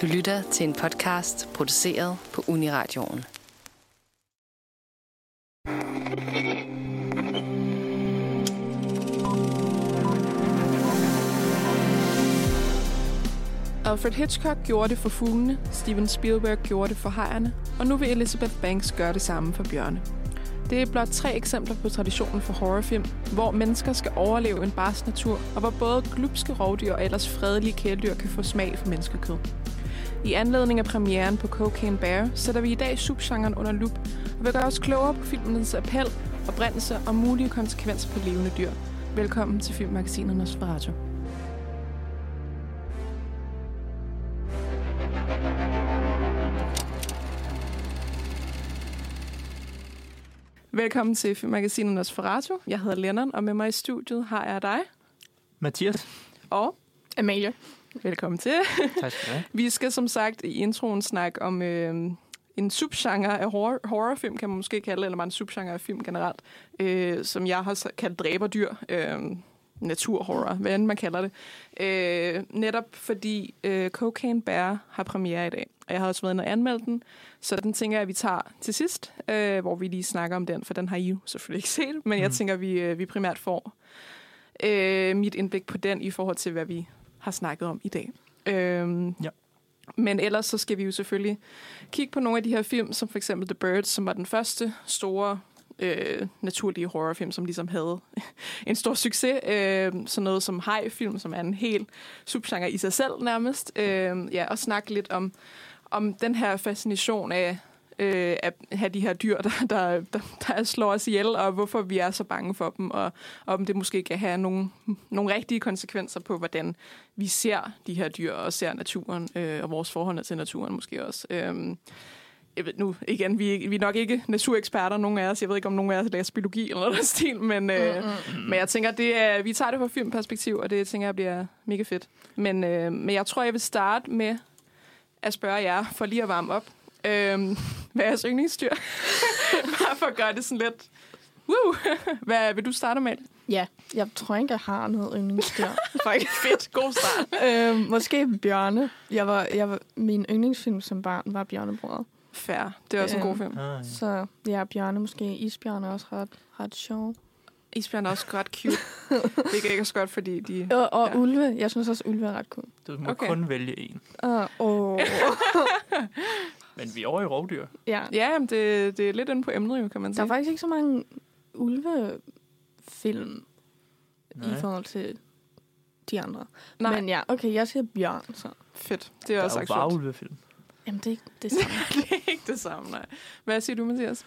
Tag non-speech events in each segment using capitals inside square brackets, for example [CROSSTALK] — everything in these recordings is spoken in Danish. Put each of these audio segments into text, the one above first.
Du lytter til en podcast produceret på Uniradioen. Alfred Hitchcock gjorde det for fuglene, Steven Spielberg gjorde det for hejerne, og nu vil Elizabeth Banks gøre det samme for bjørne. Det er blot tre eksempler på traditionen for horrorfilm, hvor mennesker skal overleve en barsk natur, og hvor både glupske rovdyr og ellers fredelige kæledyr kan få smag for menneskekød. I anledning af premieren på Cocaine Bear sætter vi i dag subgenren under lup, og vil gøre os klogere på filmens appel, oprindelse og mulige konsekvenser på levende dyr. Velkommen til filmmagasinet Nosferatu. Velkommen til filmmagasinet Nosferatu. Jeg hedder Lennon, og med mig i studiet har jeg dig Mathias. og Amalie. Velkommen til. Tak skal du have. [LAUGHS] Vi skal som sagt i introen snakke om øh, en subgenre af horror, horrorfilm, kan man måske kalde det, eller bare en subgenre af film generelt, øh, som jeg har kaldt dræberdyr. Øh, naturhorror, hvad end man kalder det. Øh, netop fordi øh, Cocaine Bear har premiere i dag, og jeg har også været inde og anmeldt den, så den tænker jeg, at vi tager til sidst, øh, hvor vi lige snakker om den, for den har I jo selvfølgelig ikke set, men jeg Mhm. tænker, at vi, øh, vi primært får øh, mit indblik på den i forhold til, hvad vi har snakket om i dag. Øh, Ja. Men ellers så skal vi jo selvfølgelig kigge på nogle af de her film, som for eksempel The Birds, som var den første store øh, naturlige horrorfilm, som ligesom havde [LAUGHS] en stor succes. Øh, sådan noget som Hej-film, som er en helt subgenre i sig selv nærmest. Øh, ja, og snakke lidt om, om den her fascination af øh, at have de her dyr, der, der, der, der slår os ihjel, og hvorfor vi er så bange for dem, og, og om det måske kan have nogle, nogle rigtige konsekvenser på, hvordan vi ser de her dyr, og ser naturen, øh, og vores forhold til naturen måske også. Øh, jeg ved nu, igen, vi, vi er nok ikke natureksperter, nogen af os. Jeg ved ikke, om nogen af os læser biologi eller noget stil, men, øh, men jeg tænker, det er, vi tager det fra filmperspektiv, og det tænker jeg bliver mega fedt. Men, øh, men jeg tror, jeg vil starte med at spørge jer, for lige at varme op. Øh, hvad er jeres yndlingsdyr? [LAUGHS] Bare for at gøre det sådan lidt... Woo! Hvad vil du starte med? Ja, jeg tror ikke, jeg har noget yndlingsdyr. [LAUGHS] Faktisk. Fedt, god start. øhm, måske bjørne. Jeg var, jeg var, min yndlingsfilm som barn var Bjørnebrødre. Fair. Det er også en god Øhm. film. Ah, ja. Så ja, bjørne måske. Isbjørne er også ret, ret sjov. Isbjørn er også ret cute. [LAUGHS] Ikke er så godt, fordi de... Og, og Ja. ulve. Jeg synes også, ulve er ret cool. Du må Okay. okay. kun vælge en. Uh, oh. Men vi er over i rovdyr. ja. Ja, jamen, det, det er lidt inde på emnet, jo, kan man Der sige. er faktisk ikke så mange ulvefilm Nej. i forhold til de andre. Nej, Men ja, okay, jeg siger bjørn. Så. fedt. Det er Der også er jo aktuelt. varulvefilm. Jamen, det er ikke det samme. [LAUGHS] det er ikke det samme, nej. Hvad siger du, Mathias?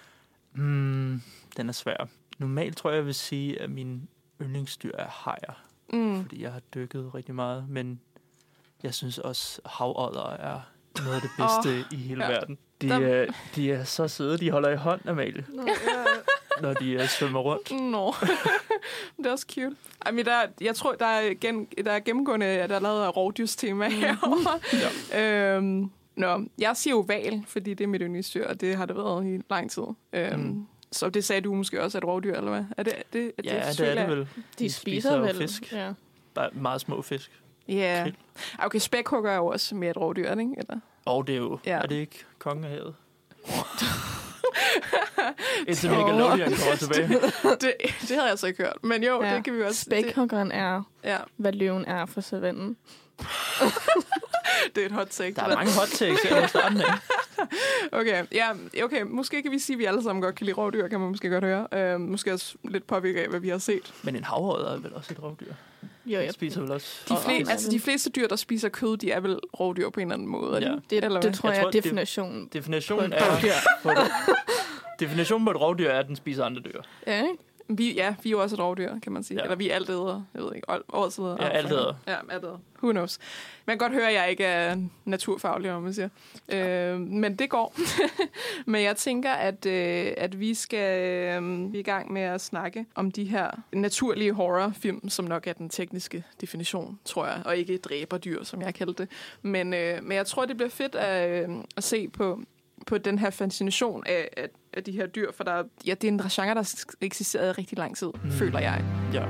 Mm, den er svær. Normalt tror jeg, jeg vil sige, at min yndlingsdyr er hajer. Mm. Fordi jeg har dykket rigtig meget. Men jeg synes også, havodder er noget af det bedste oh, i hele ja. ja. verden. De Der- er, de er så søde. De holder i hånd, Amalie, Nå, ja. [LAUGHS] når de uh, svømmer rundt. Nå, [LAUGHS] det er også cute. Ej, men der, jeg tror, der er, gen, der er gennemgående, at der er lavet af rovdyrstema Mhm. herovre. Ja. Øhm, nå, jeg siger jo val, fordi det er mit yndlingsdyr, og det har det været i lang tid. Øhm, Mm. Så det sagde du måske også er et rovdyr, eller hvad? Er det, det, Ja, det er føler det jeg- vel. De, spiser, jo vel fisk. Ja. Bare meget små fisk. Ja. Ej, Okay, spækhugger er jo også mere et rovdyr, er det ikke? Eller? Og det er jo, Ja. er det ikke kongen af havet? [LAUGHS] Indtil Nickelodeon kommer tilbage. [LAUGHS] det, det havde jeg så ikke hørt. Men jo, ja. Det kan vi også... Spækhuggeren er, ja, hvad løven er for savannen. [LAUGHS] det er et hot take. Der er mange hot takes her i starten af. Okay, ja, okay, måske kan vi sige, at vi alle sammen godt kan lide rovdyr, kan man måske godt høre. Uh, måske også lidt påvirket af, hvad vi har set. Men en havodder er vel også et rovdyr? Jo, jeg, spiser vel også... De, fle, og- altså, de fleste dyr, der spiser kød, de er vel rovdyr på en eller anden måde. de Ja. ikke? det, Eller det hvad? tror Jeg jeg, tror, er det- definitionen på Definitionen et er... rovdyr. På et, [LAUGHS] definitionen på et rovdyr er, at den spiser andre dyr. Ja, ikke? Vi, ja, vi er jo også et rovdyr, kan man sige. Ja. Ja. Eller vi er altædere. Jeg ved ikke, årets æder. Ja, altædere. Ja, altædere. Who knows? Man kan godt høre, at jeg ikke er naturfaglig, om man siger. Øh, men det går. [LAUGHS] men jeg tænker, at, øh, at vi skal øh, vi er i gang med at snakke om de her naturlige horrorfilm, som nok er den tekniske definition, tror jeg. Og ikke dræberdyr, som jeg kaldte det. Men, øh, men jeg tror, det bliver fedt at, øh, at se på på den her fascination af, af, af de her dyr, for der, ja, det er en genre, der har eksisteret i rigtig lang tid, mm. Føler jeg. Ja.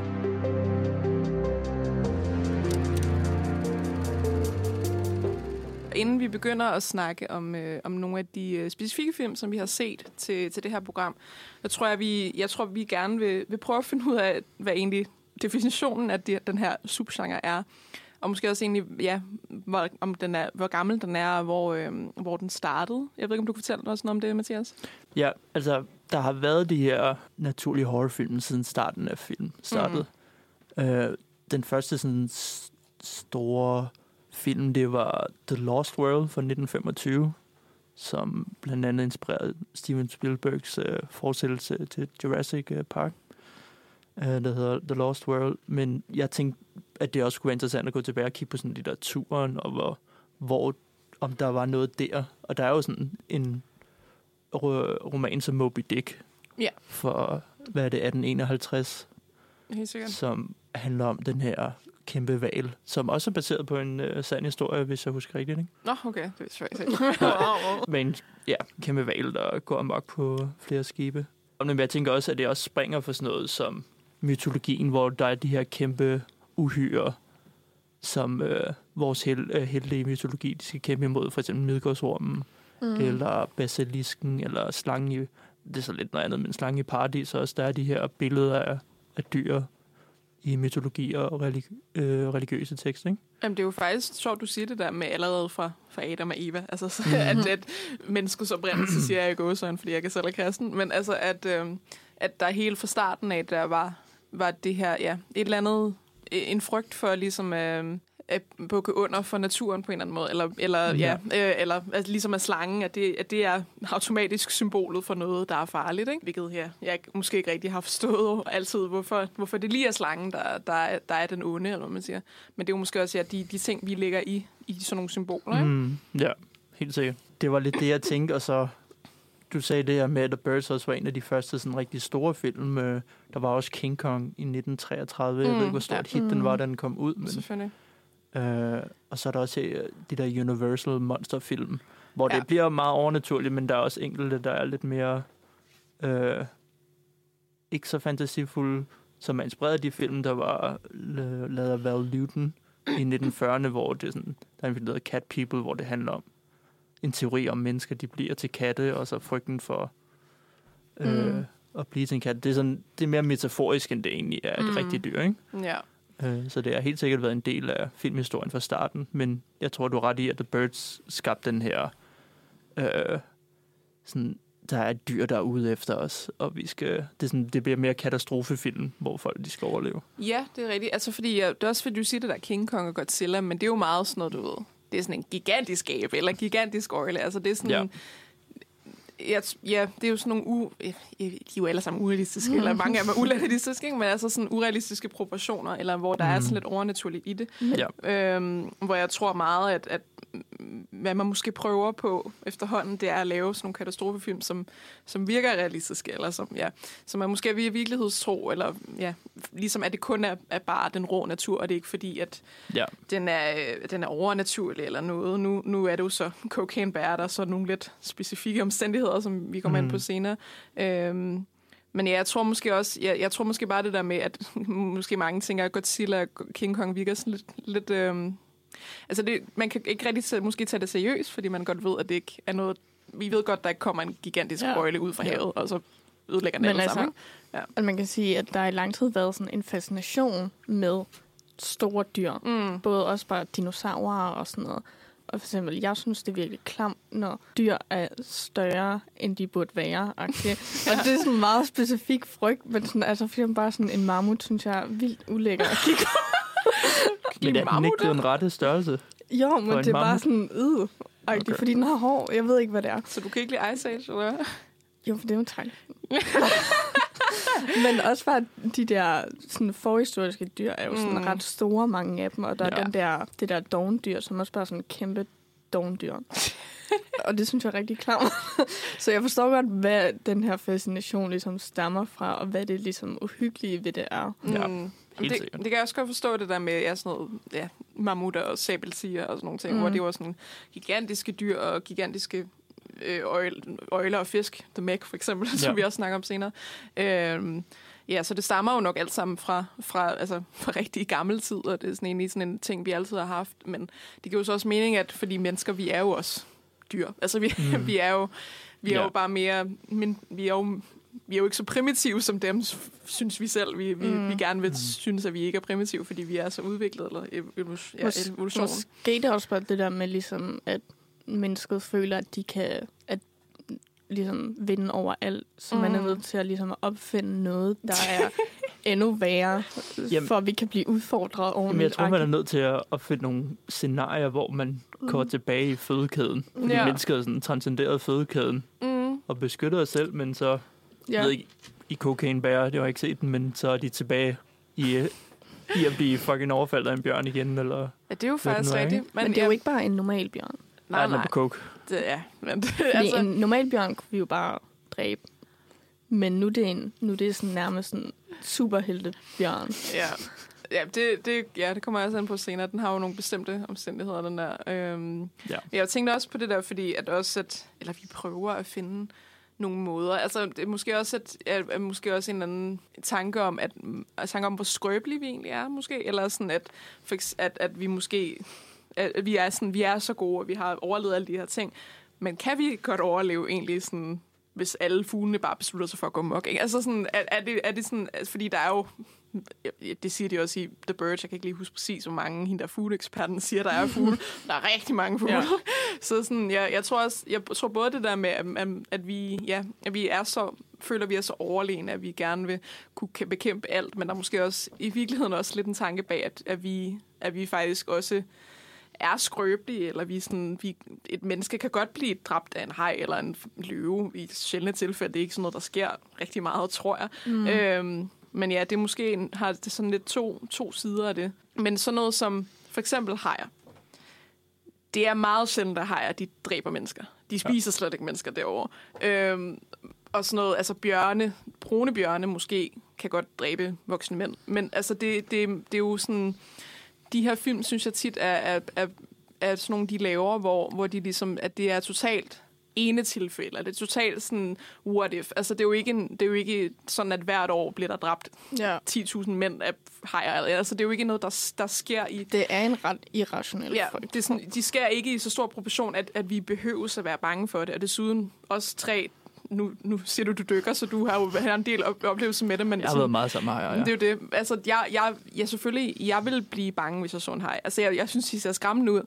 inden vi begynder at snakke om, øh, om nogle af de øh, specifikke film, som vi har set til, til det her program, så tror jeg, vi, jeg tror, vi gerne vil, vil prøve at finde ud af, hvad egentlig definitionen af det, den her subgenre er. Og måske også egentlig, ja, hvor, om den er, hvor gammel den er, og hvor, øh, hvor den startede. Jeg ved ikke, om du kan fortælle os noget om det, Mathias? Ja, altså, der har været de her naturlige horrorfilm siden starten af film startede. Mm. Øh, den første sådan s- store film, det var The Lost World fra 1925, som blandt andet inspirerede Steven Spielbergs øh, fortsættelse til Jurassic øh, Park, øh, der hedder The Lost World. Men jeg tænkte, at det også kunne være interessant at gå tilbage og kigge på sådan litteraturen, og hvor, hvor om der var noget der. Og der er jo sådan en ro- roman som Moby Dick, Ja. for, hvad er det, 1851, Helt sikkert. som handler om den her kæmpe val, som også er baseret på en øh, sand historie, hvis jeg husker rigtigt. Ikke? Nå, okay. Det er svært ikke. Med en ja, kæmpe val, der går amok på flere skibe. Og Men jeg tænker også, at det også springer for sådan noget som mytologien, hvor der er de her kæmpe uhyre, som øh, vores hel, øh, helte i mytologi, de skal kæmpe imod, for eksempel Midgårdsormen, mm. eller basilisken, eller slangen i, det er så lidt noget andet, men slangen i paradis også, der er de her billeder af, af dyr i mytologi og religi- øh, religiøse tekster, ikke? Jamen, det er jo faktisk sjovt, du siger det der med allerede fra, fra Adam og Eva. Altså, så, Mhm. at, at menneskets oprindelse, siger jeg i gåsøjne, fordi jeg ikke selv er kristen. Men altså, at, øh, at der helt fra starten af, der var, var det her, ja, et eller andet, en frygt for ligesom øh, at bukke under for naturen på en eller anden måde. Eller, eller, ja. Ja, øh, eller altså, ligesom at slangen, at det, at det er automatisk symbolet for noget, der er farligt. Ikke? Hvilket ja, jeg måske ikke rigtig har forstået [LAUGHS] altid, hvorfor, hvorfor det lige er slangen, der, der, er, der er den onde, eller hvad man siger. Men det er jo måske også ja, de, de ting, vi lægger i, i sådan nogle symboler. Ikke? Mm, ja, helt sikkert. Det var lidt det, jeg tænkte, og så du sagde det her med, at The Birds også var en af de første sådan rigtig store film. Øh, Der var også King Kong i 1933. Mm, jeg ved Mm, ikke, hvor stort ja. hit den Mm. var, da den kom ud. Men, Selvfølgelig. øh, og så er der også øh, de der Universal monsterfilm, hvor ja. Det bliver meget overnaturligt, men der er også enkelte, der er lidt mere øh, ikke så fantasifulde, som er inspireret af de film, der var øh, lavet af Val Newton i 1940'erne, hvor det sådan, der er en film, der hedder Cat People, hvor det handler om en teori om mennesker, de bliver til katte, og så frygten for øh, Mm. at blive til en kat. Det er, sådan, det er mere metaforisk, end det egentlig er et Mm. rigtigt dyr, ikke? Ja. Øh, Så det har helt sikkert været en del af filmhistorien fra starten, men jeg tror, du er ret i, at The Birds skabte den her... Øh, sådan, der er et dyr, der er ude efter os, og vi skal, det, er sådan, det bliver mere katastrofefilm, hvor folk de skal overleve. ja, det er rigtigt. Altså, fordi, ja, det er også fordi, du siger det der King Kong og Godzilla, men det er jo meget sådan noget, du ved. Det er sådan en gigantisk abe, eller en gigantisk orle. Altså, det er sådan... Ja. Ja. Ja, det er jo sådan nogle u... De er jo alle sammen urealistiske, eller mange af dem er urealistiske, ikke? men altså sådan urealistiske proportioner, eller hvor der mm. er sådan lidt overnaturligt i det. Ja. Øhm, hvor jeg tror meget, at, at mm, hvad man måske prøver på efterhånden, det er at lave sådan nogle katastrofefilm, som, som virker realistiske, eller som, ja, som er måske er virkelighedstro, eller ja, ligesom at det kun er, er bare den rå natur, og det er ikke fordi, at Ja. den er, den er overnaturlig eller noget. Nu, nu er det jo så cocaine bear, der er så nogle lidt specifikke omstændigheder, som vi kommer mm. ind på Mhm. senere. Øhm, men ja, jeg tror måske også, jeg, jeg tror måske bare det der med, at [LAUGHS] måske mange tænker, at Godzilla og King Kong virker sådan lidt, lidt øhm, altså det, man kan ikke rigtig tage, måske tage det seriøst, fordi man godt ved, at det ikke er noget, vi ved godt, der ikke kommer en gigantisk Ja. ja. øjle ud fra Ja. havet, og så ødelægger den Men alle altså, sammen. at man kan sige, at der i lang tid været sådan en fascination med store dyr. Mm. Både også bare dinosaurer og sådan noget. Og for eksempel, jeg synes, det er virkelig klamt, når dyr er større, end de burde være. Okay? [LAUGHS] og det er sådan en meget specifik frygt, men sådan, altså, for eksempel bare sådan en mammut, synes jeg er vildt ulækker at kigge på. [LAUGHS] Men er den ikke den rette størrelse? Jo, men en det er bare mammut? sådan, øh, okay. Fordi den har hår. Jeg ved ikke, hvad det er. Så du kan ikke lide Ice Age, eller? Jo, for det er jo en tegn. [LAUGHS] [LAUGHS] Men også bare de der sådan, forhistoriske dyr er jo sådan Mm. ret store, mange af dem. Og der er Ja. den der, det der dogndyr, som også bare er sådan en kæmpe dogndyr. [LAUGHS] og det synes jeg er rigtig klamt. Så jeg forstår godt, hvad den her fascination ligesom stammer fra, og hvad det ligesom uhyggelige ved det er. Ja, Mm. helt det, det kan jeg også godt forstå, det der med ja, sådan noget, ja, mammutter og sabeltiger og sådan nogle ting, mm. hvor Mm. det var sådan gigantiske dyr og gigantiske øh, øjle, øjler og fisk, the meg for eksempel, [LAUGHS] ja. som vi også snakker om senere. Øhm, Ja, så det stammer jo nok alt sammen fra, fra, altså, [LAUGHS] fra rigtig gammel tid, og det er sådan egentlig sådan en ting, vi altid har haft. Men det giver jo så også mening, at fordi mennesker, vi er jo også dyr. Altså, vi, [LAUGHS] mm. vi er jo vi er Ja. jo bare mere... Men vi er jo vi er jo ikke så primitive som dem, synes vi selv. Vi, vi, Mm. vi gerne vil synes, at vi ikke er primitive, fordi vi er så udviklet, eller evolution. Ja, evolution. Måske det er også bare det der med, ligesom, at mennesket føler, at de kan at, ligesom, vinde over alt. Så mm. man er Mm. nødt til at, ligesom, at opfinde noget, der er [LAUGHS] endnu værre, Jamen- for at vi kan blive udfordret ordentligt. Men jeg tror, man er nødt til at opfinde nogle scenarier, hvor man går tilbage i fødekæden. Fordi Ja. mennesker er sådan transcenderet fødekæden Mm. og beskytter sig selv, men så ja. ja. ved ikke, i Cocaine Bear, det har jeg ikke set den, men så er de tilbage i, i at blive fucking overfaldet af en bjørn igen, eller Ja, det er jo faktisk rigtigt. Men, men det er jo ikke bare en normal bjørn. Nej, er nej. på coke. Det, ja, [LAUGHS] men det, altså, en normal bjørn kunne vi jo bare dræbe. Men nu er det, en, nu er det sådan nærmest en superheltebjørn. Ja, ja, det, det, ja, det kommer jeg også an på senere. Den har jo nogle bestemte omstændigheder, den der. Øhm, Ja. Jeg tænkte også på det der, fordi at også, at, eller vi prøver at finde nogle måder. Altså, det er måske også, at, at måske også en eller anden tanke om, at, at tanke om, hvor skrøbelige vi egentlig er, måske. Eller sådan, at, at, at vi måske at vi er, sådan, vi er så gode, og vi har overlevet alle de her ting. Men kan vi godt overleve egentlig sådan, hvis alle fuglene bare beslutter sig for at gå mok? Ikke? Altså sådan, er, er, det, er det sådan, altså, fordi der er jo, det siger de også i The Birds, jeg kan ikke lige huske præcis, hvor mange hende der fugleeksperten siger, der er fugle. [LAUGHS] der er rigtig mange fugle. Ja. [LAUGHS] Så sådan, jeg, jeg tror også, jeg tror både det der med, at, at, vi, ja, at vi er så, føler vi er så overlegne, at vi gerne vil kunne kæ- bekæmpe alt, men der er måske også i virkeligheden også lidt en tanke bag, at, at, vi, at vi faktisk også er skrøbelige, eller vi sådan, vi, et menneske kan godt blive dræbt af en haj eller en løve i sjældne tilfælde. Det er ikke sådan noget, der sker rigtig meget, tror jeg. Mm. Øhm, men ja, det er måske en, har det sådan lidt to, to sider af det. Men sådan noget som for eksempel hajer. Det er meget sjældent, at hajer de dræber mennesker. De spiser slet ikke mennesker derovre. Øhm, og sådan noget, altså bjørne, brune bjørne måske, kan godt dræbe voksne mænd. Men altså, det, det, det er jo sådan... De her film, synes jeg tit, er, er, er, er sådan nogle, de laver, hvor, hvor de ligesom, at det er totalt ene tilfælde. Det er totalt sådan, what if? Altså, det er, jo ikke en, det er jo ikke sådan, at hvert år bliver der dræbt Ja. 10.000 mænd af hajer. Altså, det er jo ikke noget, der, der sker i Det er en ret irrationel Ja, frygt. det er sådan, de sker ikke i så stor proportion, at, at vi behøver at være bange for det. Og desuden også tre... Nu, nu siger du, du dykker, så du har jo har en del op- oplevelse med det. Men Jeg har sådan- været meget sammen med hajer, ja. det er jo det. Altså, jeg, jeg, jeg selvfølgelig, jeg vil blive bange, hvis jeg så en haj. Altså, jeg, jeg synes, de ser skræmmende ud.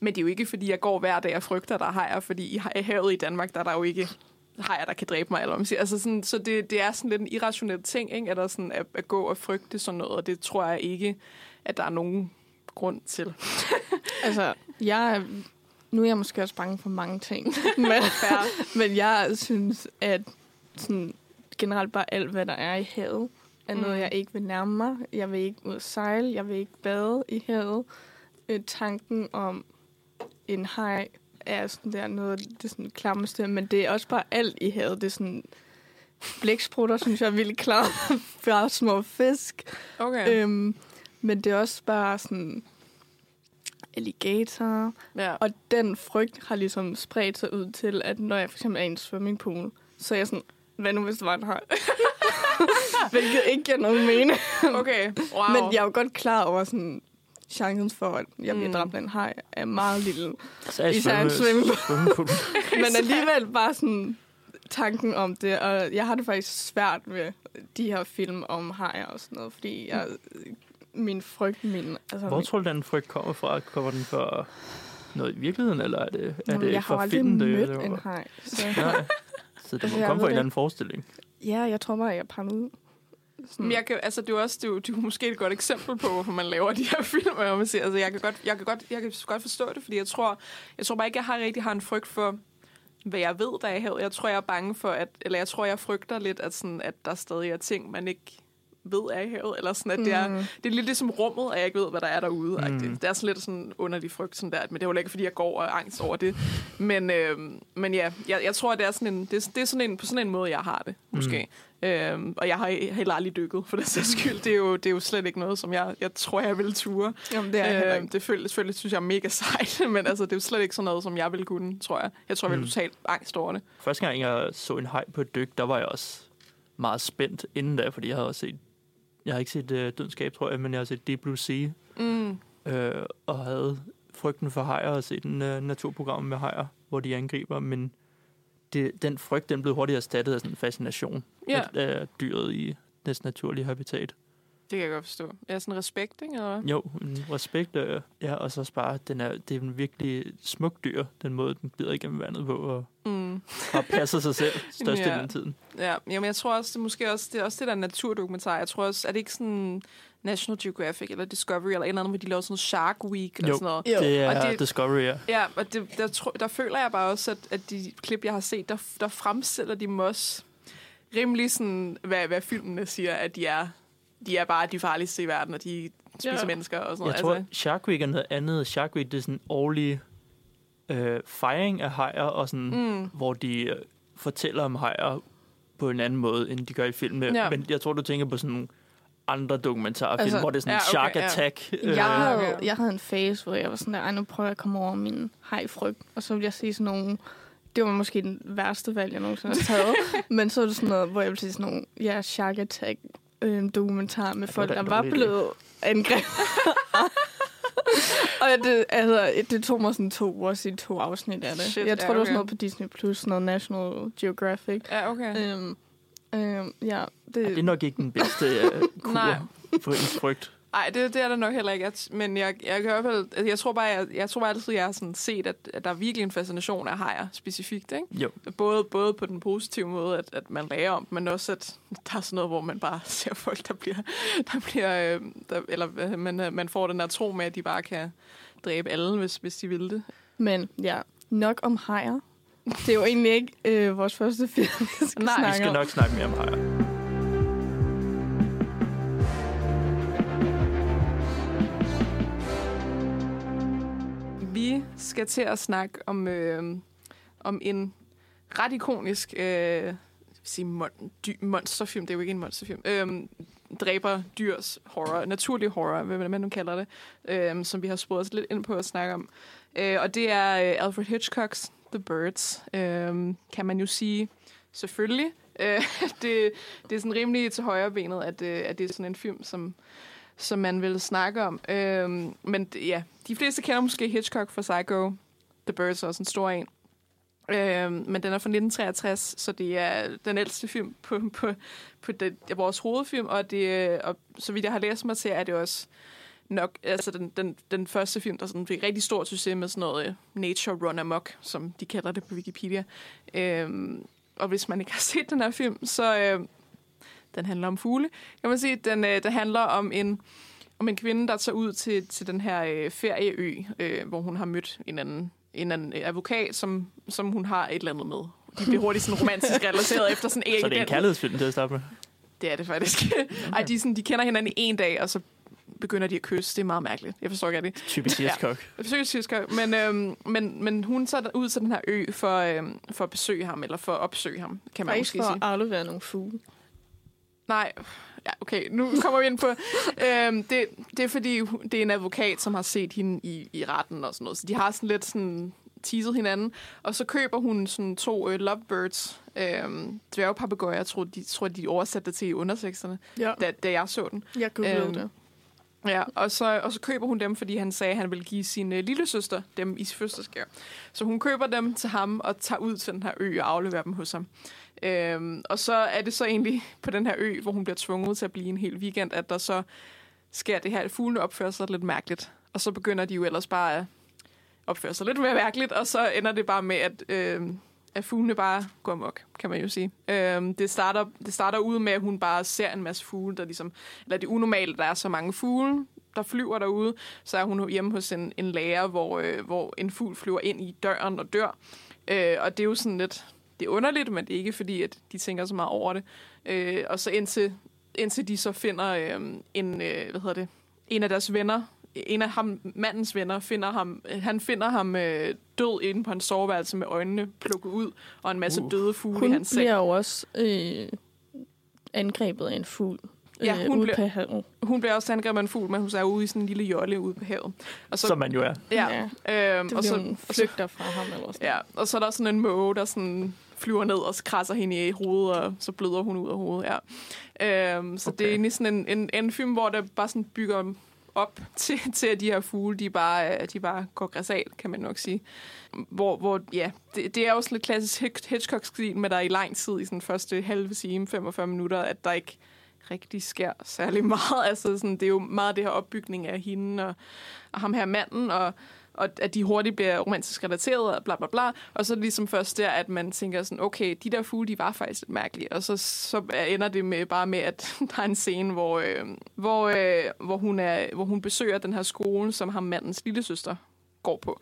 Men det er jo ikke, fordi jeg går hver dag og frygter, der er hajer. Fordi i, havet i Danmark, der er der jo ikke hajer, der kan dræbe mig. Eller man siger. Altså, sådan, så det, det er sådan lidt en irrationel ting, ikke? At, der sådan, at, at gå og frygte sådan noget. Og det tror jeg ikke, at der er nogen grund til. [LAUGHS] Altså, jeg nu er jeg måske også bange for mange ting, [LAUGHS] men, men jeg synes, at sådan, generelt bare alt, hvad der er i havet, er noget, Mm. jeg ikke vil nærme mig. Jeg vil ikke ud at sejle, jeg vil ikke bade i havet. Øh, tanken om en haj er sådan der noget det sådan klammeste, men det er også bare alt i havet. Det er sådan blæksprutter, synes jeg er vildt klar. [LAUGHS] Bare små fisk. Okay. Øhm, men det er også bare sådan alligator. ja. Og den frygt har ligesom spredt sig ud til, at når jeg for eksempel er i en swimmingpool, så er jeg sådan, hvad nu hvis det var en haj? Hvilket ikke giver nogen mening. Okay, [LAUGHS] wow. Men jeg er jo godt klar over sådan, chancen for, at jeg bliver Mm. dræbt af en haj, er meget lille. Så er Især en svømmepool. [LAUGHS] Men alligevel bare sådan tanken om det, og jeg har det faktisk svært med de her film om hajer og sådan noget, fordi jeg, min frygt, min... Altså, Hvor tror du, den frygt kommer fra? Kommer den fra noget i virkeligheden, eller er det, er Jamen, det jeg har fra aldrig filmen? det- mødt det var- en haj. Så, [LAUGHS] Nej. Så det Altså, må jeg komme fra en eller anden forestilling. ja, jeg tror bare, jeg er paranoid. Sådan. Men jeg kan, altså, det er jo også det er jo, det er jo måske et godt eksempel på, hvorfor man laver de her [LAUGHS] film. hvad Man siger. Altså, jeg, kan godt, jeg, kan godt, jeg kan godt forstå det, fordi jeg tror, jeg tror bare ikke, jeg har rigtig har en frygt for, hvad jeg ved, der er havet. Jeg tror, jeg er bange for, at, eller jeg tror, jeg frygter lidt, at, sådan, at der stadig er ting, man ikke ved er i havet. Eller sådan, at det, er, Mm. det er lidt ligesom rummet, at jeg ikke ved, hvad der er derude. Mm. Mm. Det er sådan lidt sådan underlig frygt, sådan der. Men det er jo ikke, fordi jeg går og er angst over det. Men, øh, men ja, jeg, jeg tror, det er, sådan en, det, er, det er sådan en, på sådan en måde, jeg har det, måske. Mm. Øhm, og jeg har heller aldrig dykket, for det sags skyld. Det er, jo, det er jo slet ikke noget, som jeg, jeg tror, jeg ville ture. Jamen, det er Øh, ikke. det føles, selvfølgelig synes jeg er mega [LAUGHS] sejt, men altså, det er jo slet ikke sådan noget, som jeg ville kunne, tror jeg. Jeg tror, jeg ville Mm. totalt angst over det. Første gang, jeg så en haj på et dyk, der var jeg også meget spændt inden da, fordi jeg havde også set, jeg har ikke set uh, Dødenskab, tror jeg, men jeg har set Deep Blue Sea, Mm. øh, og havde frygten for hajer og set en uh, naturprogram med hajer, hvor de angriber, men det, den frygt, den blev hurtigt erstattet af sådan en fascination Ja, af, af dyret i dets naturlige habitat. Det kan jeg godt forstå. Ja, sådan respekt, ikke? Eller? hvad? Jo, en respekt, øh, ja, og så bare, den er, det er en virkelig smuk dyr, den måde, den glider igennem vandet på, og Mm. har passet sig selv [LAUGHS] størstedelen Ja. af tiden. Ja, jamen jeg tror også, det er måske også det, er også det der naturdokumentar. Jeg tror også, er det ikke sådan National Geographic eller Discovery eller et eller andet, hvor de laver sådan noget Shark Week Jo. sådan noget. Jo. Det er Og det- Discovery, ja. Ja, og det, der, tro, der føler jeg bare også, at, at de klip, jeg har set, der, der fremstiller de dem også rimelig sådan, hvad, hvad filmene siger, at de er, de er bare de farligste i verden, og de spiser Ja. mennesker og sådan Jeg noget. tror, Shark Week er noget andet. Shark Week, det er sådan en årlig øh, fejring af hajer, og sådan, mm. hvor de øh, fortæller om hajer på en anden måde, end de gør i filmene. Ja. Men jeg tror, du tænker på sådan nogle andre dokumentarfilm, Altså, altså, hvor det er sådan ja, en okay, shark ja. attack. øh, Jeg havde, okay. jeg havde en phase, hvor jeg var sådan der, ej, nu prøver jeg at komme over min hajfrygt. Og så ville jeg se sådan nogle... Det var måske den værste valg, jeg nogensinde har taget. [LAUGHS] men så er det sådan noget, hvor jeg ville se sådan nogle, ja, Shark Attack øh, dokumentar med folk, der en var blevet angrebet. [LAUGHS] og det, altså, det tog mig sådan to uger at se to afsnit af det. Shit, jeg tror, ja, det var okay. sådan noget på Disney+, Plus, noget National Geographic. ja, okay. Øhm, øhm, ja, det, Det er nok ikke den bedste øh, [LAUGHS] kur Nej. for ens frygt. Nej, det, det er det nok heller ikke. Men jeg, jeg, kan i hvert fald, altså, jeg tror bare, jeg, jeg tror bare altid, jeg har sådan set, at, at der er virkelig en fascination af hajer specifikt. Ikke? Jo. Både, både på den positive måde, at, at man lærer om men også, at der er sådan noget, hvor man bare [LAUGHS] ser folk, der bliver... Der bliver øh, der, eller man, øh, man får den der tro med, at de bare kan dræbe alle, hvis, hvis de vil det. Men ja, nok om hajer. Det er jo egentlig ikke øh, vores første film, vi skal Nej, vi Vi snakke skal om. nok snakke mere om hajer. Vi skal til at snakke om, øh, om en ret ikonisk øh, sige mon- dy- monsterfilm. Det er jo ikke en monsterfilm. Øh, dræber dyrs horror, naturlig horror, hvad man nu kalder det, øh, som vi har sporet os lidt ind på at snakke om. Øh, og det er øh, Alfred Hitchcocks The Birds, øh, kan man jo sige selvfølgelig. Øh, [LAUGHS] det, det er sådan rimelig til højre benet, at, øh, at det er sådan en film, som som man vil snakke om. Øhm, men ja, de fleste kender måske Hitchcock fra Psycho. The Birds er også en stor en. Øhm, men den er fra 1963, så det er den ældste film på, på, på det, vores hovedfilm, og, det, øh, og så vidt jeg har læst mig til, er det også nok altså den, den, den første film, der sådan fik rigtig stor succes med sådan noget øh, nature run amok, som de kalder det på Wikipedia. Øhm, og hvis man ikke har [LAUGHS] set den her film, så øh, den handler om fugle, kan man sige. Den, øh, den handler om en, om en kvinde, der tager ud til, til den her øh, ferieø, øh, hvor hun har mødt en anden, en anden øh, advokat, som, som hun har et eller andet med. De bliver hurtigt sådan romantisk [LAUGHS] relateret efter sådan Så det er en kærlighedsfilm til at starte med. Det er det faktisk. [LAUGHS] Ej, de, sådan, de kender hinanden i en dag, og så begynder de at kysse. Det er meget mærkeligt. Jeg forstår ikke det. Typisk Ja. Hitchcock. Jeg forsøger tysker, men, øhm, men, men hun tager ud til den her ø for, øhm, for at besøge ham, eller for at opsøge ham, kan man Faktisk måske for sige. at aflevere nogle fugle. Nej, ja, okay, nu kommer vi ind på... øhm, det, det er fordi, det er en advokat, som har set hende i, i retten og sådan noget. Så de har sådan lidt sådan teaset hinanden. Og så køber hun sådan to øh, lovebirds, øhm, dværgpapegøjer, tror, de, tror, de oversatte det til i underteksterne, Ja, da, da jeg så den. jeg googlede Øhm, det. Ja, og så, og så køber hun dem, fordi han sagde, at han ville give sin øh, lille søster dem i fødselsdagsgave. Så hun køber dem til ham og tager ud til den her ø og afleverer dem hos ham. Øhm, og så er det så egentlig på den her ø, hvor hun bliver tvunget til at blive en hel weekend, at der så sker det her, at fuglene opfører sig lidt mærkeligt. Og så begynder de jo ellers bare at opføre sig lidt mere mærkeligt, og så ender det bare med, at, øh, at fuglene bare går amok, kan man jo sige. Øh, det, starter, det starter ud med, at hun bare ser en masse fugle, der ligesom, eller det unormale, der er så mange fugle, der flyver derude. Så er hun hjemme hos en, en lærer, hvor, øh, hvor en fugl flyver ind i døren og dør. Øh, og det er jo sådan lidt, det er underligt, men det er ikke fordi, at de tænker så meget over det. Øh, og så indtil, indtil de så finder øh, en, øh, hvad hedder det, en af deres venner, en af ham, mandens venner, finder ham, han finder ham øh, død inde på en soveværelse med øjnene plukket ud, og en masse Uh. døde fugle i Hun hans seng. bliver jo også øh, angrebet af en fugl. Ja, øh, hun ude bliver- på havet. Hun bliver også angrebet af en fugl, men hun er ude i sådan en lille jolle ude på havet. Og så, Som man jo er. ja, ja. øhm, Det og, så, hun flygter fra ham eller sådan ja, og så er der sådan en måge, der sådan flyver ned og krasser hende i hovedet, og så bløder hun ud af hovedet. Ja. Øhm, så okay. det er egentlig sådan en, en, en film, hvor der bare sådan bygger op [LAUGHS] til, til at de her fugle, de bare, øh, de bare går græsat, kan man nok sige. Hvor, hvor ja, det, det er sådan lidt klassisk Hitch- Hitchcock-stil, med der i lang tid, i sådan første halve time, 45 minutter, at der ikke rigtig sker særlig meget. [LAUGHS] Altså, sådan, det er jo meget det her opbygning af hende og, og ham her manden, og, og at de hurtigt bliver romantisk relateret, og bla bla bla. Og så er det ligesom først der, at man tænker sådan, okay, de der fugle, de var faktisk lidt mærkelige. Og så, så ender det med, bare med, at [LAUGHS] der er en scene, hvor, øh, hvor, øh, hvor, hun er, hvor hun besøger den her skole, som ham mandens lille søster går på.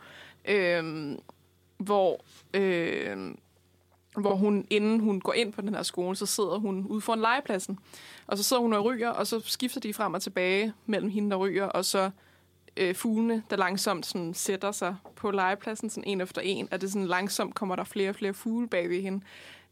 Øh, hvor, øh, hvor hun, inden hun går ind på den her skole, så sidder hun ude foran legepladsen. Og så sidder hun og ryger, og så skifter de frem og tilbage mellem hende, der ryger, og så øh, fuglene, der langsomt sådan, sætter sig på legepladsen, sådan en efter en, og det sådan langsomt kommer der flere og flere fugle bag ved hende.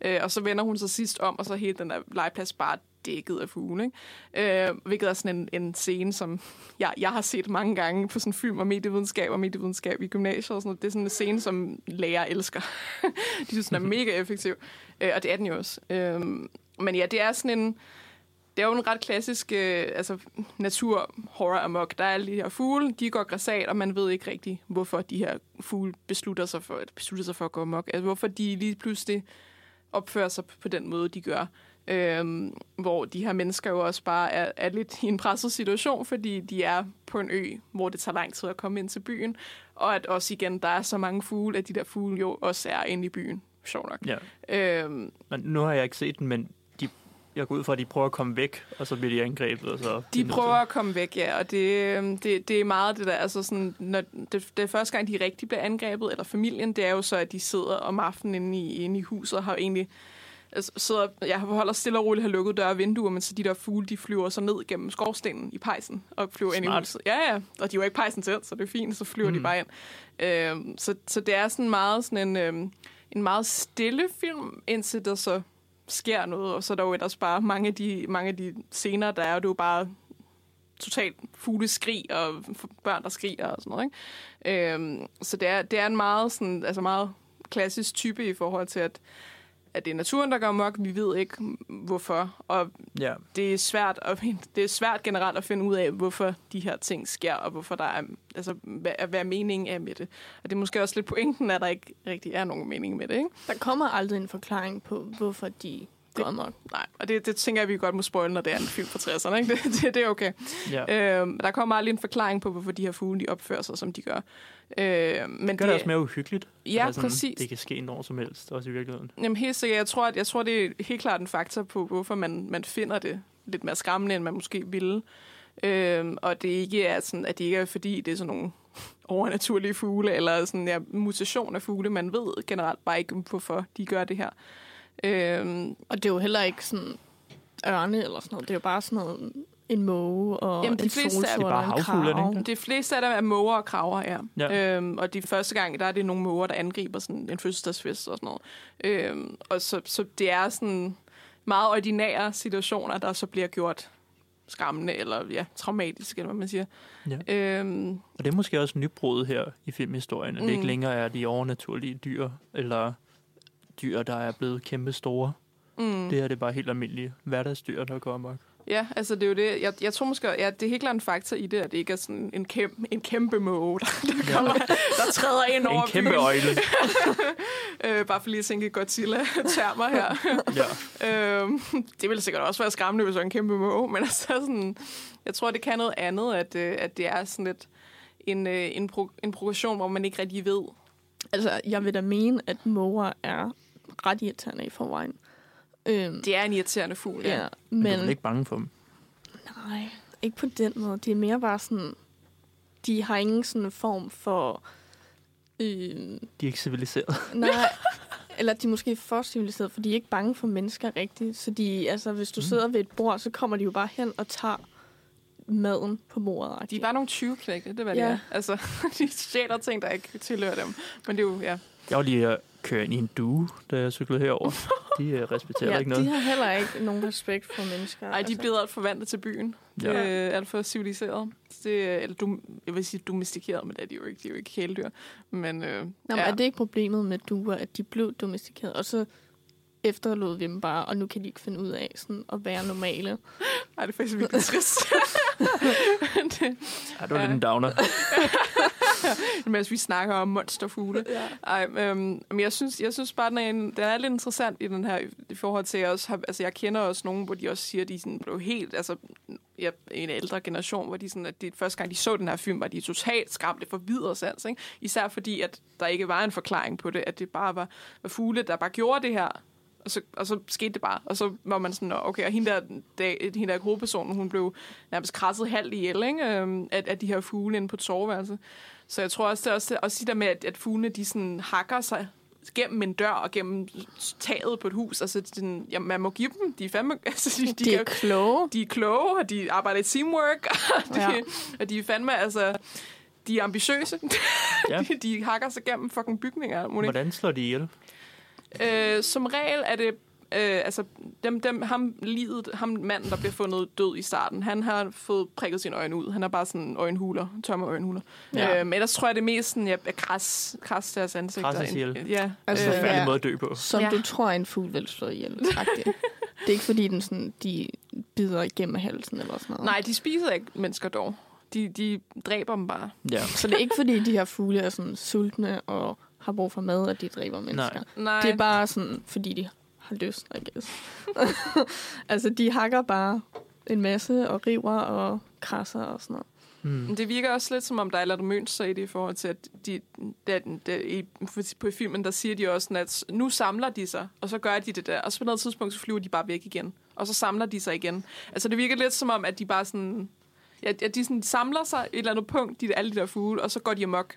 Øh, og så vender hun sig sidst om, og så er hele den der legeplads bare dækket af fugle. Ikke? Øh, hvilket er sådan en, en scene, som jeg, jeg har set mange gange på sådan film og medievidenskab og medievidenskab i gymnasiet. Og sådan noget. Det er sådan en scene, som lærer elsker. [LAUGHS] De synes, den er mega effektiv. Øh, og det er den jo også. Øh, men ja, det er sådan en... Det er jo en ret klassisk øh, altså, natur-horror amok. Der er alle de her fugle, de går græsat, og man ved ikke rigtig, hvorfor de her fugle beslutter sig for, beslutter sig for at gå amok. Altså, hvorfor de lige pludselig opfører sig på den måde, de gør. Øhm, hvor de her mennesker jo også bare er, er lidt i en presset situation, fordi de er på en ø, hvor det tager lang tid at komme ind til byen. Og at også igen, der er så mange fugle, at de der fugle jo også er inde i byen. Sjov nok. Ja. Øhm, Men nu har jeg ikke set den, men jeg går ud fra, at de prøver at komme væk, og så bliver de angrebet. Og så De prøver at komme væk, ja, og det, øhm, det, det er meget det der, altså sådan, når det, det er første gang, de rigtig bliver angrebet, eller familien, det er jo så, at de sidder om aftenen inde i, inde i huset og har egentlig altså, sidder, jeg holder stille og roligt, har lukket døre og vinduer, men så de der fugle, de flyver så ned gennem skorstenen i pejsen og flyver ind i Smart. huset. Ja, ja, og de var ikke pejsen til, så det er fint, så flyver mm. de bare ind. Øhm, så, så det er sådan meget sådan en, øhm, en meget stille film, indtil der så sker noget, og så er der jo ellers bare mange af de, mange af de scener, der er, det er jo bare totalt fugleskrig og børn, der skriger og sådan noget. Ikke? Øhm, så det er, det er en meget, sådan, altså meget klassisk type i forhold til, at, at det er naturen, der går amok. Vi ved ikke, hvorfor. Og Ja. det er svært at, [LAUGHS] det er svært generelt at finde ud af, hvorfor de her ting sker, og hvorfor der er, altså, hvad, hvad er meningen er med det. Og det er måske også lidt pointen, at der ikke rigtig er nogen mening med det, ikke? Der kommer aldrig en forklaring på, hvorfor de går amok. Nej, og det, det tænker jeg, vi godt må spoil, når det er en film fra 60'erne, ikke? [LAUGHS] Det, det, det er okay. ja. Øhm, der kommer aldrig en forklaring på, hvorfor de her fugle de opfører sig, som de gør. Øh, men Gør det også mere uhyggeligt? Ja, Altså præcis. Det kan ske når som helst, også i virkeligheden. Jamen helt sikkert. Jeg tror, at, jeg tror, det er helt klart en faktor på, hvorfor man, man finder det lidt mere skræmmende, end man måske ville. Øhm, og det ikke er sådan, at det ikke er fordi, det er sådan nogle [LAUGHS] overnaturlige fugle, eller sådan ja, mutation af fugle. Man ved generelt bare ikke, hvorfor de gør det her. Øhm, Og det er jo heller ikke sådan ørne eller sådan noget. Det er jo bare sådan noget, en måge og Jamen, de en fleste er- Det er bare og en er det krav. De fleste af dem er måger og kraver, ja. Ja. Øhm, og de første gang, der er det nogle måger, der angriber sådan en fødselsdagsfest og sådan noget. Øhm, og så, så det er sådan meget ordinære situationer, der så bliver gjort skræmmende eller ja, traumatiske, eller hvad man siger. Ja. Øhm, Og det er måske også nybrud her i filmhistorien, at det Mm. ikke længere er de overnaturlige dyr, eller dyr, der er blevet kæmpe store. mm, Det her det er bare helt almindelige hverdagsdyr, der går amok. Ja, altså det er jo det. Jeg, jeg tror måske, ja, det er helt klart en faktor i det, at det ikke er sådan en kæmpe, en kæmpe måge, der, der, kommer, der træder ind over En kæmpe byen. øjle. [LAUGHS] Øh, bare for lige at tænke Godzilla-termer her. [LAUGHS] ja. øhm, det ville sikkert også være skræmmende, hvis det var en kæmpe måge, men altså sådan, jeg tror, det kan noget andet, at, øh, at det er sådan lidt en, øh, en, pro, en progression, hvor man ikke rigtig ved. Altså, jeg vil da mene, at måger er ret irriterende i forvejen. Øhm, Det er en irriterende fugl, ja. ja, Men, men du er ikke bange for dem? nej, ikke på den måde. Det er mere bare sådan, de har ingen sådan form for... Øhm, De er ikke civiliseret. [LAUGHS] nej, eller de er måske for civiliserede, for de er ikke bange for mennesker rigtigt. Så de, altså, hvis du Mm. sidder ved et bord, så kommer de jo bare hen og tager maden på bordet. De er bare nogle 20 knække, det ja. Ja. det er. Altså, [LAUGHS] de stjæler ting, der ikke tilhører dem. Men det er jo, ja. Jeg var lige at køre ind i en due, da jeg cyklede herover. [LAUGHS] De uh, respekterer ja, ikke noget. de har heller ikke nogen respekt for mennesker. Ej, de er blevet alt for vant til byen. Ja. Ja. Øh, alt for civiliseret. Det, er- eller du, jeg vil sige domestikeret, men det er de jo ikke. De er jo ikke kæledyr. Men, øh, Nå, men ja. er det ikke problemet med duer, at de blev domestikeret? Og så efterlod vi dem bare, og nu kan de ikke finde ud af sådan, at være normale. [LAUGHS] Ej, det er faktisk virkelig trist. [LAUGHS] det, Ja, det var Ja. lidt en downer. [LAUGHS] mens vi snakker om monsterfugle. Ja. Ej, øhm, men jeg synes, jeg synes bare, den er, en, den er lidt interessant i den her, i forhold til, at jeg også har, altså jeg kender også nogen, hvor de også siger, at de sådan blev helt, altså ja, en ældre generation, hvor de sådan, at det første gang, de så den her film, var de totalt skræmte for videre sans, ikke? Især fordi, at der ikke var en forklaring på det, at det bare var, var fugle, der bare gjorde det her, og så, og så skete det bare. Og så var man sådan, "Nå, okay, og hende der, da, hende der hovedpersonen, hun blev nærmest krasset halvt ihjel, ikke? Øhm, af, af de her fugle inde på et soveværelse. Så jeg tror også, det er også, også det der med, at, at fuglene, de sådan hakker sig gennem en dør og gennem taget på et hus. Altså, sådan, ja, man må give dem. De er fandme... [LAUGHS] Altså, de, de, De er kan- kloge. de er kloge, og de arbejder i teamwork, [LAUGHS] og de, ja. Og de er fandme, altså... De er ambitiøse. Ja. [LAUGHS] de, de hakker sig gennem fucking bygninger. muligt. Hvordan slår de ihjel? Øh, som regel er det... Øh, altså, dem, dem, ham, livet, ham manden, der bliver fundet død i starten, han har fået prikket sine øjne ud. Han har bare sådan øjenhuler, tomme øjenhuler. Ja. Øh, men ellers tror jeg, det er mest sådan, ja, kras, kras deres ansigter. Kras deres ihjel. Ja. Altså, øh, Færdig ja. måde at dø på. Som Ja. du tror, en fugl vil slå ihjel. det er ikke fordi, den sådan, de bider igennem halsen eller sådan noget. Nej, de spiser ikke mennesker dog. De, de dræber dem bare. Ja. Så det er ikke fordi, de her fugle er sådan sultne og har brug for mad, at de dræber mennesker. Nej. Nej. Det er bare sådan, fordi de har lyst, I guess. [LAUGHS] altså, de hakker bare en masse og river og krasser og sådan noget. Mm. Det virker også lidt som om, der er lidt mønster i det i forhold til, at de, der, der, i, på filmen, der siger de også, sådan, at nu samler de sig, og så gør de det der, og så på noget tidspunkt, så flyver de bare væk igen, og så samler de sig igen. Altså det virker lidt som om, at de bare sådan, ja, at de sådan samler sig et eller andet punkt, de, alle de der fugle, og så går de amok.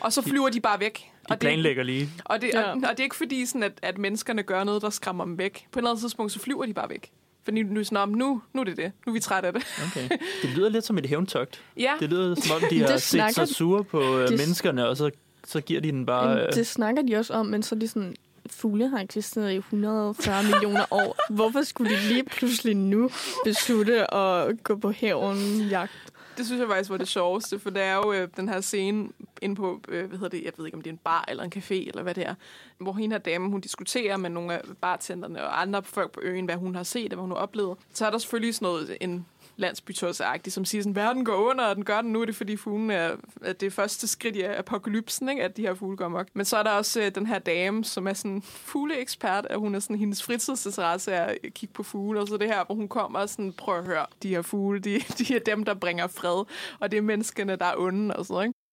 Og så flyver de bare væk. De og det, planlægger lige. og, det, Ja. og, og det er ikke fordi, sådan, at, at menneskerne gør noget, der skræmmer dem væk. På et eller andet tidspunkt, så flyver de bare væk. For nu, nu, er sådan, "Nå, men nu, nu er det det. Nu er vi trætte af det. Okay. [LAUGHS] Det lyder lidt som et hævntogt. Ja, Det lyder som om, de [LAUGHS] Det har set snakker- sig sure på øh, det- menneskerne, og så, så giver de den bare... Men Øh, det snakker de også om, men så er det sådan, fugle har eksisteret i 140 millioner år. Hvorfor skulle de lige pludselig nu beslutte at gå på hævn jagt? Det synes jeg faktisk var det sjoveste, for der er jo øh, den her scene inde på, øh, hvad hedder det, jeg ved ikke, om det er en bar eller en café, eller hvad det er, hvor hende her dame, hun diskuterer med nogle af bartenderne og andre folk på øen, hvad hun har set og hvad hun har oplevet. Så er der selvfølgelig sådan noget, en landsbytåsagtig, som siger sådan, verden går under, og den gør den nu, er det fordi fuglen er, at det første skridt i apokalypsen, ikke? at de her fugle går mok. Men så er der også øh, den her dame, som er sådan fugleekspert, at hun er sådan, hendes fritidsinteresse er at kigge på fugle, og så det her, hvor hun kommer og sådan, prøv at høre, de her fugle, de, [LAUGHS] de er dem, der bringer fred, og det er menneskene, der er onde og sådan noget, ikke?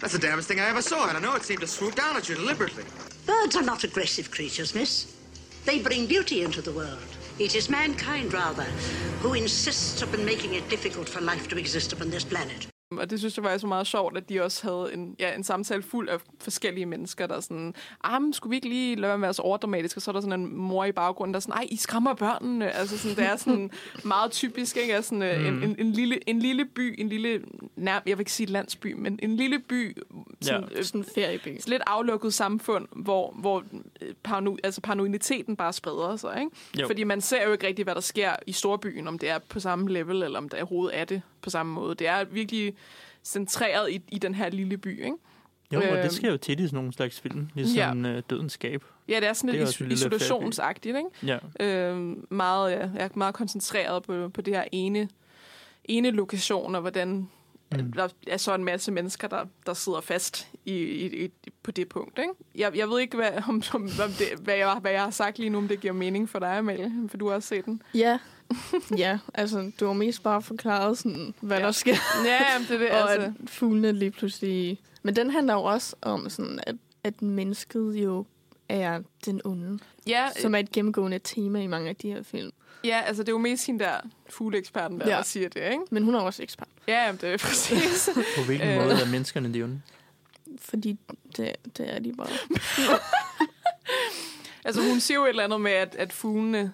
That's the damnedest thing I ever saw, and I know it seemed to swoop down at you deliberately. Birds are not aggressive creatures, miss. They bring beauty into the world. It is mankind, rather, who insists upon making it difficult for life to exist upon this planet. Og det synes jeg var meget sjovt, at de også havde en, ja, en samtale fuld af forskellige mennesker, der er sådan, ah, men skulle vi ikke lige lade være med at være så overdramatisk? Og så er der sådan en mor i baggrunden, der er sådan, ej, I skræmmer børnene. Altså sådan, det er sådan [LAUGHS] meget typisk, ikke? Altså sådan, mm. en, en, en, lille, en lille by, en lille, nær, jeg vil ikke sige landsby, men en lille by, sådan, Ja. øh, Sådan ferieby. sådan lidt aflukket samfund, hvor, hvor øh, parano, altså paranoiditeten bare spreder sig. Ikke? Jo. Fordi man ser jo ikke rigtigt, hvad der sker i storbyen, om det er på samme level, eller om der er det på samme måde. Det er virkelig centreret i, i den her lille by. Ikke? jo, og øhm, det sker jo tit i sådan nogle slags film, ligesom ja. øh, Dødens Skab. Ja, det er sådan Det er lidt is- isolationsagtigt. Ikke? Ja. Øh, meget, ja, jeg er meget koncentreret på, på det her ene, ene lokation, og hvordan mm. der er så en masse mennesker, der, der sidder fast i, i, i, på det punkt. Ikke? Jeg, jeg ved ikke, hvad, [LAUGHS] om, om, om det, hvad, jeg, hvad jeg har sagt lige nu, om det giver mening for dig, Amalie, for du har også set den. Ja. [LAUGHS] ja, altså, du har mest bare forklaret, sådan, hvad Ja. der sker. Ja, jamen, det er det. [LAUGHS] og Altså. at fuglene lige pludselig... Men den handler jo også om, sådan, at, at mennesket jo er den onde, Ja, som er et gennemgående tema i mange af de her film. ja, altså det er jo mest hende der fugleeksperten, der, Ja. der siger det, ikke? Men hun er også ekspert, Ja, jamen, det er [LAUGHS] præcis. På hvilken Øh. måde er menneskerne de onde? fordi det, det er de bare. Altså, hun siger jo et eller andet med, at, at fuglene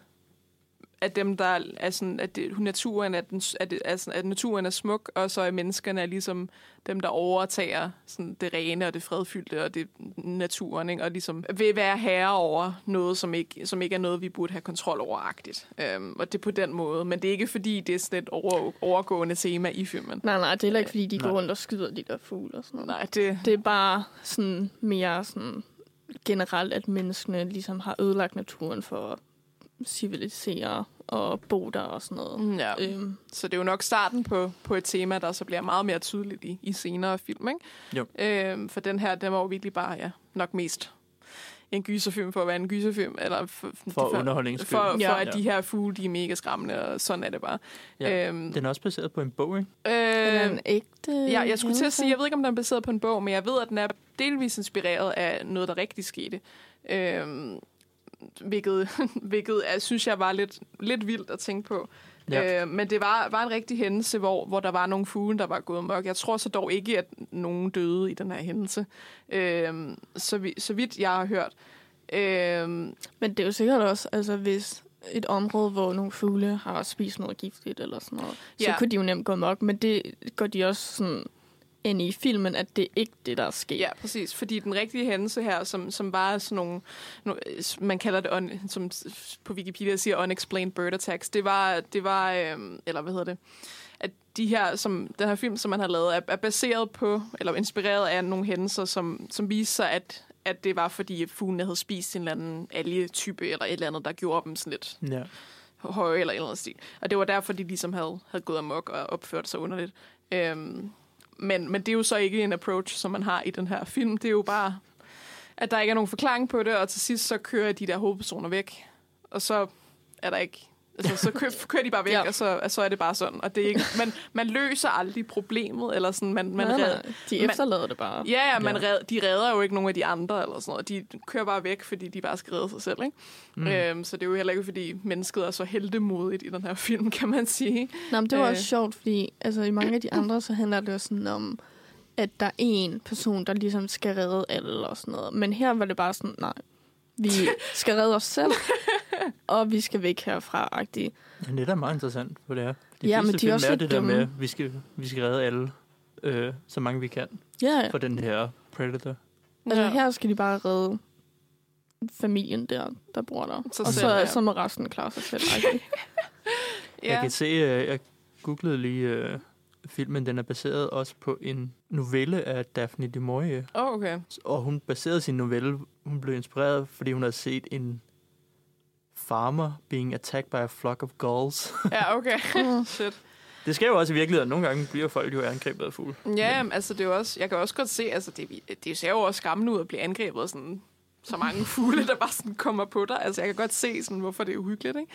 at dem, der er sådan, at det, naturen er, den, at, det, er sådan, at naturen er smuk, og så er menneskerne er ligesom dem, der overtager sådan, det rene og det fredfyldte og det naturen, ikke? og ligesom vil være herre over noget, som ikke, som ikke er noget, vi burde have kontrol over-agtigt. Øhm, og det er på den måde. Men det er ikke, fordi det er sådan et over, overgående tema i filmen. Nej, nej, det er heller ikke, fordi de Nej. går rundt og skyder de der fugle og sådan noget. Nej, det... Det er bare sådan mere sådan generelt, at menneskene ligesom har ødelagt naturen for at civilisere og bo der og sådan noget. Ja. Øhm, Så det er jo nok starten på, på et tema, der så bliver meget mere tydeligt i, i senere film, ikke? Jo. Øhm, for den her, den var jo virkelig bare, ja, nok mest en gyserfilm for at være en gyserfilm, eller for, For underholdningsfilm. For, for Ja. at de her fugle, de er mega skræmmende, og sådan er det bare. Ja. Øhm, Den er også baseret på en bog, ikke? eller øh, en ægte ja, jeg skulle til at sige, jeg ved ikke, om den er baseret på en bog, men jeg ved, at den er delvis inspireret af noget, der rigtig skete. Øhm, hvilket, [LAUGHS] hvilket jeg synes jeg var lidt, lidt vildt at tænke på. Ja. Øh, men det var, var en rigtig hændelse, hvor, hvor der var nogle fugle, der var gået mørk. Jeg tror så dog ikke, at nogen døde i den her hændelse. Øh, så, vi, så vidt jeg har hørt. Øh, Men det er jo sikkert også, altså hvis et område, hvor nogle fugle har spist noget giftigt eller sådan noget, så Ja. kunne de jo nemt gå mok, men det går de også sådan ind i filmen, at det er ikke det, der er sket. ja, præcis. Fordi den rigtige hændelse her, som, som var sådan nogle, no, man kalder det, un, som på Wikipedia siger, unexplained bird attacks, det var, det var øh, eller hvad hedder det, at de her, som, den her film, som man har lavet, er, er baseret på, eller inspireret af nogle hændelser, som, som viser sig, at, at det var fordi fuglene havde spist en eller anden algetype, eller et eller andet, der gjorde dem sådan lidt Ja. høje, eller et eller andet stil. Og det var derfor, de ligesom havde, havde gået amok og opført sig underligt. Øhm, men, men det er jo så ikke en approach, som man har i den her film. Det er jo bare, at der ikke er nogen forklaring på det, og til sidst så kører de der hovedpersoner væk. Og så er der ikke... Altså, så kører, [LAUGHS] kører de bare væk, Ja. og, så, og så er det bare sådan. Og det er ikke, man, man løser aldrig problemet, eller sådan, man, man nej, redder, nej, de man- efterlader det bare. Ja, ja, man Ja. red, de redder jo ikke nogen af de andre, eller sådan noget. De kører bare væk, fordi de bare skal redde sig selv, ikke? Mm. Øhm, så det er jo heller ikke, fordi mennesket er så heldemodigt i den her [LAUGHS] film, kan man sige. Nå, men det var Øh. også sjovt, fordi altså, i mange af de andre, så handler det jo sådan om, at der er en person, der ligesom skal redde alle og sådan noget. Men her var det bare sådan, nej, vi skal redde os selv, og vi skal væk herfra, agtigt. Ja, det er da meget interessant, for det er. De Ja, men de er film også er det der dumme. med, vi skal, vi skal redde alle, øh, så mange vi kan, Ja, ja. for den her Predator. Altså Ja. her skal de bare redde familien der, der bor der. Sig og selv, så, ja. så må resten klare sig selv. [LAUGHS] Ja. Jeg kan se, øh, jeg googlede lige øh, filmen, den er baseret også på en novelle af Daphne du Maurier. Oh, okay. Og hun baserede sin novelle, hun blev inspireret, fordi hun havde set en farmer being attacked by a flock of gulls. [LAUGHS] Ja, okay. Mm. [LAUGHS] Shit. det sker jo også i virkeligheden. Nogle gange bliver folk jo angrebet af fugle. Ja, men, altså det er jo også, jeg kan også godt se, altså det, det ser jo også skræmmende ud at blive angrebet af sådan så mange [LAUGHS] fugle, der bare sådan kommer på dig. Altså jeg kan godt se, sådan, hvorfor det er uhyggeligt, ikke?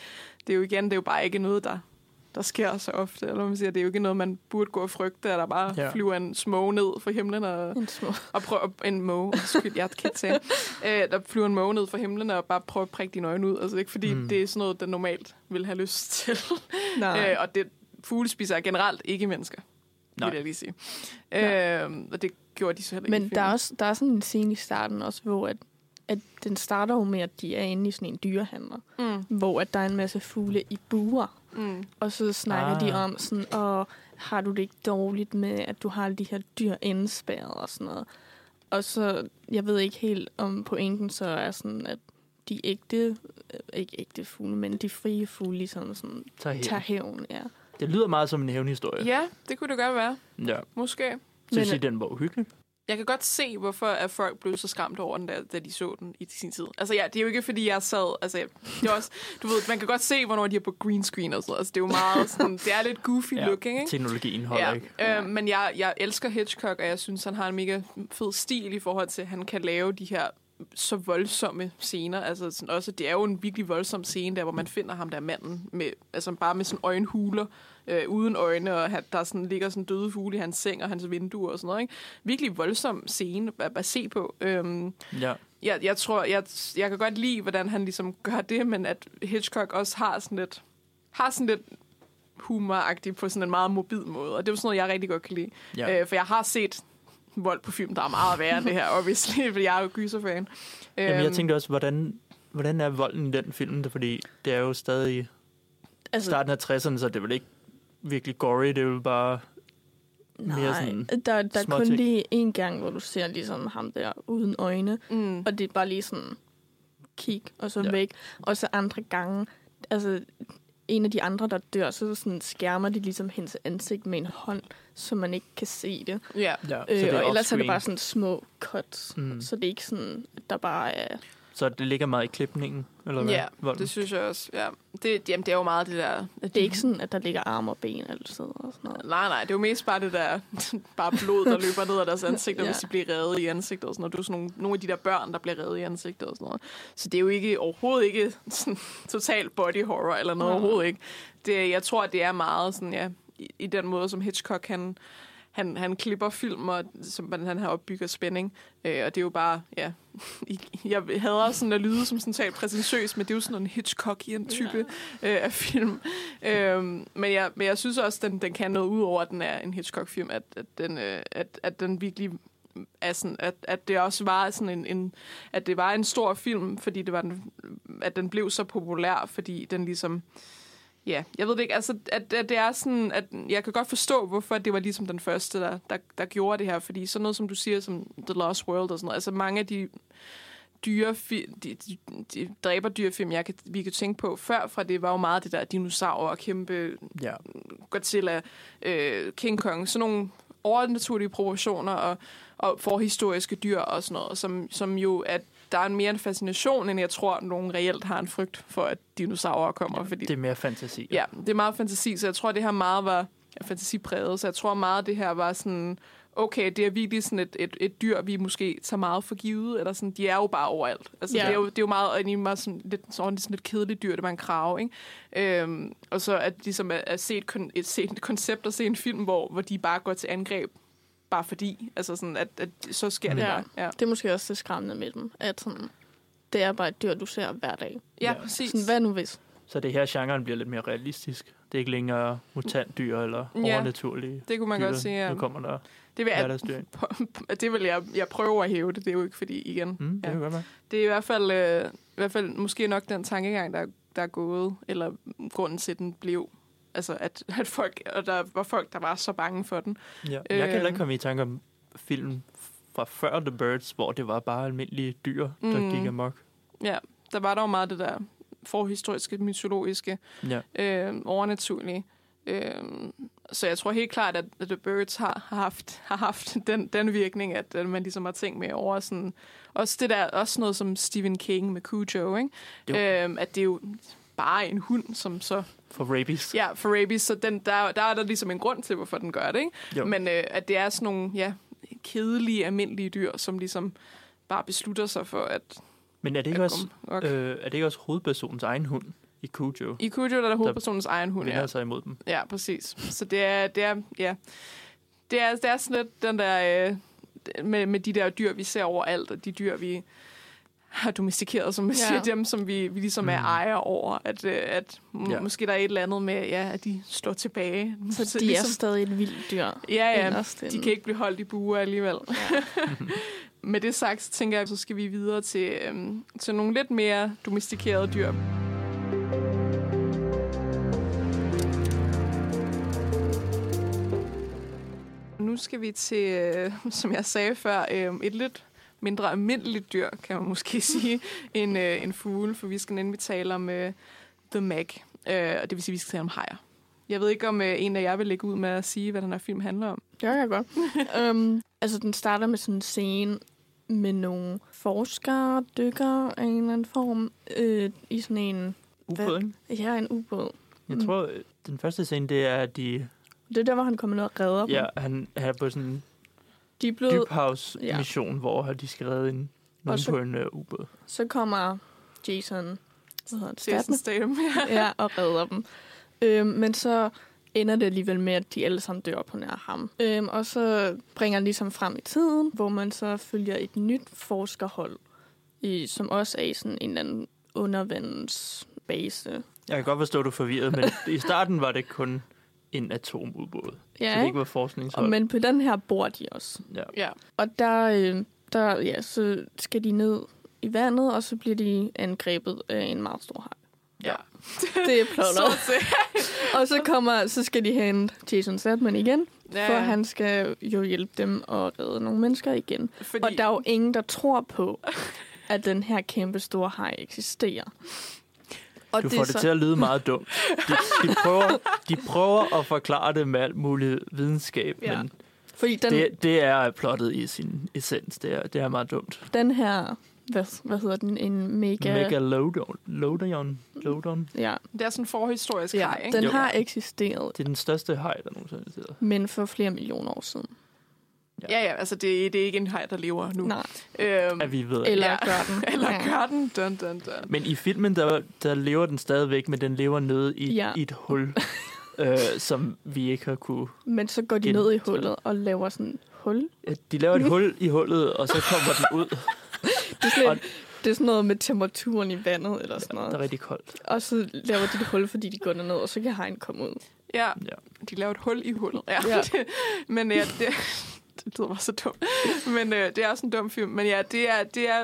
Det er jo igen, det er jo bare ikke noget, der, der sker så ofte. Eller man siger, det er jo ikke noget, man burde gå og frygte, at der bare Ja. flyver en små ned fra himlen og, En små. og prøver en måge. Undskyld, jeg kan ikke. Øh, der flyver en måge ned fra himlen og bare prøver at prikke dine øjne ud. Altså er ikke fordi, Mm. det er sådan noget, den normalt vil have lyst til. Nej. Øh, og det, fugle spiser generelt ikke mennesker, Nej. vil jeg lige sige. Øh, og det gjorde de så heller ikke Men der er, også, der er sådan en scene i starten også, hvor at, at den starter jo med, at de er inde i sådan en dyrehandler, Mm, hvor at der er en masse fugle i buer. mm, Og så snakker ah. de om sådan, og har du det ikke dårligt med, at du har de her dyr indspærret og sådan noget. Og så, jeg ved ikke helt om pointen så er sådan, at de ægte, øh, ikke ægte fugle, men de frie fugle ligesom sådan Tag her. tager hævn, ja. Det lyder meget som en hævnhistorie. Ja, det kunne det godt være. ja. Måske. Så jeg Men- sige, den var uhyggelig. Jeg kan godt se, hvorfor at folk blev så skræmt over den, da, da de så den i sin tid. Altså, ja, det er jo ikke, fordi jeg sad... Altså, det er også, du ved, man kan godt se, hvornår de er på green screen og sådan noget. Altså, det er jo meget sådan... Det er lidt goofy ja. looking, ikke? Teknologien holder ikke. Øh, men jeg, jeg elsker Hitchcock, og jeg synes, han har en mega fed stil i forhold til, at han kan lave de her så voldsomme scener. Altså sådan også, det er jo en virkelig voldsom scene der, hvor man finder ham der manden, med, altså bare med sådan øjenhuler, øh, uden øjne, og han, der sådan, ligger sådan døde fugle i hans seng og hans vinduer og sådan noget. Ikke? Virkelig voldsom scene at, at se på. Øhm, Ja. jeg, jeg tror, jeg, jeg kan godt lide, hvordan han ligesom gør det, men at Hitchcock også har sådan lidt, har sådan lidt humoragtigt på sådan en meget mobil måde. Og det er jo sådan noget, jeg rigtig godt kan lide. Ja. Øh, for jeg har set vold på film, der er meget værre end det her, [LAUGHS] obviously, fordi jeg er jo gyserfan. Jamen, jeg Øhm, tænkte også, hvordan, hvordan er volden i den film? Fordi det er jo stadig Altså, starten af 60'erne, så det er vel ikke virkelig gory, det er jo bare mere nej, sådan der, der er kun ting. lige en gang, hvor du ser ligesom ham der uden øjne, Mm. og det er bare lige sådan, kig, og så Ja. væk. Og så andre gange, altså, en af de andre, der dør, så sådan skærmer de ligesom hendes ansigt med en hånd, så man ikke kan se det. Ja. Ja, Øh, og ellers er det bare sådan små cuts, Mm. så det er ikke sådan, at der bare er... Så det ligger meget i klipningen, eller hvad? Ja, Volden? det synes jeg også. Ja. Det, jamen, det er jo meget det der... Det er ikke sådan, at der ligger arme og ben steder og sådan noget. Nej, nej, det er jo mest bare det der [LAUGHS] bare blod, der løber ned af deres ansigter, ja. Hvis de bliver revet i ansigtet og sådan noget. Du er sådan nogle, nogle af de der børn, der bliver revet i ansigtet og sådan noget. Så det er jo ikke overhovedet ikke sådan [LAUGHS] total body horror eller noget, Nej. overhovedet ikke. Det, jeg tror, det er meget sådan, ja, i, i den måde, som Hitchcock han, han, han klipper film, og som han har opbygger spænding. Øh, og det er jo bare, ja, [LAUGHS] jeg hader sådan at lyde som sådan talt præsentøs, men det er jo sådan en Hitchcockian type ja. øh, af film. øhm, men, jeg, men jeg synes også, den, den kan noget ud over, at den er en Hitchcock-film, at, at, den, øh, at, at den virkelig er sådan, at, at det også var sådan en, en, at det var en stor film, fordi det var den, at den blev så populær, fordi den ligesom, ja, jeg ved det ikke, altså, at, at det er sådan, at jeg kan godt forstå, hvorfor det var ligesom den første, der, der, der gjorde det her, fordi sådan noget, som du siger, som The Lost World og sådan noget, altså mange af de dyre de, de, de dræberdyrfilm, jeg kan, vi kan tænke på før, fra det var jo meget det der dinosaurer, kæmpe Ja. Godzilla, øh, King Kong, sådan nogle overnaturlige proportioner og, og forhistoriske dyr og sådan noget, som, som jo at der er mere en fascination, end jeg tror, nogen reelt har en frygt for, at dinosaurer kommer. Fordi, Det er mere fantasi. Ja, det er meget fantasi, så jeg tror, det her meget var ja, fantasipræget, så jeg tror meget, det her var sådan, okay, det er virkelig sådan et, et, et dyr, vi måske tager meget for givet, eller sådan, de er jo bare overalt. Altså, Ja. det, er jo, det er jo meget, og er meget sådan, lidt, sådan, sådan et kedeligt dyr, det var en krav, ikke? Øhm, og så at ligesom at, at se et, kon- et, se et koncept og se en film, hvor, hvor de bare går til angreb, bare fordi, altså sådan, at, at så sker det Ja. bare. Ja, Det er måske også det skræmmende med dem, at sådan, det er bare et dyr, du ser hver dag. ja, Ja. præcis. Sådan, hvad nu hvis? Så det her genren bliver lidt mere realistisk. Det er ikke længere mutantdyr eller Ja. overnaturlige Det kunne man dyr. godt sige, ja. Nu kommer der Det vil, jeg, hverdagsdyr [LAUGHS] det vil jeg, jeg prøve at hæve det, det er jo ikke fordi, igen, Mm, det Ja. godt. Det er i hvert fald, øh, i hvert fald måske nok den tankegang, der, der er gået, eller grunden til, at den blev. Altså, at, [LAUGHS] at folk, og der var folk, der var så bange for den. Ja. Jeg kan heller Øhm. ikke komme i tanke om film fra før The Birds, hvor det var bare almindelige dyr, der Mm. gik amok. Ja, der var der jo meget det der forhistoriske, mytologiske, Ja. øh, overnaturlige. Øh, så jeg tror helt klart, at The Birds har, har haft, har haft den, den virkning, at, at man ligesom har tænkt med over sådan... Også det der, også noget som Stephen King med Cujo, ikke? Jo. Øh, at det er jo bare en hund, som så For rabies. Ja, for rabies, så den, der, der er der ligesom en grund til, hvorfor den gør det, ikke? Jo. Men øh, at det er sådan nogle, ja, kedelige, almindelige dyr, som ligesom bare beslutter sig for, at... Men er det ikke også, amok. øh, er det ikke også hovedpersonens egen hund i Cujo? I Cujo der er der hovedpersonens egen hund, ja. sig imod dem. Ja, præcis. Så det er, det er, ja... Det er, det er sådan lidt den der... Øh, med, med de der dyr, vi ser overalt, og de dyr, vi [LAUGHS] har domestikeret, som man Ja. siger, dem, som vi, vi ligesom er Mm. ejer over, at, øh, at Ja. måske der er et eller andet med, ja, at de slår tilbage. Så de er stadig et vildt dyr. Ja, ja. De kan ikke blive holdt i buer alligevel. Ja. [LAUGHS] Med det sagt, så tænker jeg, så skal vi videre til, øhm, til nogle lidt mere domestikerede dyr. Nu skal vi til, øh, [LAUGHS] som jeg sagde før, øh, et lidt mindre almindeligt dyr, kan man måske [LAUGHS] sige, end øh, en fugle, for vi skal nemlig tale om øh, The Meg, øh, og det vil sige, at vi skal tale om hajer. Jeg ved ikke, om øh, en af jer vil lægge ud med at sige, hvad den her film handler om. Det gør jeg godt. um, [LAUGHS] altså, den starter med sådan en scene med nogle forskere, dykker af en eller anden form, øh, i sådan en, Ubåd, ikke? ja, en ubåd. Jeg Mm. tror, øh, den første scene, det er, at de, Det er der, hvor han kommer ned og redder dem. ja, han, han er på sådan De er blevet, dybhavsmission, ja. hvor de skal redde en, nogen så- på en uh, ubåd. så kommer Jason, hvad hedder det, Jason Statham, [LAUGHS] Statham. ja, og redder dem. Øhm, men så ender det alligevel med, at de alle sammen dør på nær ham. Øhm, og så bringer han ligesom frem i tiden, hvor man så følger et nyt forskerhold, i, som også er i sådan en eller anden undervandsbase. Jeg kan godt forstå, at du er forvirret, men [LAUGHS] i starten var det kun en atomubåd. så Ja, det ikke var Og, forskningshold. men på den her bor de også. Ja. ja. Og der, øh, der ja, så skal de ned i vandet, og så bliver de angrebet af en meget stor haj. ja. [LAUGHS] Det er plottet. Så [LAUGHS] og så, kommer, så skal de hente Jason Statham igen, Ja, for han skal jo hjælpe dem og redde nogle mennesker igen. Fordi, Og der er jo ingen, der tror på, at den her kæmpe store haj eksisterer. Og Du det får det så, til at lyde meget dumt. De, de, prøver, de prøver at forklare det med alt muligt videnskab, Ja. men fordi den, det, det er plottet i sin essens. Det er, det er meget dumt. den her, hvad, hvad hedder den, en mega... Megalodon. Lodon. Lodon. Ja, Det er sådan en forhistorisk ja hej, ikke? den Jo. har eksisteret, Det er den største haj, der nogensinde hedder. men for flere millioner år siden. Ja, ja, altså det, det er ikke en hej, der lever nu. Nej, Øhm, At vi ved. eller Ja. gør den. [LAUGHS] eller ja. gør den? Dun, dun, dun. Men i filmen, der, der lever den stadigvæk, men den lever nede i, Ja. i et hul, [LAUGHS] øh, som vi ikke har kunne... Men så går de ned i hullet og laver sådan et hul. Ja, De laver et [LAUGHS] hul i hullet, og så kommer den ud. Det er sådan, lidt, det er sådan noget med temperaturen i vandet eller sådan Der er noget. rigtig koldt. Og så laver de et hul, fordi de går ned, og så kan hegn komme ud. Ja, Ja. de laver et hul i hullet. Ja. Ja. Det, men ja, det, [LAUGHS] det lyder bare så dumt. Men øh, det er også en dum film. Men ja, det er, det er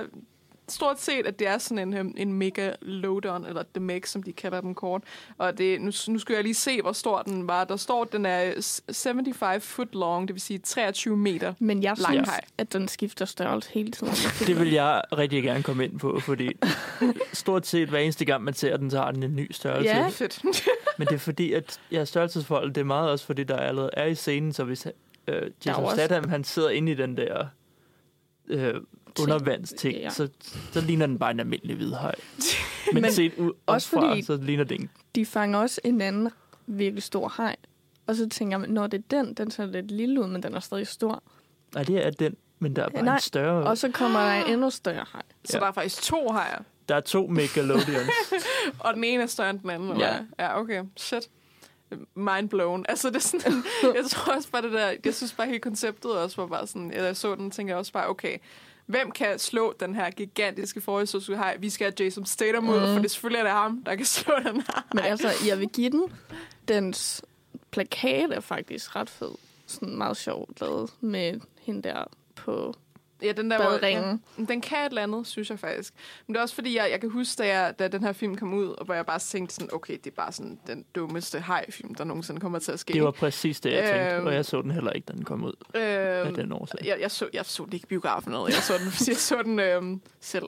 stort set, at det er sådan en, øhm, en mega lowdown, eller The Meg, som de kalder den kort. Og det, nu, nu skal jeg lige se, hvor stor den var. Der står, at den er s- 75 foot long, det vil sige 23 meter. Men jeg Lang synes, hej. at den skifter størrelse hele tiden. [LAUGHS] Det vil jeg rigtig gerne komme ind på, fordi [LAUGHS] stort set hver eneste gang, man ser den, så har den en ny størrelse. Ja. Fedt. Men det er fordi, at ja, størrelsesforhold, det er meget også fordi, der allerede er i scenen, så hvis øh, Jason også- Statham, han sidder inde i den der øh, undervandsting, Ja. så, så ligner den bare en almindelig hvid haj. [LAUGHS] Men, Men set ud også opfra, fordi- så ligner det en... De fanger også en anden virkelig stor hej. Og så tænker man, når det er den, den ser lidt lille ud, men den er stadig stor. Nej, det er den, men der er bare Nej, en større... Og så kommer der en endnu større hej. Så Ja. der er faktisk to hejer, Der er to Megalodions. [LAUGHS] og den ene er større end den anden. Eller? Ja. ja, okay. Shit. Mind blown. Altså, det er sådan, [LAUGHS] jeg tror også bare det der, jeg synes bare hele konceptet også var bare sådan, jeg så den, tænker jeg også bare, okay, hvem kan slå den her gigantiske forhistoriske Vi skal have Jason Statham ud, for det selvfølgelig er det ham, der kan [LAUGHS] slå den her Men altså, jeg vil give den. Dens plakat er faktisk ret fed. Sådan meget sjovt lavet med hende der på Ja, den der, hvor, baderingen. ja, den kan et eller andet, synes jeg faktisk. Men det er også fordi, jeg, jeg kan huske, da, jeg, da den her film kom ud, og hvor jeg bare tænkte sådan, okay, det er bare sådan den dummeste haj-film, der nogensinde kommer til at ske. Det var præcis det, jeg tænkte, Øhm. og jeg så den heller ikke, da den kom ud af øhm, den årsag. jeg, jeg, så, jeg så den ikke biografen noget. Jeg så den, [LAUGHS] jeg så den øhm, selv.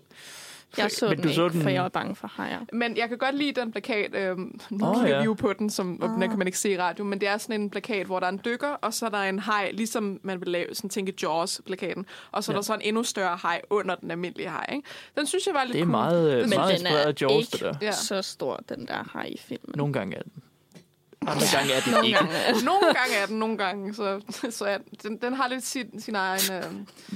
Jeg så Men den du så ikke, den- for jeg var bange for hajer. Men jeg kan godt lide den plakat. Øhm, nu oh, kigger ja. vi jo på den, som, og den kan man ikke se i radio, men det er sådan en plakat, hvor der er en dykker, og så er der en haj, ligesom man vil lave, sådan tænke Jaws-plakaten, og så er Ja. der så en endnu større haj under den almindelige haj. Ikke? Den synes jeg var lidt Det er cool. meget, øh, Men meget den inspireret er af Jaws, ikke det der. Ja. så stor, den der hej i filmen. Nogle gange er den. Andre gange er den Nogle ikke. gange. er den. nogle gange er den, nogle gange, så, så er den, den har lidt sin, sin egen... Øh,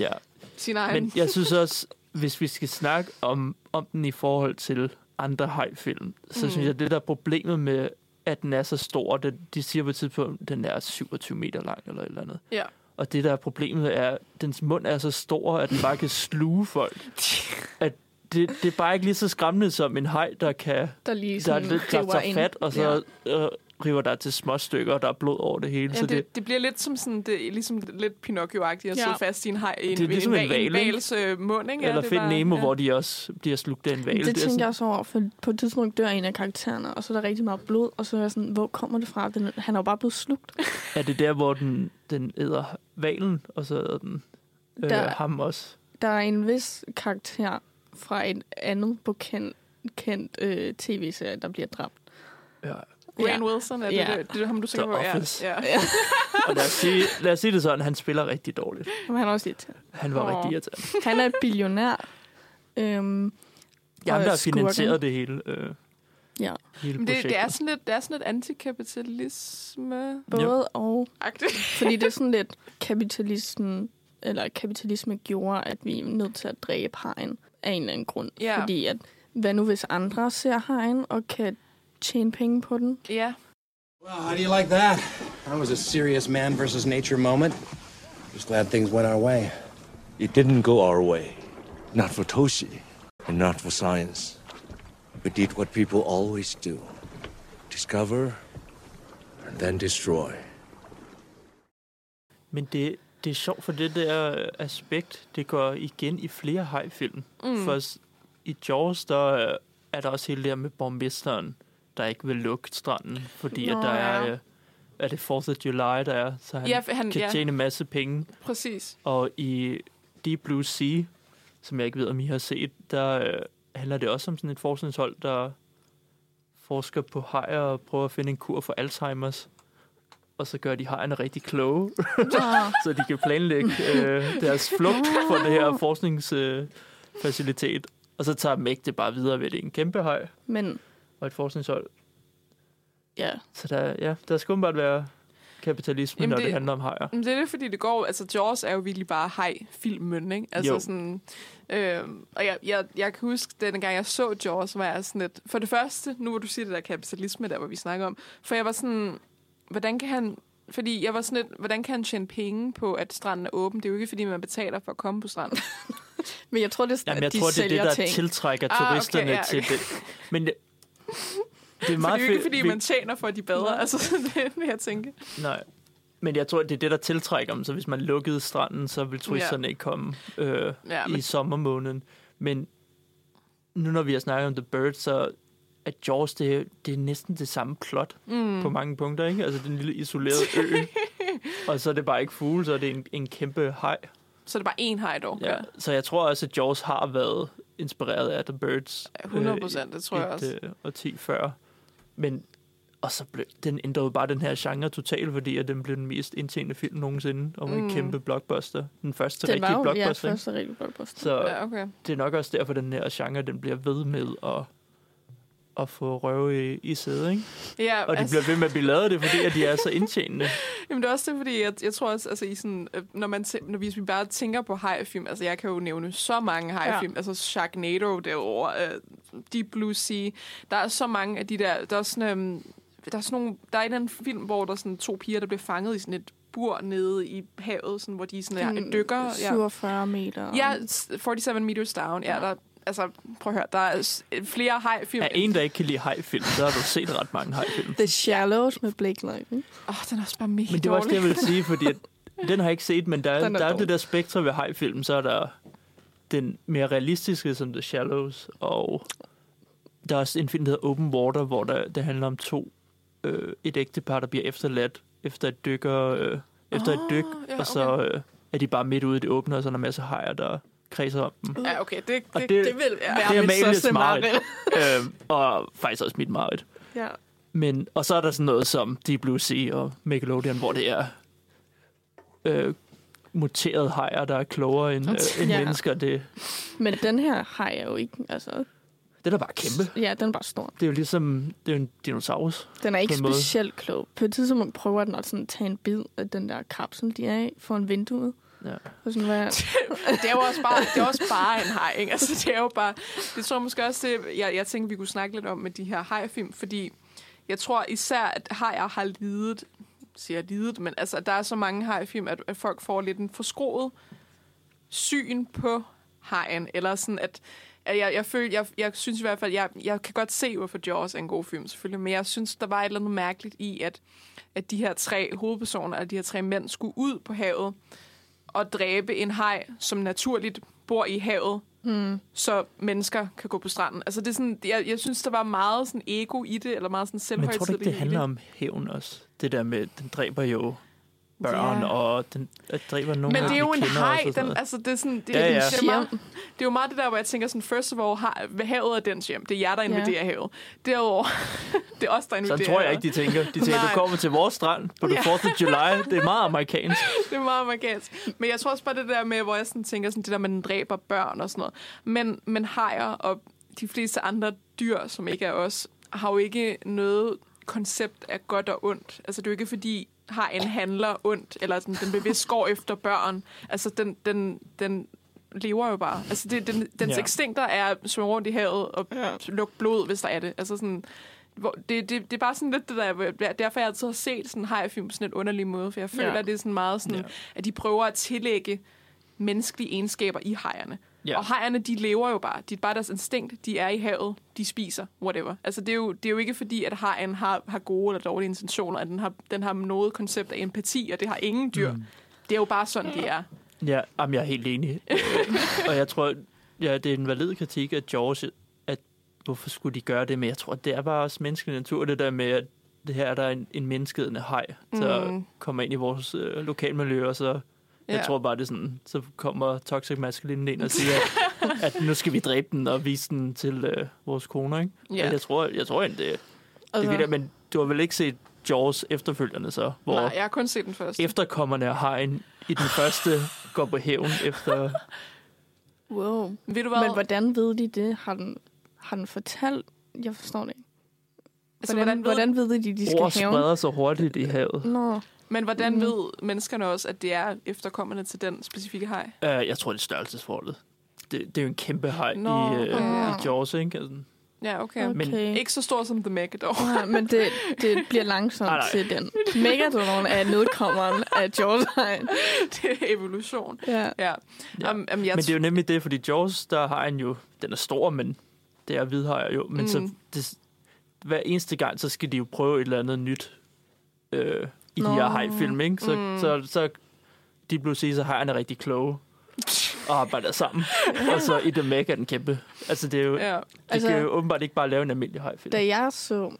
Ja. sin egen Men jeg synes også, hvis vi skal snakke om, om den i forhold til andre hajfilm, så Mm. synes jeg, det der er problemet med, at den er så stor, det, de siger på et tidspunkt, at den er 27 meter lang eller et eller andet. Ja. Og det der er problemet er, at dens mund er så stor, at den bare kan sluge folk. [LAUGHS] At det, det er bare ikke lige så skræmmende som en haj, der kan Der lige der, sådan der, der river tager ind. fat, og så ja. øh, river der til små stykker, og der er blod over det hele. Ja, så det, det, det bliver lidt som sådan, det er ligesom lidt Pinocchio-agtigt at Ja. sidde fast i en, hej, i en, Det er ligesom en en, en, ikke? vals øh, mund, ikke? eller det Find Nemo, ja. hvor de også bliver slugt af en valg. Det, det tænker jeg også over, for på et tidspunkt dør en af karaktererne, og så er der rigtig meget blod, og så er jeg sådan, hvor kommer det fra? Den, han er jo bare blevet slugt. [LAUGHS] Er det der, hvor den, den æder valen, og så æder den øh, Der- ham også? Der er en vis karakter fra et andet på kendt, kendt øh, tv-serie, der bliver dræbt. Ja. Wayne Wilson, er det, Ja. det, det er ham, du tænker på? Ja. Office. ja. [LAUGHS] Og lad os, sige, lad os sige det sådan, han spiller rigtig dårligt. Men han er også irriterende. Han var Åh. rigtig irriterende. Han er billionær. Øhm, Jeg Og der har finansieret det hele, øh, ja, hele Men det, det, er sådan lidt, det er sådan lidt antikapitalisme både og. agtigt [LAUGHS] Fordi det er sådan lidt kapitalismen, eller kapitalisme gjorde, at vi er nødt til at dræbe hajen af en eller anden grund. Ja. Fordi at, hvad nu hvis andre ser hajen og kan tjene penge på den? Ja. Well, how do you like that? That was a serious man versus nature moment. Just glad things went our way. It didn't go our way. Not for Toshi, and not for science. We did what people always do discover and then destroy. Men det, det er sjovt, for det der aspekt, det går igen i flere hajfilm. Mm. For i Jaws, der er der også hele det her med borgmesteren, der ikke vil lukke stranden, fordi Nå, at der er, ja. øh, er det 4th of July, der er, så han, Ja, han- kan ja. tjene en masse penge. Præcis. Og i Deep Blue Sea, som jeg ikke ved, om I har set, der øh, handler det også om sådan et forskningshold, der forsker på hajer og prøver at finde en kur for Alzheimer's. Og så gør de hajerne rigtig kloge, [LAUGHS] så de kan planlægge øh, deres flugt fra det her forskningsfacilitet. og så tager Meg det bare videre ved det er en kæmpe haj Men og et forskningshold. ja, Så der, ja, der skal bare være kapitalisme, Jamen, når det, det- handler om hajer. Men det er det, fordi det går... Altså, Jaws er jo virkelig bare hej-filmen, ikke? Altså Jo. sådan... Øh, og jeg, jeg, jeg kan huske, den gang jeg så Jaws, var jeg sådan lidt... For det første, nu hvor du siger det der kapitalisme, der hvor vi snakker om, for jeg var sådan... Hvordan kan han... Fordi jeg var sådan lidt, hvordan kan han tjene penge på, at stranden er åben? Det er jo ikke, fordi man betaler for at komme på stranden. [LAUGHS] men jeg tror, det er sådan, Jamen, jeg at de tror, det er det, der ting. tiltrækker Ah, okay, turisterne ja, okay. til det. Men det, er meget jo ikke, fordi Vi- man tjener for, at de bader. Altså, [LAUGHS] det det, jeg tænker. Nej. Men jeg tror, det er det, der tiltrækker dem. Så hvis man lukkede stranden, så vil turisterne ikke komme øh, Ja, i men, sommermåneden. Men nu når vi har snakket om The Bird, så at Jaws, det, det er næsten det samme plot mm. på mange punkter, ikke? Altså den lille isolerede ø, [LAUGHS] og så er det bare ikke fugle, så er det en, en kæmpe haj. så er det bare én hej dog. Ja. Så jeg tror også, at Jaws har været inspireret af The Birds. Ja, 100 procent, det tror jeg et, også. Øh, årti før. Men og så blev, den ændrede jo bare den her genre totalt, fordi at den blev den mest indtjenende film nogensinde, og var Mm. en kæmpe blockbuster. Den første Den rigtige var jo ja, blockbuster. ikke? første rigtig blockbuster. så Ja, okay. det er nok også derfor, den her genre, den bliver ved med at, at få røve i, i sædet, ikke? Ja, Og de bliver ved med at blive lavet det, fordi at de er så indtjenende. [LAUGHS] Jamen det er også det, fordi jeg, jeg tror også, altså i sådan, øh, når, man tæ- når vi, hvis vi bare tænker på hajfilm, altså jeg kan jo nævne så mange hajfilm, ja. altså Sharknado derovre, øh, Deep Blue Sea, der er så mange af de der, der er sådan, øhm, der er sådan nogle, der er en anden film, hvor der er sådan to piger, der bliver fanget i sådan et bur nede i havet, sådan, hvor de sådan er dykker. Ja, 47 meter. ja, s- 47 meters down, ja, der, altså prøv at høre, der er flere hajfilm. Er en, der ikke kan lide hajfilm, så har du set ret mange hajfilm. The Shallows med Blake Lively. Åh, oh, den er også bare mega Men det var også det, jeg ville sige, fordi at, [LAUGHS] den har jeg ikke set, men der er, er der er det der spektrum ved hajfilm, så er der den mere realistiske, som The Shallows, og der er også en film, der hedder Open Water, hvor der, det handler om to, øh, et ægtepar, der bliver efterladt efter et dykker, øh, efter et dyk, ja, og så øh, er de bare midt ude i det åbne, og så er der en masse hajer, der kredser om dem. Ja, okay, det, Og det, det- det, vil ja. det er mit største mareridt. mareridt. [LAUGHS] øh, og faktisk også mit mareridt. ja. Men, og så er der sådan noget som Deep Blue Sea og Nickelodeon, hvor det er øh, muterede hajer, der er klogere end, øh, end Ja. mennesker. Det, Men den her har jeg jo ikke. Altså, det er bare kæmpe. ja, den er bare stor. Det er jo ligesom det er en dinosaurus. Den er ikke specielt klog. På et tidspunkt prøver den at sådan tage en bid af den der kapsel, de er i, foran vinduet. Ja. Og sådan, hvad, [LAUGHS] det er jo også bare, det er også bare en haj, ikke? Altså, det er jo bare... Det tror jeg måske også, det, jeg, jeg tænkte, vi kunne snakke lidt om med de her hajfilm, fordi jeg tror især, at hajer har lidet, siger jeg lidet, men altså, der er så mange hajfilm, at, at folk får lidt en forskroet syn på hajen, eller sådan, at at jeg, jeg, føler, jeg, jeg synes i hvert fald, jeg, jeg kan godt se, hvorfor Jaws er en god film, selvfølgelig, men jeg synes, der var et eller andet mærkeligt i, at, at de her tre hovedpersoner, at de her tre mænd, skulle ud på havet og dræbe en haj, som naturligt bor i havet, mm. så mennesker kan gå på stranden. Altså det er sådan, jeg, jeg synes, der var meget sådan ego i det, eller meget sådan Men jeg tror du selvhøjtidlighed ikke, det handler om hævn også? Det der med, den dræber jo børn, Ja. og den dræber nogen, Men det er de jo en også sådan Den, altså, det er, sådan, det, Ja, er, ja. det, er meget, det er jo meget det der, hvor jeg tænker sådan, first of all, har, havet er dens hjem. Det er jer, der invaderer havet. Derudover, [LAUGHS] det er os, der invaderer Sådan tror jeg ikke, de tænker. De tænker, Nej. du kommer til vores strand på the Ja. 4th of July. Det er meget amerikansk. [LAUGHS] det er meget amerikansk. Men jeg tror også bare det der med, hvor jeg sådan tænker, sådan, det der med, at den dræber børn og sådan noget. Men, men hajer og de fleste andre dyr, som ikke er os, har jo ikke noget koncept af godt og ondt. Altså det er jo ikke fordi, hajen handler ondt, eller sådan, den bevidst går efter børn. Altså den, den, den lever jo bare. Altså det, den, dens Ja. instinkter er at svømme rundt i havet og ja. lukke blod, hvis der er det. Altså sådan, hvor, det, det, det er bare sådan lidt det der, derfor jeg altid har set sådan en hajfilm på sådan en underlig måde, for jeg føler, Ja. at det er sådan meget sådan, Ja. at de prøver at tillægge menneskelige egenskaber i hajerne. Ja. Og hajerne, de lever jo bare. De er bare deres instinkt. De er i havet. De spiser. Whatever. Altså, det er jo, det er jo ikke fordi, at hajen har, har gode eller dårlige intentioner. At den har, den har noget koncept af empati, og det har ingen dyr. Mm. Det er jo bare sådan, de er. Ja, jamen, jeg er helt enig. [LAUGHS] Og jeg tror, ja, det er en valid kritik af George, at hvorfor skulle de gøre det, men jeg tror, det er bare også menneskelig natur, det der med, at det her er der en, en menneskeædende haj, der Mm. kommer ind i vores øh, lokalmiljø, og så jeg Ja. tror bare, det er sådan, så kommer Toxic Masculine ind og siger, at, [LAUGHS] at nu skal vi dræbe den og vise den til øh, vores koner, ikke? Ja. Og Jeg tror, jeg tror egentlig, det, Det ved jeg, men du har vel ikke set Jaws efterfølgende så, hvor Nej, jeg har kun set den første. efterkommerne af hajen i den første går på hævn efter... [LAUGHS] Wow. Ved du hvad? Men hvordan ved de det? Har den, har den fortalt? Jeg forstår det ikke. altså, Hvordan, hvordan, ved, hvordan ved de, de Ord skal hævne? spreder sig hurtigt i havet. Nå, men hvordan Mm. ved menneskerne også, at det er efterkommende til den specifikke haj? Uh, jeg tror, det er størrelsesforholdet. Det, det er jo en kæmpe haj Nå, i, uh, ja. i Jaws, ikke? Altså, Ja, okay. okay. Men- Ikke så stor som The Meg, dog. Nej, men det, det bliver langsomt Nej, nej. til den. Megadron er nedkommeren af Hein. [LAUGHS] det er evolution. Ja. Ja. Ja. Um, um, jeg men det er jo nemlig det, fordi Jaws, der har han jo... Den er stor, men det er hvidhajer jo. Men mm. så det, hver eneste gang, så skal de jo prøve et eller andet nyt øh, i Nå. de her hajfilm, ikke? Så, Mm. mm. så, så de blev sige, så hajerne er rigtig kloge og arbejder sammen. og så i The Meg er den kæmpe. Altså, det er jo... Ja. De Altså- kan jo åbenbart ikke bare lave en almindelig hajfilm. Da jeg så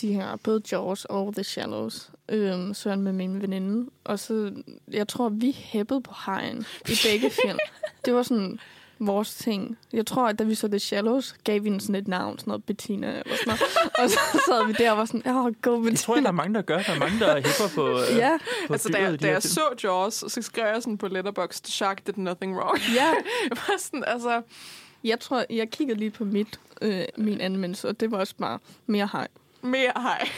de her, både Jaws og The Shallows, øhm, så jeg med min veninde, og så, jeg tror, vi hæppede på hajen i begge film. [LAUGHS] Det var sådan vores ting. Jeg tror, at da vi så The Shallows, gav vi den sådan et navn, sådan noget Bettina eller sådan noget. og så [LAUGHS] sad vi der og var sådan, åh, oh, go Det tror jeg, der er mange, der gør. Der er mange, der hæpper på, øh, Ja, på Altså, da da jeg så Jaws, så skrev jeg sådan på Letterboxd, Shark did nothing wrong. ja. [LAUGHS] Jeg var sådan, altså, Jeg tror, jeg kiggede lige på mit, øh, min anmeldelse, og det var også bare mere hej. mere hej.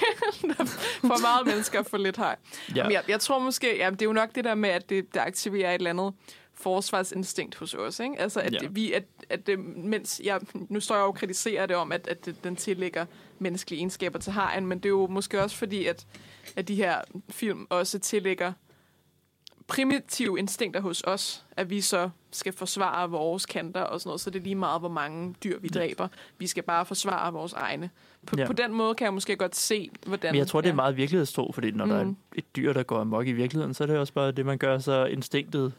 [LAUGHS] for meget mennesker for lidt hej. Ja. Men jeg, jeg tror måske, ja, det er jo nok det der med, at det, det aktiverer et eller andet forsvarsinstinkt hos os. Ikke? Altså, at Ja. vi, at, at det, mens jeg, nu står jeg jo og kritiserer det om, at, at det, den tillægger menneskelige egenskaber til hajen, men det er jo måske også fordi, at, at de her film også tillægger primitive instinkter hos os, at vi så skal forsvare vores kanter og sådan noget, så det er lige meget, hvor mange dyr vi dræber. Vi skal bare forsvare vores egne. På, Ja. på den måde kan jeg måske godt se, hvordan... Men jeg tror, det er ja. meget virkelighedstro, fordi når mm. der er Mm. et dyr, der går amok i virkeligheden, så er det også bare det, man gør så instinktet,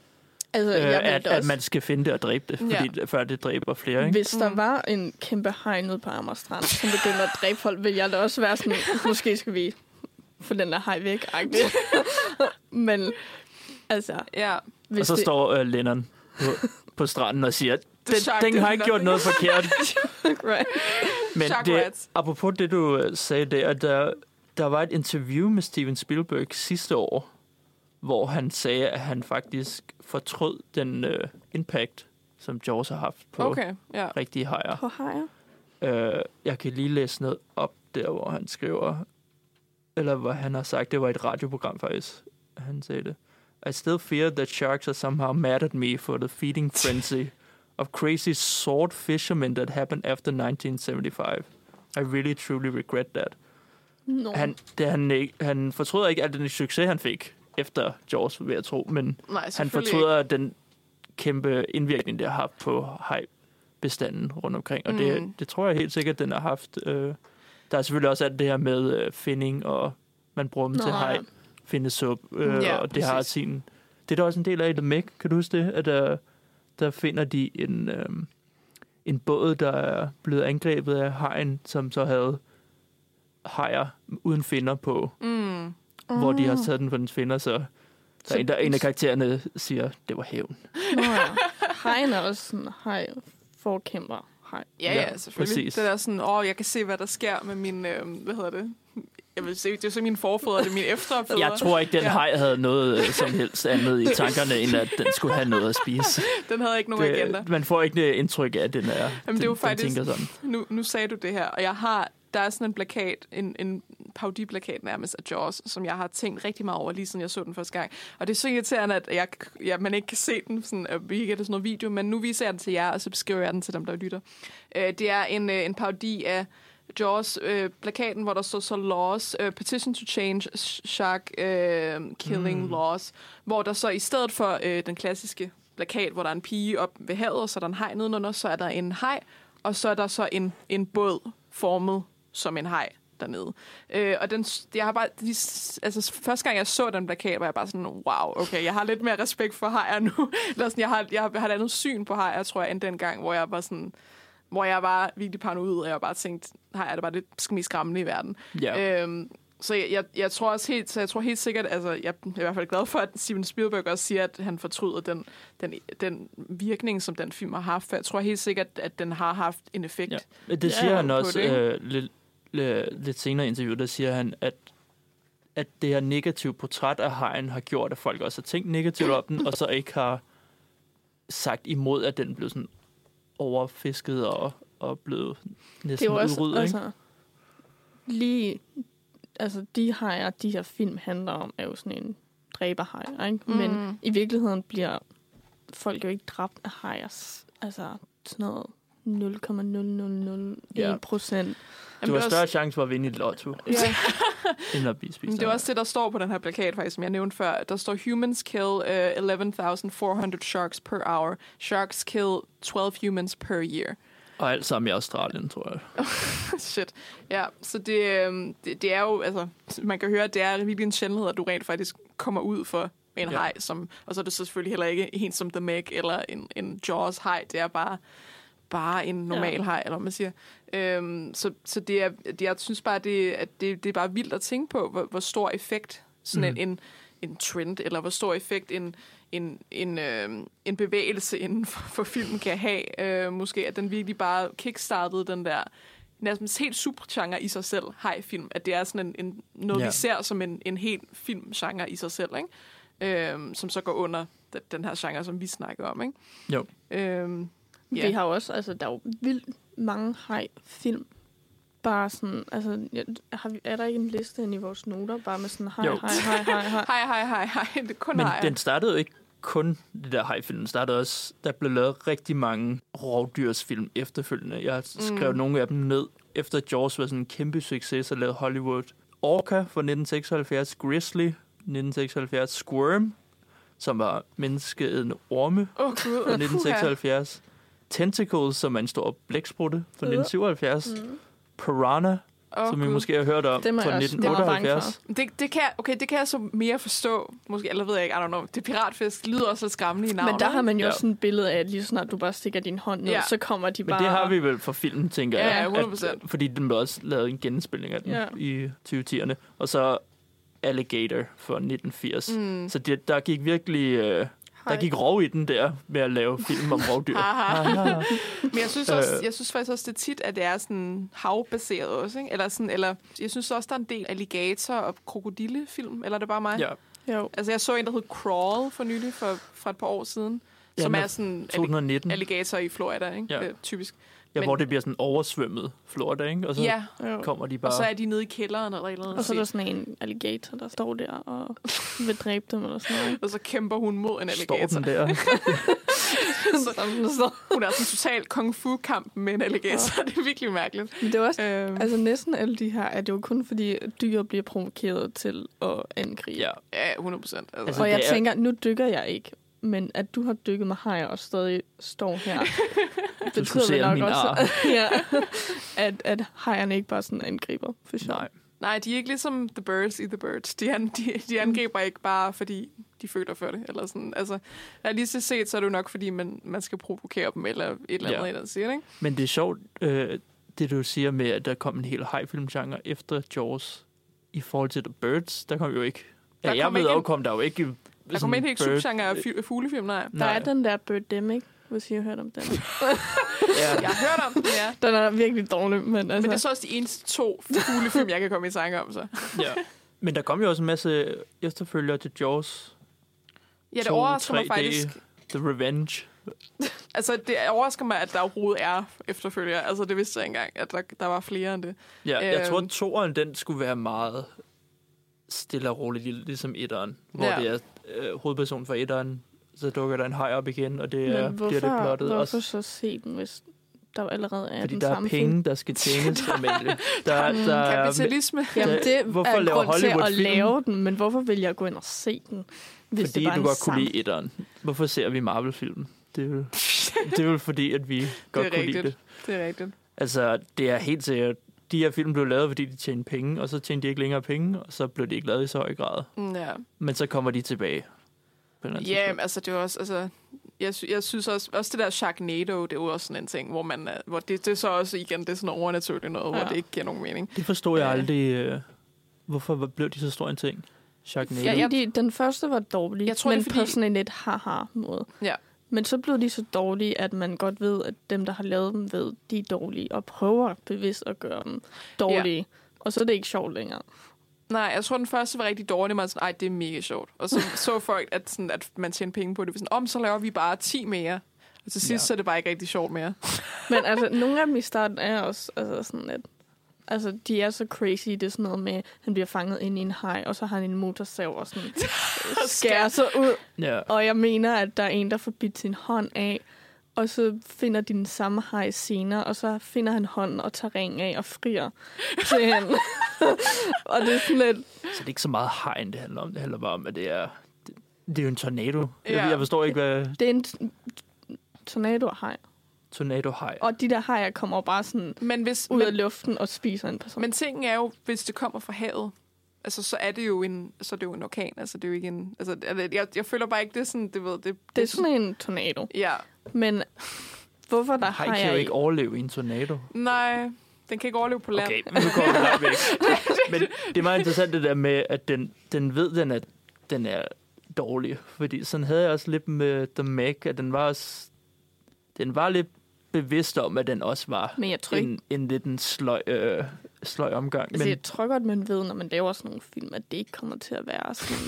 Altså, øh, at, at man skal finde det og dræbe det, fordi, ja. før det dræber flere. Ikke? hvis der Mm. var en kæmpe hej nede på Amager Strand, som begyndte at dræbe folk, ville jeg da også være sådan, måske skal vi få den der hej væk. [LAUGHS] Men altså, Ja, hvis Og så det, står øh, Lennon på, på stranden og siger, den, den har ikke gjort nothing." noget forkert. [LAUGHS] right. Men det, apropos det, du øh, sagde der, der, der var et interview med Steven Spielberg sidste år, hvor han sagde, at han faktisk fortrød den øh, impact, som Jaws har haft på okay. Ja. rigtige hajer. på hajer. Øh, jeg kan lige læse noget op der, hvor han skriver, eller hvor han har sagt, det var et radioprogram faktisk, han sagde det. I still fear that sharks are somehow mad at me for the feeding frenzy [LAUGHS] of crazy sword fishermen that happened after 1975. I really truly regret that. Nå. Han, det, han, han fortryder ikke al den succes, han fik efter Jaws, vil jeg tro, men Nej, han fortryder den kæmpe indvirkning, det har haft på hajbestanden rundt omkring. Og mm. det, det tror jeg helt sikkert, den har haft. Øh, der er selvfølgelig også alt det her med øh, finding, og man bruger dem Nå, til haj, finde sup, øh, Ja, og det har præcis. sin... Det er der også en del af i The Meg, kan du huske det? At der, der finder de en, øh, en båd, der er blevet angrebet af hajen, som så havde hajer uden finder på, Mm. Oh. hvor de har Ah. taget den for dens finder, så der Så- er en, der, en af karaktererne siger, det var hævn. Nå, ja. Hajen er også sådan hej forkæmper. Hej. Ja, Ja, ja, selvfølgelig. præcis. Det er sådan, åh, jeg kan se, hvad der sker med min, øh, hvad hedder det? Jeg vil se, det er så mine forfædre, det er mine efterfædre. Jeg tror ikke, den Ja. haj havde noget øh, som helst andet i tankerne, end at den skulle have noget at spise. [LAUGHS] Den havde ikke nogen agenda. Det, man får ikke det indtryk af, at den er. Jamen, den, det er jo den faktisk- tænker sådan. Nu, nu sagde du det her, og jeg har, der er sådan en plakat, en, en parodiplakat nærmest af Jaws, som jeg har tænkt rigtig meget over, lige siden jeg så den første gang. Og det er så irriterende, at jeg, ja, man ikke kan se den, sådan, at vi ikke sådan noget video, men nu viser jeg den til jer, og så beskriver jeg den til dem, der lytter. Øh, det er en, øh, en parodi af Jaws, øh, plakaten, hvor der står så laws, øh, petition to change sh- shark øh, killing mm. laws, hvor der så i stedet for øh, den klassiske plakat, hvor der er en pige op ved havet, og så er der en haj nedenunder, så er der en haj, og så er der så en, en båd formet som en haj dernede. Øh, og den, jeg har bare, de, altså, første gang jeg så den plakat, var jeg bare sådan, wow, okay, jeg har lidt mere respekt for hajer nu. [LAUGHS] Eller sådan, jeg, har, jeg, har, jeg har et andet syn på hajer, tror jeg, end den gang, hvor jeg var sådan, hvor jeg var virkelig paranoid, og jeg bare tænkte, hajer er det bare det mest skræmmende i verden. Ja. Øhm, så jeg, jeg, jeg tror også helt, så jeg tror helt sikkert, altså jeg er i hvert fald glad for, at Steven Spielberg også siger, at han fortryder den, den, den virkning, som den film har haft. For jeg tror helt sikkert, at den har haft en effekt. Ja. Det Ja, siger han på også det, øh, lidt, øh, lidt senere i interviewet, der siger han, at at det her negative portræt af hajen har gjort, at folk også har tænkt negativt om den, og så ikke har sagt imod, at den blev sådan overfisket og, og blevet Det næsten er jo også, udryddet. ikke? altså, lige, altså de hajer, de her film handler om, er jo sådan en dræberhaj, ikke? Mm. Men i virkeligheden bliver folk jo ikke dræbt af hajer, altså sådan noget 0,0001 Ja. procent. Du har større også- chance for at vinde i et lotto, Ja. [LAUGHS] end at blive spist. Men det er også det, der står på den her plakat, faktisk, som jeg nævnte før. Der står, humans kill uh, 11.400 sharks per hour. Sharks kill 12 humans per year. Og alt sammen i Australien, tror jeg. [LAUGHS] Shit. Ja, så det, øhm, det, det er jo, altså, man kan høre, at det er virkelig en sjældenhed, at du rent faktisk kommer ud for en Ja. ja. hej, som, og så er det så selvfølgelig heller ikke en som The Meg eller en, en Jaws hej, det er bare, bare en normal Ja. hej, eller hvad man siger. Øhm, så så det er, det, jeg synes bare, det, at det, det er bare vildt at tænke på, hvor, hvor stor effekt sådan Mm. en, en, en trend, eller hvor stor effekt en, en, en, øh, en bevægelse inden for, for filmen kan have. Øh, måske at den virkelig bare kickstartede den der nærmest helt subgenre i sig selv, hej-film. At det er sådan en, en noget, Ja. vi ser som en, en helt filmgenre i sig selv, ikke? Øhm, som så går under den, den her genre, som vi snakker om. Ikke? Jo. Øhm, Vi har også, altså der er jo vildt mange hej-film. Bare sådan, altså, jeg- har vi, er der ikke en liste inde i vores noter, bare med sådan, hej, Jo. hej, hej, hej, hej. [LAUGHS] hej, hej, hej, hej. Det er kun Men hej. den startede jo ikke kun det der hajfilm. Den startede også, der blev lavet rigtig mange rovdyrsfilm efterfølgende. Jeg skrev mm. nogle af dem ned. Efter Jaws var sådan en kæmpe succes, så lavede Hollywood Orca fra 1976, Grizzly 1976, Squirm, som var menneskeædende orme Åh, oh, fra gud. 1976, Tentacles, som er en stor blæksprutte fra 1977, Mm. Piranha, Oh, som I måske har hørt om, fra jeg også meget bange 1978. Det, det, kan, okay, det kan jeg så mere forstå. Måske, eller ved jeg ikke, I don't know. Det piratfisk. Lyder også lidt skræmmende i navnet. Men der har man jo Ja. sådan et billede af, at lige så snart du bare stikker din hånd ned, Ja. så kommer de Men bare... det har vi vel for filmen, tænker Ja, jeg. ja, 100%. At, fordi den blev også lavet en genspilning af den Ja. i 2010'erne. Og så Alligator fra 1980. Mm. Så det, der gik virkelig... Øh, der gik rov i den der med at lave film om rovdyr. Men jeg synes, også, Øh. jeg synes faktisk også, det er tit, at det er sådan havbaseret også. Ikke? Eller, sådan, eller jeg synes også, der er en del alligator- og krokodillefilm. Eller er det bare mig? ja, Jo. Altså, jeg så en, der hed Crawl for nylig, for, for et par år siden. Ja, som er sådan allig- 2019. alligator i Florida, ikke? Ja. Øh, typisk. Ja, men- hvor det bliver sådan oversvømmet Florida, ikke? Og så Ja, kommer de og bare... så er de nede i kælderen eller et eller andet. Og så er der sådan en alligator, der står der og vil dræbe dem eller sådan noget. [LAUGHS] og så kæmper hun mod en står alligator. den der. [LAUGHS] [LAUGHS] så, hun er sådan total kung fu kamp med en alligator. det er virkelig mærkeligt. Men det er også, Øhm, altså næsten alle de her, er det jo kun fordi dyr bliver provokeret til at angribe. ja. ja, 100 procent. Altså. Altså, Og jeg er- tænker, nu dykker jeg ikke, men at du har dykket med hajer og stadig står her, [LAUGHS] Du skulle se min ar. [LAUGHS] ja, [LAUGHS] at, at hajerne ikke bare sådan angriber for sjov. Nej. Nej, de er ikke ligesom The Birds i The Birds. De, an, de, de angriber ikke bare, fordi de føler for det. Eller sådan. Altså, realistisk set, så er det jo nok, fordi man, man skal provokere dem, eller et eller andet, Ja. ja. eller siger, ikke? Men det er sjovt, øh, det du siger med, at der kom en hel hajfilmgenre efter Jaws. I forhold til The Birds, der kom jo ikke... Ja, Der jeg kom ved ikke en- kom der jo ikke... Der kommer ikke helt bird- subgenre af fuglefilm, nej. Der Nej. er den der Birdemic, hvis I har hørt om den. [LAUGHS] Ja, Jeg har hørt om den, ja. Den er virkelig dårlig, men altså... Men det er så også de eneste to fuglefilm, jeg kan komme i tanke om, så. ja. Men der kom jo også en masse efterfølgere til Jaws. Ja, det overrasker mig 3D, faktisk. The Revenge. [LAUGHS] Altså, det overrasker mig, at der overhovedet er efterfølger. Altså, det vidste jeg ikke engang, at der, der var flere end det. Ja, jeg tror, Øhm. at toeren, den skulle være meget stille og roligt, lig- ligesom etteren. Hvor Ja. det er øh, hovedpersonen for etteren, så dukker der en haj op igen, og det er, men bliver det hvorfor, plottet. hvorfor Også, så se den, hvis der allerede er fordi den der er penge, film? der skal tjenes, [LAUGHS] Amalie. Der, der, er, Kapitalisme. Jamen, Det- hvorfor er laver grund til at film? lave den, men hvorfor vil jeg gå ind og se den, hvis fordi det du godt kunne lide etteren. Hvorfor ser vi Marvel-film? Det er vel, [LAUGHS] det er vel fordi, at vi godt kunne lide rigtigt. det. Det er rigtigt. Altså, det er helt sikkert. De her film blev lavet, fordi de tjente penge, og så tjente de ikke længere penge, og så blev de ikke lavet i så høj grad. Mm, Ja. Men så kommer de tilbage. På en Ja, men altså det er også, altså, jeg, sy- jeg synes også, også det der Sharknado, det er jo også sådan en ting, hvor man, er- hvor det, det er så også igen, det er sådan overnaturligt noget, ja. Hvor det ikke giver nogen mening. Det forstod jeg Øh. aldrig. Øh, hvorfor blev de så stor en ting? Sharknado. Ja, jeg- fordi den første var dårlig, Jeg tror, men det er på fordi- sådan en lidt haha-måde. Ja. Men så blev de så dårlige, at man godt ved, at dem, der har lavet dem, ved, de er dårlige, og prøver bevidst at gøre dem dårlige. Ja. Og så er det ikke sjovt længere. Nej, jeg tror, den første var rigtig dårlig. Man var sådan, ej, det er mega sjovt. Og så [LAUGHS] så folk, at, sådan, at man tjener penge på det. Sådan, om, så laver vi bare 10 mere. Og til sidst, ja. så er det bare ikke rigtig sjovt mere. [LAUGHS] Men altså, nogle af dem i starten er også altså, sådan, at Altså, de er så crazy. Det er sådan noget med, at han bliver fanget ind i en hej, og så har han en motorsav og sådan [LAUGHS] skærer sig ud. Ja. Og jeg mener, at der er en, der får bidt sin hånd af, og så finder de den samme hej senere, og så finder han hånden og tager ring af og frier til [LAUGHS] hende. [LAUGHS] og det er sådan lidt... Så det er ikke så meget hegn, det handler om. Det handler bare om, at det er, det, det er jo en tornado. Ja. Jeg, jeg forstår ikke, hvad Det er en t- tornado hej. Tornado hej. Og de der hajer kommer bare sådan Men, hvis, ud af men, luften og spiser en person. men tingen er jo, hvis det kommer fra havet, altså, så er det jo en, så er det jo en orkan. Altså, det er jo ikke en... Altså, jeg, jeg føler bare ikke, det er sådan, det ved... Det, det er sådan en tornado. Ja. Men hvorfor der har kan jeg jo ikke overleve i en tornado. Nej, den kan ikke overleve på land. Okay, nu går vi langt væk. [LAUGHS] Men det er meget interessant det der med, at den, den ved, den er, den er dårlig. Fordi sådan havde jeg også lidt med The Meg, at den var også, den var lidt bevidst om, at den også var Men jeg tror ikke, en, en lidt en sløj, øh, sløj omgang. altså, Men jeg tror godt, man ved, når man laver sådan nogle film, at det ikke kommer til at være sådan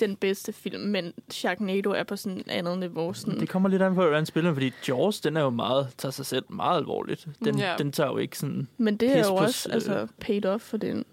[LAUGHS] den bedste film. Men Sharknado er på sådan et andet niveau. Sådan. det kommer lidt an på, hvordan spiller, fordi Jaws, den er jo meget, tager sig selv meget alvorligt. Den, Ja. den tager jo ikke sådan... Men det er jo på også s- altså, paid off for den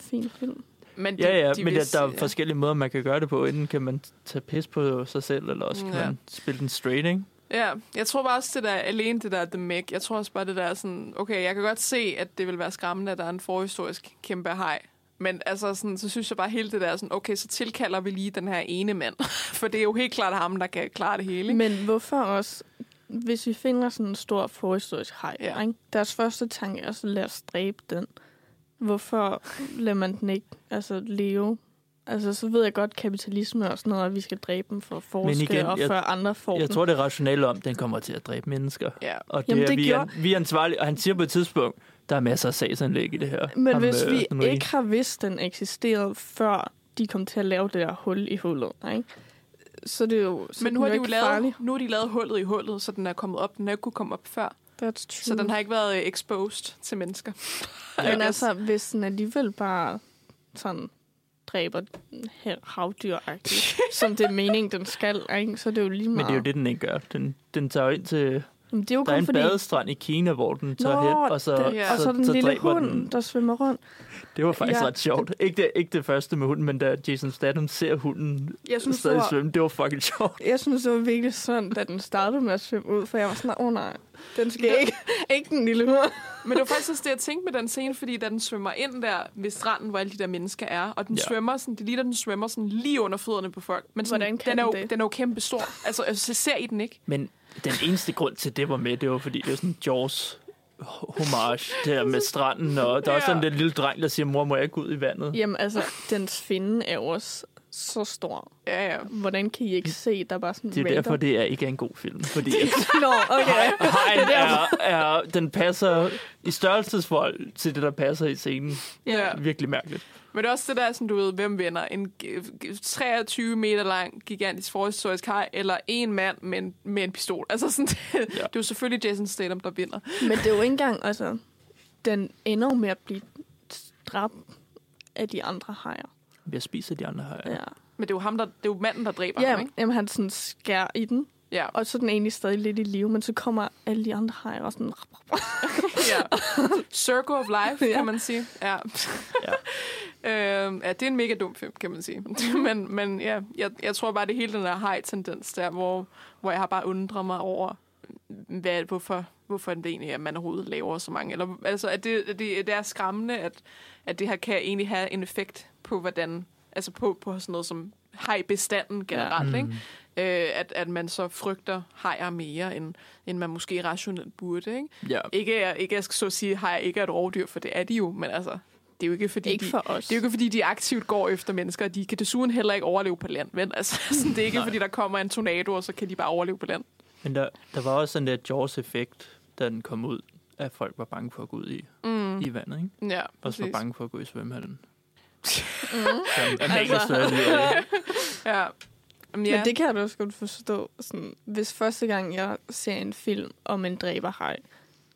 fin film. Men de, Ja, ja, de men der, vidste- der er forskellige måder, man kan gøre det på. Enten kan man tage pis på sig selv, eller også kan Ja. man spille den straight, ikke? Ja, jeg tror bare også, det der, alene det der The Meg, jeg tror også bare, det der er sådan, okay, jeg kan godt se, at det vil være skræmmende, at der er en forhistorisk kæmpe hej. Men altså, sådan, så synes jeg bare hele det der, sådan, okay, så tilkalder vi lige den her ene mand. [LAUGHS] For det er jo helt klart ham, der kan klare det hele. Ikke? Men hvorfor også, hvis vi finder sådan en stor forhistorisk hej, Ja. ja. ikke? deres første tanke er så lad os dræbe den. Hvorfor lader man den ikke altså, leve? Altså, så ved jeg godt, kapitalisme og sådan noget, at vi skal dræbe dem for at forske, igen, og jeg- før andre får Jeg den. tror, det er rationelt om, den kommer til at dræbe mennesker. Ja. Og det, Jamen, er, det vi, gjorde- er, vi er ansvarlige, og han siger på et tidspunkt, der er masser af sagsanlæg i det her. Men Ham, hvis øh, vi Henry. ikke har vidst, den eksisterede, før de kom til at lave det der hul i hullet, ikke? så er det jo så Men nu er har, de jo lavet, farlig. nu har de lavet hullet i hullet, så den er kommet op. Den har ikke kunne komme op før. That's true. Så den har ikke været øh, exposed til mennesker. Men [LAUGHS] altså, hvis den alligevel bare sådan dræber her havdyr [LAUGHS] som det er meningen, den skal, ikke? så er det jo lige meget. Men det er jo det, den ikke gør. Den, den tager jo ind til... Jamen, det er jo Der er en fordi... badestrand i Kina, hvor den tager Nå, hen, og så, den, ja. og så den så lille dræber hund, den. der svømmer rundt. Det var faktisk Ja. ret sjovt. Ikke det, ikke det første med hunden, men da Jason Statham ser hunden Jeg synes, det stadig var, svømme, det var fucking sjovt. jeg synes, det var virkelig sådan, da den startede med at svømme ud, for jeg var sådan, åh oh, nej, den skal ikke, ikke den lille hund. Men det var faktisk også det, jeg tænkte med den scene, fordi da den svømmer ind der ved stranden, hvor alle de der mennesker er, og den Ja. svømmer sådan, det ligner, den svømmer sådan lige under fødderne på folk. Men sådan, Hvordan kan den, er jo, den det? den er jo kæmpe stor. Altså, altså, ser I den ikke? Men den eneste grund til, det var med, det var fordi, det er sådan Jaws homage der med stranden, og der er også sådan den lille dreng, der siger, mor, må jeg ikke ud i vandet? Jamen altså, dens finde er også så stor. Ja, ja. Hvordan kan I ikke se, der er bare sådan Det er random? derfor, det er ikke en god film. Fordi [LAUGHS] Nå, okay. Hegn er, er, den passer i størrelsesforhold til det, der passer i scenen. ja. Virkelig mærkeligt. Men det er også det der, sådan, du ved, hvem vinder? En g- g- 23 meter lang, gigantisk forhistorisk hej, eller en mand med en, med en pistol. Altså sådan, [LAUGHS] det, ja. det er jo selvfølgelig Jason Statham, der vinder. Men det er jo ikke engang, altså, den ender med at blive dræbt af de andre hajer. Jeg spiser de andre her. Ja. Men det er jo, ham, der, det er jo manden, der dræber Ja, ham, ikke? jamen, han sådan skærer i den, Ja. og så er den egentlig stadig lidt i live, men så kommer alle de andre hajer og sådan... [LAUGHS] ja. Circle of Life, Ja. kan man sige. Ja. ja. [LAUGHS] øhm, ja, det er en mega dum film, kan man sige. [LAUGHS] men men ja, jeg, jeg tror bare, det er hele den der high-tendens der, hvor, hvor jeg har bare undret mig over, hvad, hvorfor, hvorfor det egentlig er, at man overhovedet laver så mange. Eller, altså, at det, det, det er skræmmende, at, at det her kan egentlig have en effekt på, hvordan, altså på, på sådan noget som haj-bestanden generelt, ja. ikke? Øh, at, at man så frygter hajer mere, end, end man måske rationelt burde, ikke? Ja. Ikke, ikke at jeg skal så sige, at hajer ikke er et rovdyr, for det er de jo, men altså, det er jo ikke fordi, Ikke de, for os. det er jo ikke fordi, de aktivt går efter mennesker, og de kan desuden heller ikke overleve på land, men altså, [LAUGHS] sådan, det er ikke Nej. fordi, der kommer en tornado, og så kan de bare overleve på land. Men der, der var også sådan der Jaws-effekt, da den kom ud, at folk var bange for at gå ud i, Mm. i vandet, ikke? Ja, Også var bange for at gå i svømmehallen. Mm. [LAUGHS] Som er Altså. altså. Ja. Jamen, Ja. Men det kan jeg da også godt forstå. Sådan, hvis første gang jeg ser en film om en dræberhaj,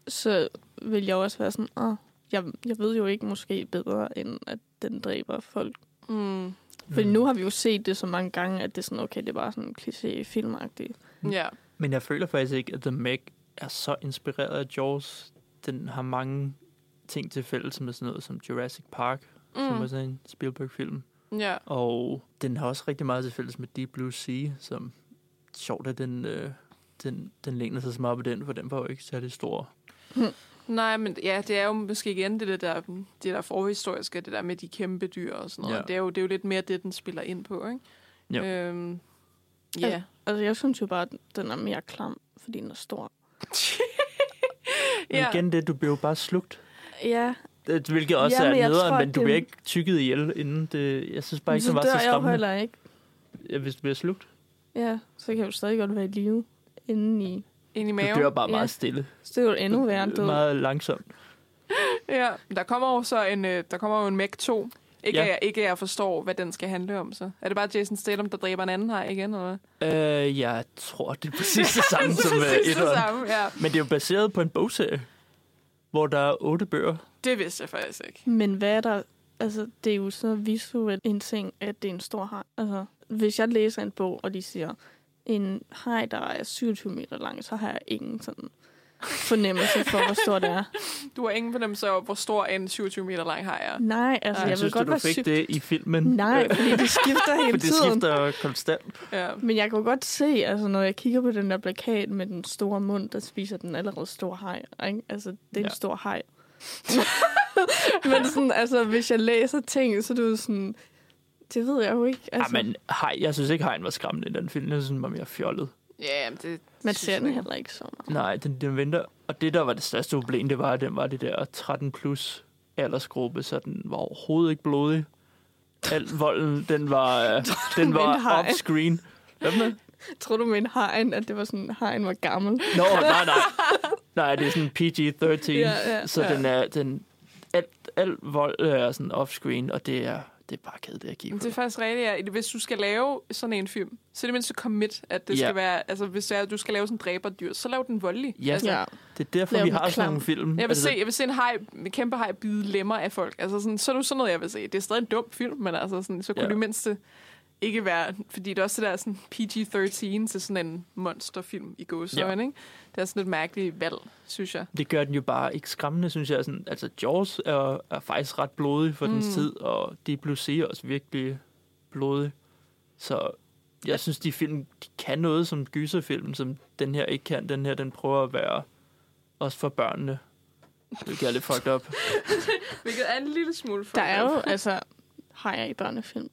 så vil jeg også være sådan, Åh, jeg, jeg ved jo ikke måske bedre, end at den dræber folk. Mm. Fordi nu har vi jo set det så mange gange, at det er sådan, okay, det er bare sådan en kliché filmagtigt. Ja. Men jeg føler faktisk ikke, at The Meg er så inspireret af Jaws. Den har mange ting til fælles med sådan noget som Jurassic Park, mm. som Mm. er sådan en Spielberg-film. Ja. Og den har også rigtig meget til fælles med Deep Blue Sea, som sjovt, at den, øh, den, den læner sig så meget på den, for den var jo ikke særlig stor. [LAUGHS] Nej, men ja, det er jo måske igen det der, det der forhistoriske, det der med de kæmpe dyr og sådan noget. Ja. Det, er jo, det er jo lidt mere det, den spiller ind på, ikke? Jo. Øhm, ja. Altså, altså, jeg synes jo bare, at den er mere klam, fordi den er stor. [LAUGHS] Men ja. igen det, du bliver jo bare slugt. Ja, Det- Hvilket også Ja, men er jeg nederen, tror, men du det- bliver ikke tykket ihjel inden det... Jeg synes bare ikke, så det var dør så jeg skræmmende, heller ikke. ja, hvis du bliver slugt. Ja, så kan jeg jo stadig godt være i live inden i. Ind i Du maven. dør bare Ja. meget stille. Så det er jo endnu værre end død. Meget langsomt. [LAUGHS] Ja, der kommer jo så en, øh, der kommer jo en Mac 2. Ikke, Ja. at jeg, ikke at jeg forstår, hvad den skal handle om, så. Er det bare Jason Statham, der dræber en anden her igen, eller hvad? Øh, jeg tror, det er præcis det samme [LAUGHS] som uh, Præcis det samme, ja. Men det er jo baseret på en bogserie, hvor der er otte bøger. Det vidste jeg faktisk ikke. Men hvad er der... Altså, det er jo så visuelt en ting, at det er en stor haj. Altså, hvis jeg læser en bog, og de siger, en haj, der er 27 meter lang, så har jeg ingen sådan fornemmelse for, hvor stor det er. [LAUGHS] Du har ingen fornemmelse af, hvor stor en 27 meter lang har jeg. Nej, altså, Nej. jeg vil synes godt du, du fik sygt. det i filmen? Nej, Øh, fordi det skifter [LAUGHS] hele for det tiden. skifter konstant. Ja. Men jeg kan godt se, altså, når jeg kigger på den der plakat med den store mund, der spiser den allerede store haj. Ikke? Altså, det er en Ja. stor haj. [LAUGHS] Men sådan, altså, hvis jeg læser ting, så er det jo sådan... Det ved jeg jo ikke. Altså. Ja, men hej, jeg synes ikke, Hein var skræmmende i den film. Jeg synes, den var mere fjollet. Ja, men det... man ser den ikke. heller ikke så meget. Nej, den, den venter. Og det, der var det største problem, det var, at den var det der 13 plus aldersgruppe, så den var overhovedet ikke blodig. Al volden, den var, [LAUGHS] øh, den var off-screen. Hvad med? Tror du med en [LAUGHS] hegn, at det var sådan, hegn var gammel? Nå, nej, nej. [LAUGHS] Nej, det er sådan PG-13. Ja, ja, så ja. den er, den, alt, alt vold er sådan off-screen, og det er, det er bare kedeligt at kigge Men på. det er faktisk rigtigt, ja. Hvis du skal lave sådan en film, så er det mindst commit, at det Ja. skal være... Altså, hvis er, du skal lave sådan en dræberdyr, så lav den voldelig. Ja, Altså, Ja. det er derfor, Lav vi har sådan klam. nogle film. Jeg vil, Altså, se, jeg vil se en, hej, en kæmpe hej bide lemmer af folk. Altså sådan, så er det sådan noget, jeg vil se. Det er stadig en dum film, men altså sådan, så kunne Ja. det mindste ikke være... Fordi det er også det der sådan PG-13 til sådan en monsterfilm i gåsøjne, ikke? Det er sådan et mærkeligt valg, synes jeg. det gør den jo bare ikke skræmmende, synes jeg. Sådan, altså, Jaws er, er faktisk ret blodig for mm. dens tid, og Blue Sea er også virkelig blodig. Så jeg synes, de film de kan noget som gyserfilm, som den her ikke kan. Den her, den prøver at være også for børnene. Det er lidt fucked up. [LAUGHS] Hvilket er en lille smule Der er jo altså hajer i børnefilm,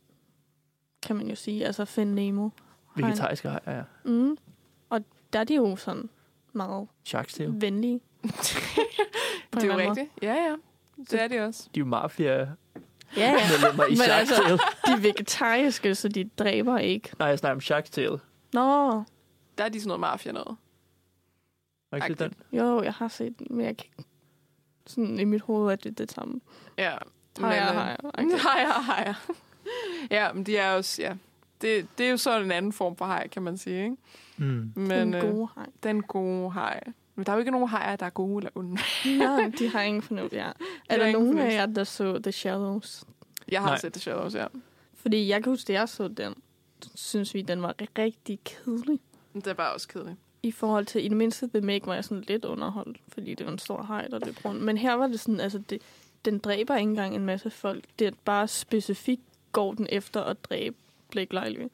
kan man jo sige. Altså Find Nemo. Vegetariske hajer, ja. Mm. Og der er de jo sådan meget Sharks Tale. venlige. Det er jo [LAUGHS] rigtigt. Ja, ja. Det er det også. De er jo mafia. Ja, ja. medlemmer i Men Sharks altså- Tale. De er vegetariske, så de dræber ikke. Nej, jeg snakker om Sharks Tale. Nå, Der er de sådan noget mafia noget. Har ikke set den? jo, jeg har set den, men jeg kan ikke... Sådan i mit hoved er det det samme. Ja. Hajer, øh, hajer. [LAUGHS] Hajer, hajer. [LAUGHS] ja, men de er også, ja. Det, det er jo så en anden form for haj, kan man sige, ikke? Mm. Men, Den øh, gode haj. den gode haj. Men der er jo ikke nogen hajer, der er gode eller onde. Nej, [LAUGHS] de har ingen fornemmelse. Ja. Er der nogen af jer, der så The Shallows? Jeg har Nej. set det selv også, ja. Fordi jeg kan huske, at jeg så den, synes vi, den var rigtig kedelig. Det var også kedeligt. I forhold til, i det mindste, The Meg var jeg sådan lidt underholdt, fordi det var en stor hej, der løb rundt. Men her var det sådan, altså, det, den dræber ikke engang en masse folk. Det er bare specifikt går den efter at dræbe Blake Lively,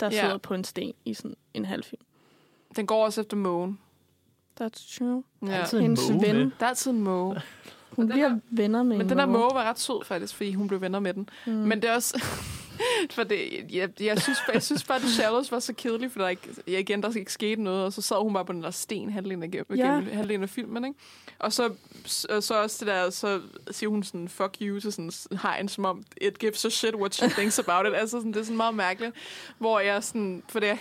der Ja. sidder på en sten i sådan en halv film. Den går også efter mågen. That's true. Ja. Altid en Hendes måge ven. med. Der er altid en måge. Hun bliver her- venner med Men en den der måge var ret sød faktisk, fordi hun blev venner med den. Mm. Men det er også... [LAUGHS] [LAUGHS] for det, jeg, jeg, synes, jeg synes bare, at The Shallows var så kedelig, for der ikke, ja, igen, der ikke skete noget, og så sad hun bare på den der sten halvdelen af, Ja. gennem halvdelen af filmen, ikke? Og så, så, så også det der, så siger hun sådan, fuck you, til sådan hegn, som om, it gives a shit what she thinks about it. Altså sådan, det er sådan meget mærkeligt, hvor jeg sådan, for det,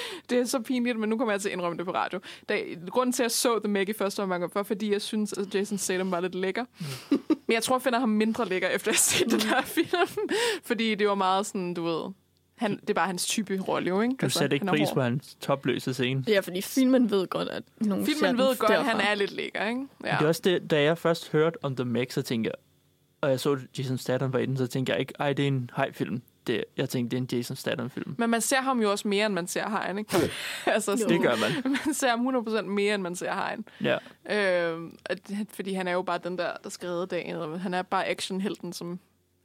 [LAUGHS] det er så pinligt, men nu kommer jeg til at indrømme det på radio. Da, grunden til, at jeg så The Meg i første omgang, var, fordi jeg synes, at Jason Statham var lidt lækker. Men jeg tror, jeg finder ham mindre lækker, efter jeg har set den her film. [LAUGHS] Fordi det var meget sådan, du ved... Han, det er bare hans type rolle, jo, ikke? Du altså, satte ikke pris på hans topløse scene. Ja, fordi filmen ved godt, at nogen Filmen ved godt, at derfra. han er lidt lækker, ikke? Ja. Det er også det, da jeg først hørte om The Meg, så tænkte jeg, og jeg så Jason Statham var i den, så tænkte jeg ikke, ej, det er en hej-film. Det, jeg tænkte, det er en Jason Statham-film. Men man ser ham jo også mere, end man ser Hajen, ikke? [LAUGHS] altså, sådan, Det gør man. [LAUGHS] man ser ham 100% mere, end man ser Hajen. Ja. Øh, fordi han er jo bare den der, der skal redde dagen. og Han er bare actionhelten, som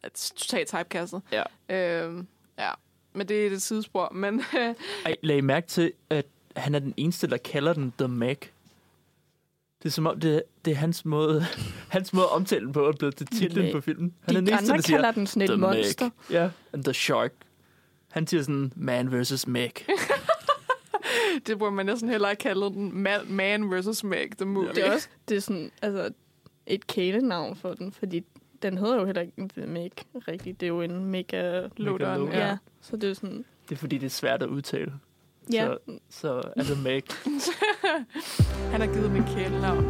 er totalt typecastet. Ja. Øh, ja. Men det er et sidespor. Men [LAUGHS] Ej, lag I mærke til, at han er den eneste, der kalder den The Meg. Det er som om, det, det er hans måde, [LAUGHS] hans måde at omtale den på, er blevet til titlen Nej. på filmen. De er den eneste, andre siger, kalder den sådan et The monster. Meg. Ja, and The Shark. Han siger sådan, man versus Meg. [LAUGHS] det burde man næsten hellere kalde den Man, man vs. Meg, the movie. Det er også det er sådan, altså, et kælenavn for den, fordi den hedder jo heller ikke en Meg rigtigt. Det er jo en mega... Loaderen, Loader. ja. Ja, så det er sådan... Det er fordi, det er svært at udtale. Ja, Så, så er det Meg. [LAUGHS] Han har givet min kælenavn.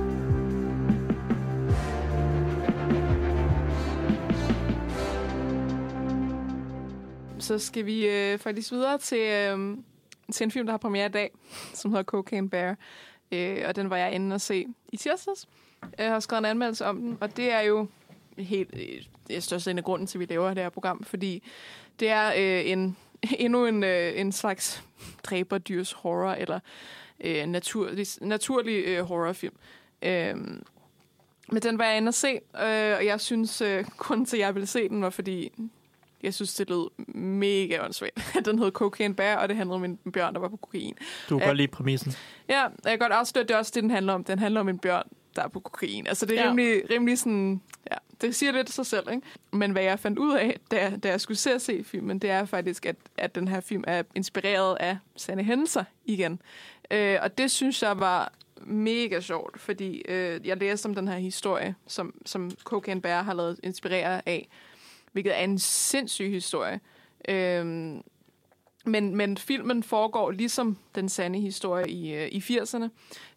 Så skal vi øh, faktisk videre til, øh, til en film, der har premiere i dag, som hedder Cocaine Bear. Øh, og den var jeg inde og se i tirsdags. Jeg har skrevet en anmeldelse om den, og det er jo helt øh, det er største en af grunden til, at vi laver det her program, fordi det er øh, en, [LAUGHS] endnu en, øh, en slags dræberdyrs horror, eller øh, naturlig, naturlig øh, horrorfilm. Øh, men den var jeg inde at se, øh, og jeg synes, øh, [LAUGHS] grunden til, at jeg ville se den, var fordi, jeg synes, det lød mega åndssvagt. [LAUGHS] den hed Cocaine Bear, og det handlede om en bjørn, der var på kokain. Du kan Ja. godt lide præmissen. Ja, jeg kan godt afsløre, at det er også det, den handler om. Den handler om en bjørn, der er på kokain. Altså, det er ja. rimelig, rimelig sådan... Ja, det siger lidt sig selv, ikke? Men hvad jeg fandt ud af, da, da jeg skulle se at se filmen, det er faktisk, at, at den her film er inspireret af sande hændelser igen. Øh, og det synes jeg var mega sjovt, fordi øh, jeg læste om den her historie, som, som Cocaine Bear har lavet inspireret af, hvilket er en sindssyg historie. Øh, men, men filmen foregår ligesom den sande historie i, øh, i 80'erne,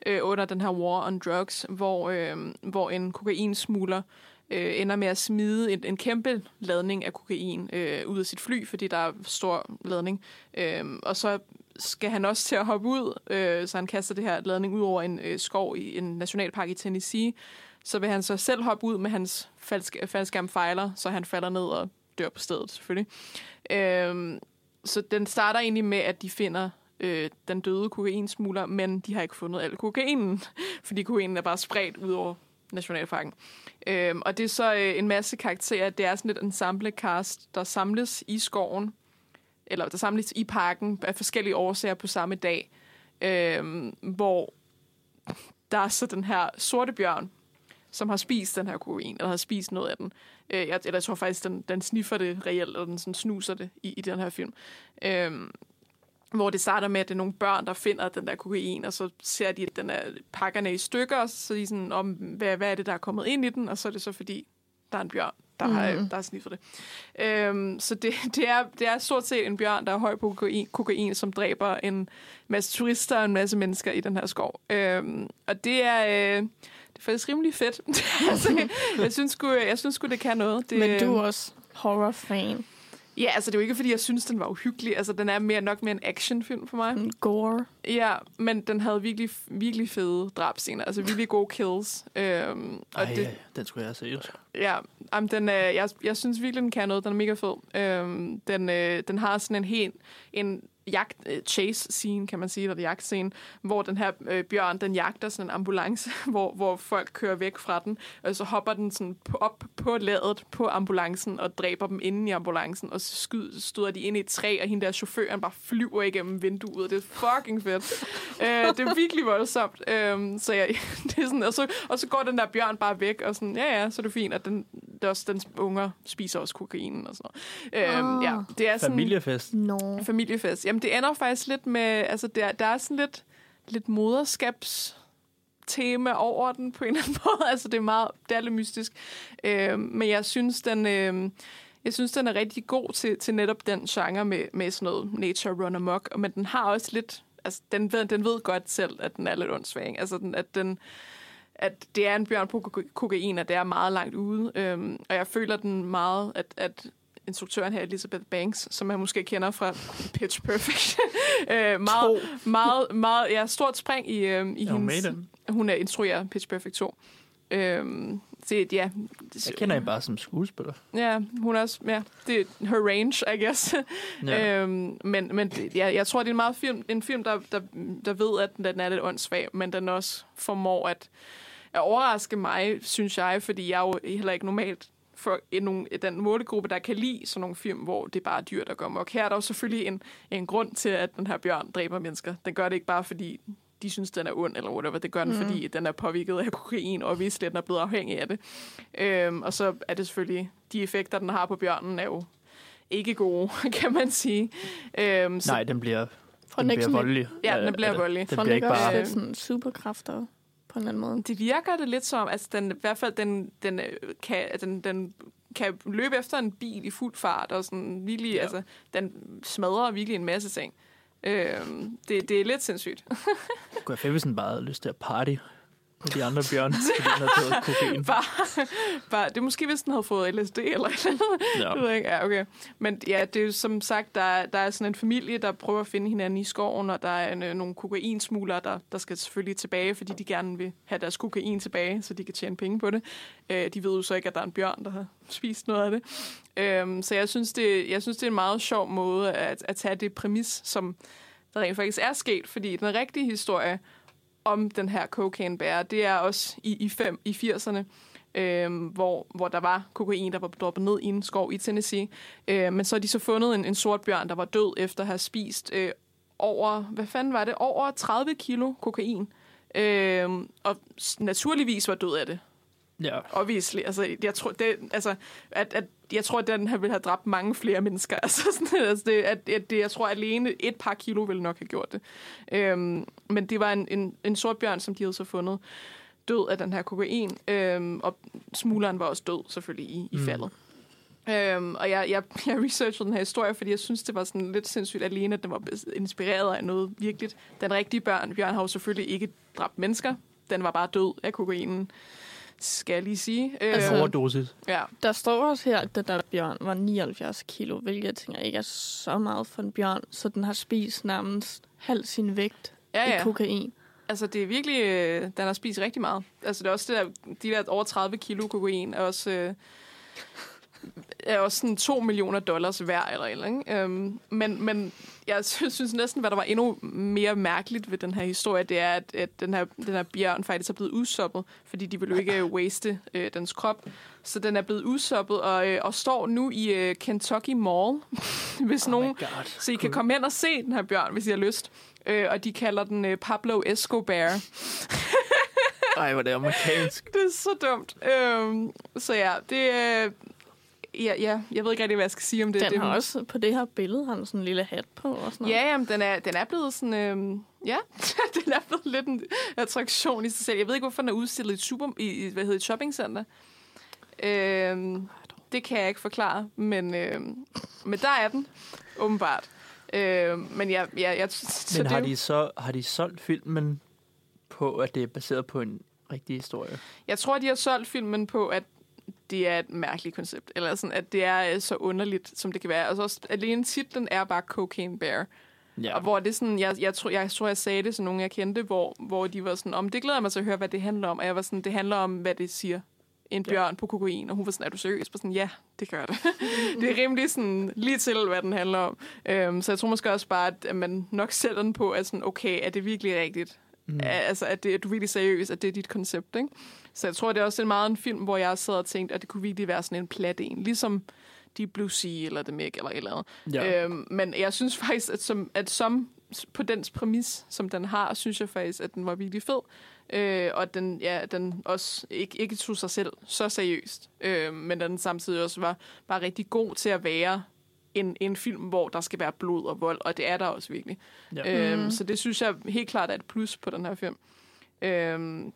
øh, under den her war on drugs, hvor, øh, hvor en kokainsmugler øh, ender med at smide en, en kæmpe ladning af kokain øh, ud af sit fly, fordi der er stor ladning. Øh, og så skal han også til at hoppe ud, øh, så han kaster det her ladning ud over en øh, skov i en nationalpark i Tennessee. Så vil han så selv hoppe ud med hans falske, faldskærm fejler, så han falder ned og dør på stedet selvfølgelig. Øh, så den starter egentlig med, at de finder øh, den døde kokainsmugler, men de har ikke fundet al kokainen, [LAUGHS] fordi kokainen er bare spredt ud over nationalparken. Øhm, og det er så øh, en masse karakterer. Det er sådan et ensemble cast, der samles i skoven, eller der samles i parken af forskellige årsager på samme dag, øhm, hvor der er så den her sorte bjørn, som har spist den her kokain, eller har spist noget af den. Øh, jeg, eller jeg tror faktisk, den, den sniffer det reelt, eller den sådan snuser det i, i den her film. Øhm, hvor det starter med, at det er nogle børn, der finder den der kokain, og så ser de, at den er pakkerne i stykker, og så de sådan, om, hvad, hvad er det, der er kommet ind i den? Og så er det så, fordi der er en bjørn, der, mm. har, der har sniffet det. Øhm, så det, [LAUGHS] det, er, det er stort set en bjørn, der er høj på kokain, kokain, som dræber en masse turister og en masse mennesker i den her skov. Øhm, og det er... Øh, det er faktisk rimelig fedt. [LAUGHS] altså, jeg synes sgu, jeg synes sgu, det kan noget. Det, men du er også horror-fan. Ja, altså det er jo ikke, fordi jeg synes, den var uhyggelig. Altså, den er mere, nok mere en actionfilm for mig. Gore. Ja, men den havde virkelig, virkelig fede drabscener. Altså virkelig gode kills. Øhm, og Ej, det, det... den skulle jeg have set. Ja, jamen, den, øh, jeg, jeg synes virkelig, den kan noget. Den er mega fed. Øhm, den, øh, den har sådan en helt en jagt øh, chase scene, kan man sige, eller jagt scene, hvor den her øh, bjørn, den jagter sådan en ambulance, [LAUGHS] hvor, hvor folk kører væk fra den, og så hopper den sådan op på ladet på ambulancen og dræber dem inde i ambulancen, og så skyd, støder de ind i et træ, og hende der chaufføren bare flyver igennem vinduet. Det er fucking fedt. [LAUGHS] øh, det er virkelig voldsomt. Øh, så ja, [LAUGHS] det er sådan, og, så, og så går den der bjørn bare væk, og sådan, ja ja, så er det fint, at den, det er også, dens unger spiser også kokain og sådan noget. Øh, Ah. ja, det er sådan, Familiefest. No. familiefest. Jamen, det ender faktisk lidt med... Altså, der, der er sådan lidt, lidt moderskabs tema over den på en eller anden [LAUGHS] måde. Altså, det er meget, det er lidt mystisk. Øh, men jeg synes, den, øh, jeg synes, den er rigtig god til, til netop den genre med, med sådan noget nature run amok. Men den har også lidt... Altså, den ved, den ved godt selv, at den er lidt åndssvag. ikke? Altså, den, at den at det er en bjørn på kokain, og det er meget langt ude. Øhm, og jeg føler den meget, at, at instruktøren her, Elizabeth Banks, som man måske kender fra [LAUGHS] Pitch Perfect. [LAUGHS] øh, meget, meget, meget, ja, stort spring i, øh, i hendes... den? Hun er instruerer Pitch Perfect 2. Øhm, det, ja, Jeg kender hende bare som skuespiller. Ja, hun er også, ja, det er her range, I guess. [LAUGHS] Ja. øhm, men men det- ja, jeg tror, det er en meget film, en film der, der, der ved, at den er lidt åndssvag, men den også formår at, at overraske mig, synes jeg, fordi jeg er jo heller ikke normalt for en, nogen, den målgruppe, der kan lide sådan nogle film, hvor det er bare dyr, der går mok. Her er der jo selvfølgelig en, en grund til, at den her bjørn dræber mennesker. Den gør det ikke bare, fordi de synes, den er ond, eller whatever. Det gør den, mm. fordi den er påvirket af kokain, og visst den er blevet afhængig af det. Øhm, og så er det selvfølgelig, de effekter, den har på bjørnen, er jo ikke gode, [LAUGHS] kan man sige. Øhm, så, Nej, den bliver, den den bliver voldelig. Ja, den bliver voldelig. Den For bliver ikke bare... sådan superkræfter på en eller anden måde. Det virker det lidt som, altså den, i hvert fald den, den, øh, kan, den, den kan løbe efter en bil i fuld fart, og sådan virkelig, Ja. altså, den smadrer virkelig en masse ting. Øhm, det, det er lidt sindssygt. Kunne jeg Femmesen bare havde lyst til at party med de andre bjørne, [LAUGHS] fordi den havde taget kokain. bare, bare, det er måske, hvis den havde fået LSD eller et eller andet. Ja. Jeg ved ikke. Ja, okay. Men ja, det er jo som sagt, der, er- der er sådan en familie, der prøver at finde hinanden i skoven, og der er en, øh, nogle kokainsmuglere, der, der skal selvfølgelig tilbage, fordi de gerne vil have deres kokain tilbage, så de kan tjene penge på det. Øh, de ved jo så ikke, at der er en bjørn, der har spist noget af det. Øhm, så jeg synes, det, jeg synes, det er en meget sjov måde at, at tage det præmis, som der rent faktisk er sket, fordi den rigtige historie om den her cocaine bear, det er også i, i, fem, i 80'erne, øh, hvor, hvor der var kokain, der var droppet ned i en skov i Tennessee. Øh, men så har de så fundet en, en sort bjørn, der var død efter at have spist øh, over, hvad fanden var det, over 30 kilo kokain. Øh, og naturligvis var død af det. Ja. Obviously. Altså, jeg tror, det, altså, at, at, jeg tror, at den her ville have dræbt mange flere mennesker. [LAUGHS] Altså, sådan, altså det, at, at det, jeg tror, alene et par kilo ville nok have gjort det. Øhm, men det var en, en, en sort bjørn, som de havde så fundet død af den her kokain. Øhm, og smugleren var også død, selvfølgelig, i, i Mm. faldet. Øhm, og jeg, jeg, jeg researchede den her historie, fordi jeg synes, det var sådan lidt sindssygt alene, at den var inspireret af noget virkeligt. Den rigtige børn, Bjørn har jo selvfølgelig ikke dræbt mennesker. Den var bare død af kokainen, skal jeg lige sige. Altså, Øhm, overdosis. ja. Der står også her, at den der bjørn var 79 kilo, hvilket jeg tænker ikke er så meget for en bjørn, så den har spist nærmest halv sin vægt Ja, i ja. kokain. Altså, det er virkelig... Øh, den har spist rigtig meget. Altså, det er også det der, de der over 30 kilo kokain, er også... Øh, er også sådan 2 millioner dollars værd eller eller ikke? Øhm, men, men jeg [LAUGHS] synes, næsten, hvad der var endnu mere mærkeligt ved den her historie, det er, at, at den, her, den her bjørn faktisk er blevet udsoppet, fordi de vil jo ikke [LAUGHS] waste øh, dens krop. Så den er blevet udsoppet og, øh, og står nu i øh, Kentucky Mall, [LAUGHS] hvis Oh nogen... Så I kan komme hen og se den her bjørn, hvis I har lyst. Øh, og de kalder den øh, Pablo Escobar. Ej, hvor det er amerikansk. Det er så dumt. Øhm, så ja, det øh, ja, ja, jeg ved ikke rigtig, hvad jeg skal sige om det. Den det, har også, på det her billede, har den sådan en lille hat på og sådan noget. Ja, jamen, den er, den er blevet sådan... Øhm, ja, [LAUGHS] den er blevet lidt en attraktion i sig selv. Jeg ved ikke, hvorfor den er udstillet i, et super, i, i hvad hedder det, et shoppingcenter. Øhm, det kan jeg ikke forklare, men, øhm, men der er den, åbenbart. Øhm, men ja, ja, jeg, så Men det, har jo- de så har de solgt filmen på, at det er baseret på en rigtig historie? Jeg tror, de har solgt filmen på, at det er et mærkeligt koncept. Eller sådan, at det er øh, så underligt, som det kan være. Altså, også, alene titlen er bare Cocaine Bear. Ja. Og hvor det sådan, jeg, jeg, tror, jeg tror, jeg sagde det til nogen, jeg kendte, hvor, hvor de var sådan, om det glæder mig til at høre, hvad det handler om. Og jeg var sådan, det handler om, hvad det siger. En bjørn på kokain. Og hun var sådan, er du seriøs? Var sådan, ja, det gør det. [LAUGHS] det er rimelig sådan, lige til, hvad den handler om. Øhm, så jeg tror måske også bare, at man nok sætter den på, at sådan, okay, er det virkelig rigtigt? Mm. Altså, at, det, at du er virkelig seriøs, at det er dit koncept, ikke? Så jeg tror, det er også en meget en film, hvor jeg sad og tænkte, at det kunne virkelig være sådan en plat en. Ligesom Deep Blue Sea eller The Meg eller et eller andet. Ja. Øhm, men jeg synes faktisk, at som, at som på dens præmis, som den har, synes jeg faktisk, at den var virkelig fed. Øh, og den, ja, den også ikke, ikke tog sig selv så seriøst, øh, men den samtidig også var bare rigtig god til at være en, en film, hvor der skal være blod og vold, og det er der også virkelig. Ja. Øhm, Mm. Så det synes jeg helt klart er et plus på den her film. Øhm,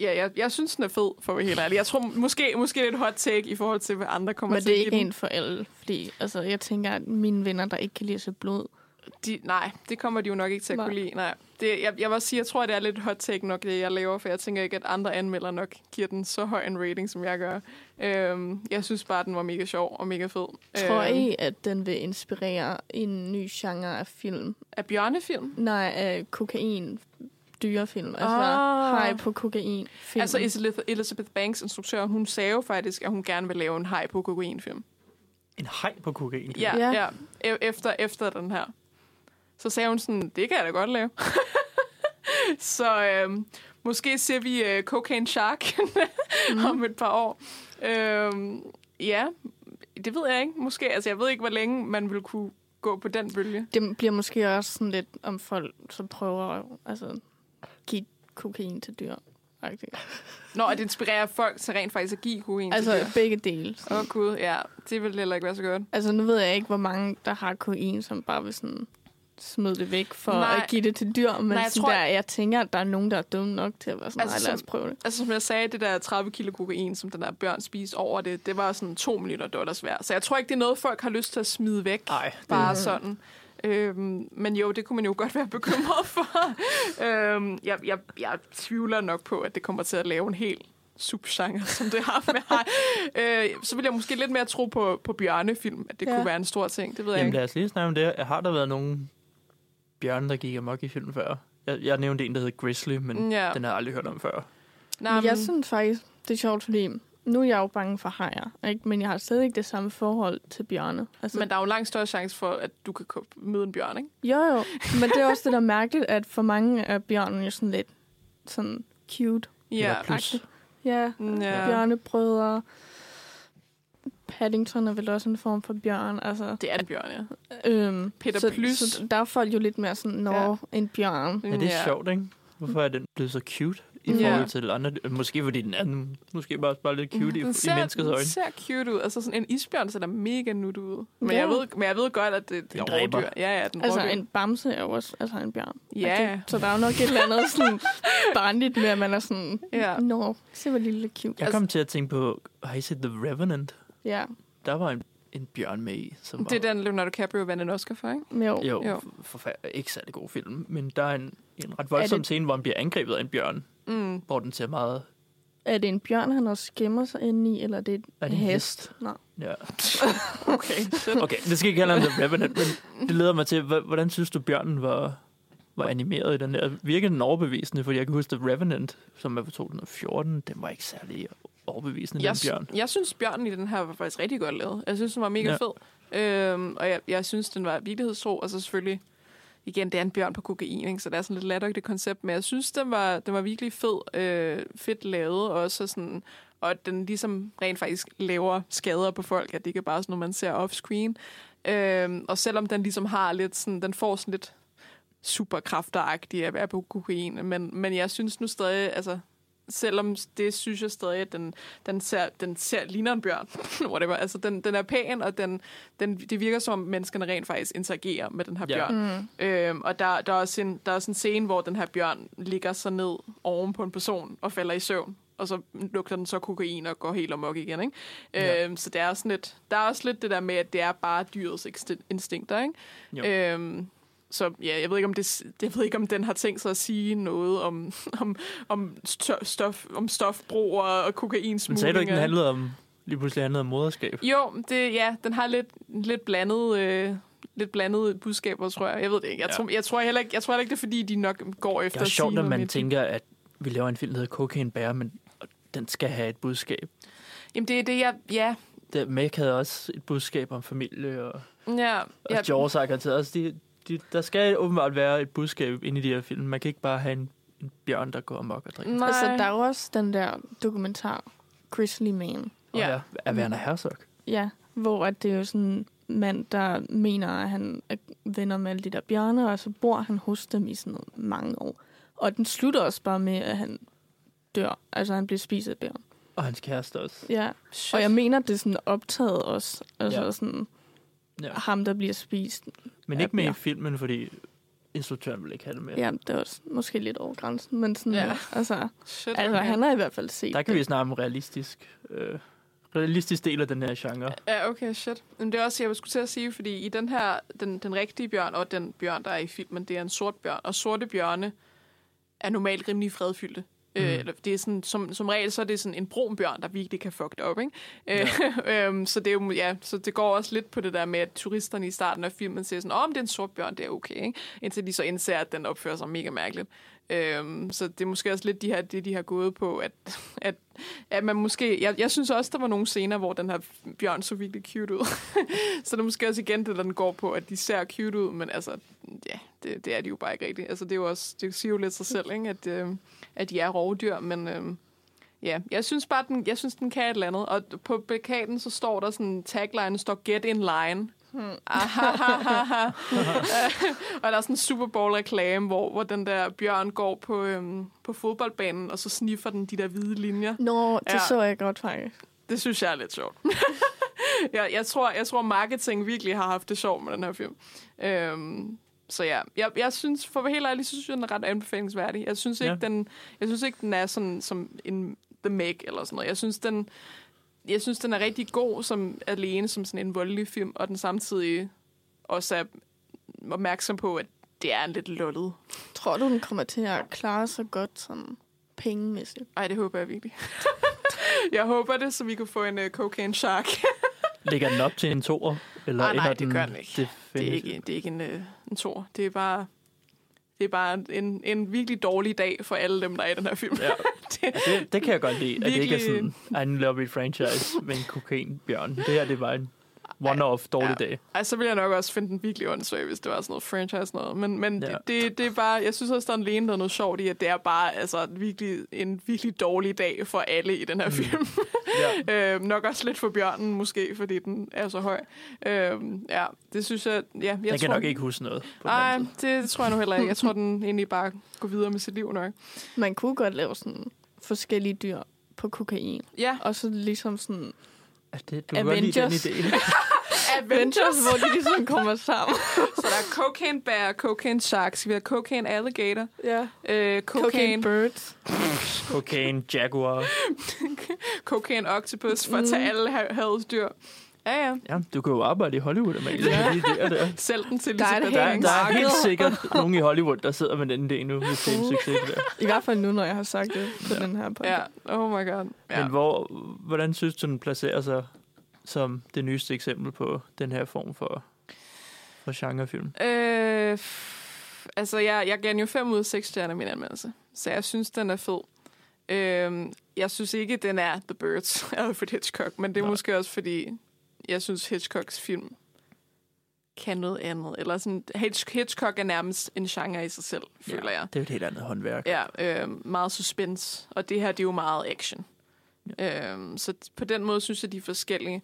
ja, jeg, jeg synes, den er fed, for at være helt ærlig. Jeg tror måske, måske lidt hot take i forhold til, hvad andre kommer Men til det er ikke en for alle, fordi altså, jeg tænker, at mine venner, der ikke kan lide at se blod, De, nej, det kommer de jo nok ikke til at Nej. kunne lide. Nej. Det, jeg, jeg vil også sige, jeg tror, det er lidt hot take nok, det jeg laver, for jeg tænker ikke, at andre anmeldere nok giver den så høj en rating, som jeg gør. Øhm, jeg synes bare, at den var mega sjov og mega fed. Tror øhm, I, at den vil inspirere en ny genre af film? Af bjørnefilm? Nej, af kokain dyrefilm. Altså Ah. hej på kokain film. Altså Elizabeth, Banks, instruktør, hun sagde jo faktisk, at hun gerne vil lave en hej på kokainfilm. En hej på kokain. Ja, Ja. ja. ja. E- Efter, efter den her. Så sagde hun sådan, det kan jeg da godt lave. [LAUGHS] så øhm, måske ser vi øh, Cocaine Shark mm. [LAUGHS] om et par år. Øhm, ja, det ved jeg ikke. Måske, altså jeg ved ikke, hvor længe man vil kunne gå på den bølge. Det bliver måske også sådan lidt, om folk så prøver at altså, give kokain til dyr. agtigt. Når at inspirerer folk til rent faktisk at give kokain Altså til dyr. begge dele. Åh oh, gud, ja. Det vil heller ikke være så godt. Altså nu ved jeg ikke, hvor mange, der har kokain, som bare vil sådan smide det væk for Nej. at give det til dyr. Men Nej, jeg Nej, sådan tror- der, jeg tænker, at der er nogen, der er dumme nok til at være sådan, Altså, altså, lad os som- prøve det. Altså som jeg sagde, det der 30 kilo kokain, som den der børn spiste over det, det var sådan to minutter dollars værd. Så jeg tror ikke, det er noget, folk har lyst til at smide væk. Nej, Bare sådan. Øhm, men jo, det kunne man jo godt være bekymret for. [LAUGHS] øhm, jeg, jeg, jeg tvivler nok på, at det kommer til at lave en helt subgenre, som det har med her. Øh, så vil jeg måske lidt mere tro på, på bjørnefilm, at det ja. Kunne være en stor ting. Det ved jeg Jamen ikke. lad os lige snakke om det. Har der været nogen bjørne, der gik amok i film før? Jeg, jeg nævnte en, der hed Grizzly, men Ja. ja. den har jeg aldrig hørt om før. Nej, Men jeg synes faktisk, det er sjovt, fordi nu er jeg jo bange for hajer, ikke? men jeg har stadig ikke det samme forhold til bjørne. Altså, men der er jo langt større chance for, at du kan møde en bjørn, ikke? Jo, jo. [LAUGHS] Men det er også det, der er mærkeligt, at for mange er bjørnen jo sådan lidt sådan cute. Ja, plus. Ja, ja. bjørnebrødre. Paddington er vel også en form for bjørn. Altså, det er en bjørn, ja. øhm, Peter så, Plys. Så der er folk jo lidt mere sådan, når Ja. ja. en bjørn. Ja, det er sjovt, ikke? Hvorfor er den blevet så cute i Ja. forhold til andre? Måske fordi den er måske bare, bare lidt cute i, Den i menneskets øjne. Den ser cute ud. Altså sådan en isbjørn ser da mega nut ud. Men, Ja. jeg ved, men jeg ved godt, at det, det er rovdyr. Ja, ja, den Altså, rovdyr. en bamse er jo også altså en bjørn. Ja. Så der er jo nok et eller andet sådan [LAUGHS] barnligt med, at man er sådan, Ja. ja. nå, se hvor lille cute. Jeg kom til at tænke på, har I set The Revenant? Ja, Der var en, en bjørn med i, som var... Det er den, Leonardo DiCaprio vandt en Oscar for, ikke? Jo, Jo. jo. Forfærd- ikke særlig god film, men der er en, en ret voldsom det- scene, hvor han bliver angrebet af en bjørn, Mm. hvor den ser meget... Er det en bjørn, han også gemmer sig inde i, eller er det Er en det en hest? Nå. Ja. [LAUGHS] Okay. Okay, det skal ikke handle om The Revenant, men det leder mig til, hvordan synes du, bjørnen var, var animeret i den der? Virkede den overbevisende? Fordi jeg kan huske, The Revenant, som er fra 2014, den var ikke særlig overbevisende, jeg, den bjørn. jeg synes, bjørnen i den her var faktisk rigtig godt lavet. Jeg synes, den var mega Ja. fed. Øhm, og jeg, jeg synes, den var virkelighedstro. Og så selvfølgelig, igen, det er en bjørn på kokain, ikke? så det er sådan lidt latterligt koncept. Men jeg synes, den var, den var virkelig fed, øh, fedt lavet. Også sådan, og at den ligesom rent faktisk laver skader på folk. At det ikke er bare sådan noget, man ser off-screen. Øhm, og selvom den ligesom har lidt sådan, den får sådan lidt superkræfteragtig at være på kokain. Men, men jeg synes nu stadig, altså, selvom det synes jeg stadig, at den, den, ser, den ser, ligner en bjørn. [LAUGHS] Whatever. Altså, den, den er pæn, og den, den, det virker som, om menneskene rent faktisk interagerer med den her Ja. bjørn. Mm. Øhm, og der, der, er også en, der er også en scene, hvor den her bjørn ligger så ned oven på en person og falder i søvn. Og så lugter den så kokain og går helt amok igen. Ikke? Ja. Øhm, så det er også lidt, der er også lidt det der med, at det er bare dyrets instinkter. Ikke? Jo. Øhm, så ja, jeg ved ikke om det, [LAUGHS] jeg ved ikke om den har tænkt sig at sige noget om [LAUGHS] om om sto- stof om stofbrug og, og kokainsmugling. Men sagde du ikke, den handlede om, lige pludselig handlede om moderskab? Jo, det ja, den har lidt lidt blandet øh, lidt blandet budskaber, tror jeg. Jeg ved det ikke. Jeg, Ja. tror, jeg tror heller ikke, jeg tror heller ikke det er fordi de nok går efter Det er at sjovt, noget man tænker, at vi laver en film, der hedder Cocaine Bear, men den skal have et budskab. Jamen det er det jeg ja. Det, Meg havde også et budskab om familie, og, Ja, og ja, Jaws har garanteret også. De, de, der skal åbenbart være et budskab inde i de her film. Man kan ikke bare have en, en bjørn, der går amok og drikker. nej. Altså, der er jo også den der dokumentar, Grizzly Man. Og Ja. er Werner Herzog. Ja, hvor at det er jo sådan en mand, der mener, at han er venner med alle de der bjørne, og så bor han hos dem i sådan noget mange år. Og den slutter også bare med, at han dør. Altså, han bliver spist af bjørn. Og hans kæreste også. Ja, Shit. og jeg mener, det er sådan optaget også. Altså ja. sådan Ja. ham, der bliver spist. Men ikke med ja. i filmen, fordi instruktøren vil ikke have det med. Ja, det er også måske lidt over grænsen, men sådan, Ja. ja. altså, Shit, altså, okay. han har i hvert fald set Der kan det. vi snakke om realistisk, øh, realistisk del af den her genre. Ja, okay, shit. Men det er også, jeg skulle til at sige, fordi i den her, den, den rigtige bjørn, og den bjørn, der er i filmen, det er en sort bjørn, og sorte bjørne er normalt rimelig fredfyldte. Mm. Øh, eller det er sådan, som, som regel, så er det sådan en brun bjørn, der virkelig kan fuck det op, ikke? Ja. [LAUGHS] øhm, så det er jo, ja, så det går også lidt på det der med, at turisterne i starten af filmen siger sådan, åh, oh, det er en sort bjørn, det er okay, ikke? Indtil de så indser, at den opfører sig mega mærkeligt. Øhm, så det er måske også lidt de her, det, de har gået på, at, [LAUGHS] at, at man måske... Jeg, jeg synes også, der var nogle scener, hvor den her bjørn så virkelig cute ud. [LAUGHS] så det er måske også igen det, der den går på, at de ser cute ud, men altså, ja, det, det er de jo bare ikke rigtigt. Altså, det er jo også, det siger jo lidt sig selv, ikke? At, øh, at de er rovdyr, men... Øh, Ja, jeg synes bare, den, jeg synes, den kan et eller andet. Og på plakaten, så står der sådan, tagline står Get in line. Hmm. [LAUGHS] og der er sådan en Super Bowl-reklame, hvor, hvor den der bjørn går på, øhm, på fodboldbanen, og så sniffer den de der hvide linjer. Nå, det Ja. så jeg godt faktisk. Det synes jeg er lidt sjovt. [LAUGHS] jeg, jeg, tror, jeg tror, marketing virkelig har haft det sjovt med den her film. Øhm, så ja, jeg, jeg synes, for at være helt ærlig, så synes jeg, den er ret anbefalingsværdig. Jeg synes ikke, Ja. den, jeg synes ikke, den er sådan som en The Meg eller sådan noget. Jeg synes, den, jeg synes, den er rigtig god som alene som sådan en voldelig film, og den samtidig også er opmærksom på, at det er en lidt lullet. Tror du, den kommer til at klare sig godt sådan pengemæssigt? Ej, det håber jeg virkelig. [LAUGHS] jeg håber det, så vi kunne få en uh, cocaine shark. [LAUGHS] Lægger den op til en toer? Eller Nej, nej, det gør den ikke. Det, det, er ikke, det er ikke en, øh, en tor. Det er bare, det er bare en, en virkelig dårlig dag for alle dem, der er i den her film. Ja. [LAUGHS] det, det, det kan jeg godt lide. At det ikke er Virkelig- sådan en love franchise med en kokainbjørn. Det her, det var en one-off dårlig Ja. dag. Ej, så ville jeg nok også finde den virkelig åndssvag, hvis det var sådan noget franchise noget. Men, men Ja. det, det, det, er bare, jeg synes også, der er en er noget sjovt i, at det er bare altså, virkelig, en virkelig dårlig dag for alle i den her film. [LAUGHS] Ja. [LAUGHS] øh, nok også lidt for bjørnen måske, fordi den er så høj. Øh, ja, det synes jeg... Ja, jeg Jeg, jeg kan tror, nok ikke huske noget. Nej, det tror jeg nu heller ikke. Jeg tror, [LAUGHS] den egentlig bare går videre med sit liv nok. Man kunne godt lave sådan forskellige dyr på kokain. Ja, Og så ligesom sådan Ja, det, du kan godt lide den Avengers. idé. [LAUGHS] Adventures, hvor de ligesom kommer sammen. [LAUGHS] Så der er cocaine bear, cocaine sharks, vi har cocaine alligator, ja. øh, Cocaine cocaine, birds. Cocaine, jaguar. [LAUGHS] cocaine octopus, for at tage alle ha- havets dyr. Ja, ja. Ja, du kan jo arbejde i Hollywood, Amalie. Ja. De idéer der. Selv den til Der er Der, der er helt sikkert nogen i Hollywood, der sidder med den idé nu, hvis det er en succes. Det der. I hvert fald nu, når jeg har sagt det på den her podcast. Ja, oh my god. Ja. Men hvor, hvordan synes du, den placerer sig som det nyeste eksempel på den her form for, for genrefilm? Øh, altså, jeg, jeg gav den jo 5 ud af 6 stjerner i min anmeldelse. Så jeg synes, den er fed. Øh, jeg synes ikke, den er The Birds [LAUGHS] af Alfred Hitchcock, men det er Nej. måske også, fordi jeg synes, Hitchcocks film kan noget andet. Eller sådan, Hitch- Hitchcock er nærmest en genre i sig selv, føler jeg. Det er et helt andet håndværk. Ja, øh, meget suspense. Og det her, det er jo meget action. Ja. Øh, så på den måde synes jeg, de er forskellige.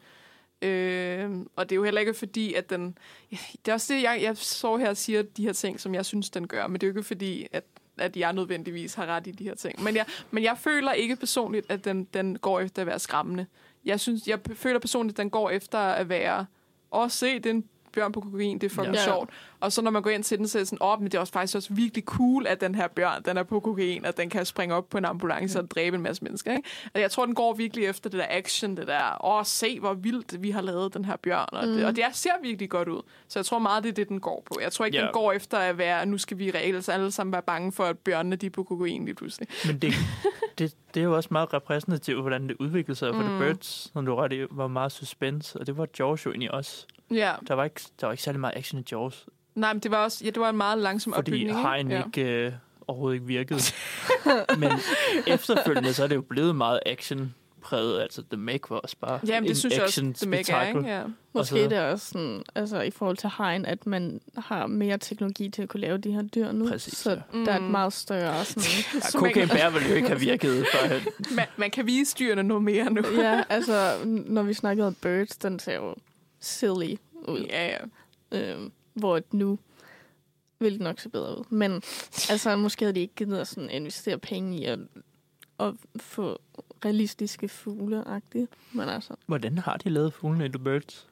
Øh, og det er jo heller ikke fordi, at den... Ja, det er også det, jeg, jeg så her og siger de her ting, som jeg synes, den gør. Men det er jo ikke fordi, at, at jeg nødvendigvis har ret i de her ting. Men jeg, men jeg føler ikke personligt, at den, den går efter at være skræmmende. Jeg, synes, jeg føler personligt, at den går efter at være... og se, det er en bjørn på kokain, det er fucking Ja. ja. sjovt. Og så når man går ind til den, så er det sådan, åh, men det er også faktisk også virkelig cool, at den her bjørn, den er på kokain, og den kan springe op på en ambulance og dræbe en masse mennesker. Ikke? Og jeg tror, den går virkelig efter det der action, det der, åh, se hvor vildt vi har lavet den her bjørn. Og, det, og det er- ser virkelig godt ud. Så jeg tror meget, det er det, den går på. Jeg tror ikke, Ja. den går efter at være, nu skal vi reelt alle sammen være bange for, at bjørnene de er på kokain lige pludselig. Men det, [LAUGHS] det, det er jo også meget repræsentativt, hvordan det udviklede sig. For mm. The Birds, som du ret i, var meget suspense, og det var Jaws jo egentlig også. Ja, Der var ikke, der var ikke særlig meget action i Jaws, nej, men det var også, ja, det var en meget langsom fordi opbygning. ikke? hajen ja. ikke øh, overhovedet ikke virkede. [LAUGHS] Men efterfølgende, så er det jo blevet meget action præget. Altså, The Meg var også bare Jamen, en det synes jeg også, action det mega er, ikke? Ja. Måske så- det er også sådan, altså i forhold til hegn, at man har mere teknologi til at kunne lave de her dyr nu. Præcis, så ja. der er et Mm. meget større sådan... [LAUGHS] Ja, Cocaine Bear ville jo ikke have virket [LAUGHS] førhen. Man, man kan vise dyrene noget mere nu. ja, altså når vi snakkede om birds, den ser jo silly ud. ja, ja. Øhm, hvor nu vil det nok se bedre ud. Men altså, måske havde de ikke givet at sådan investere penge i at, at få realistiske fugle -agtige. Men altså, Hvordan har de lavet fuglene i The Birds?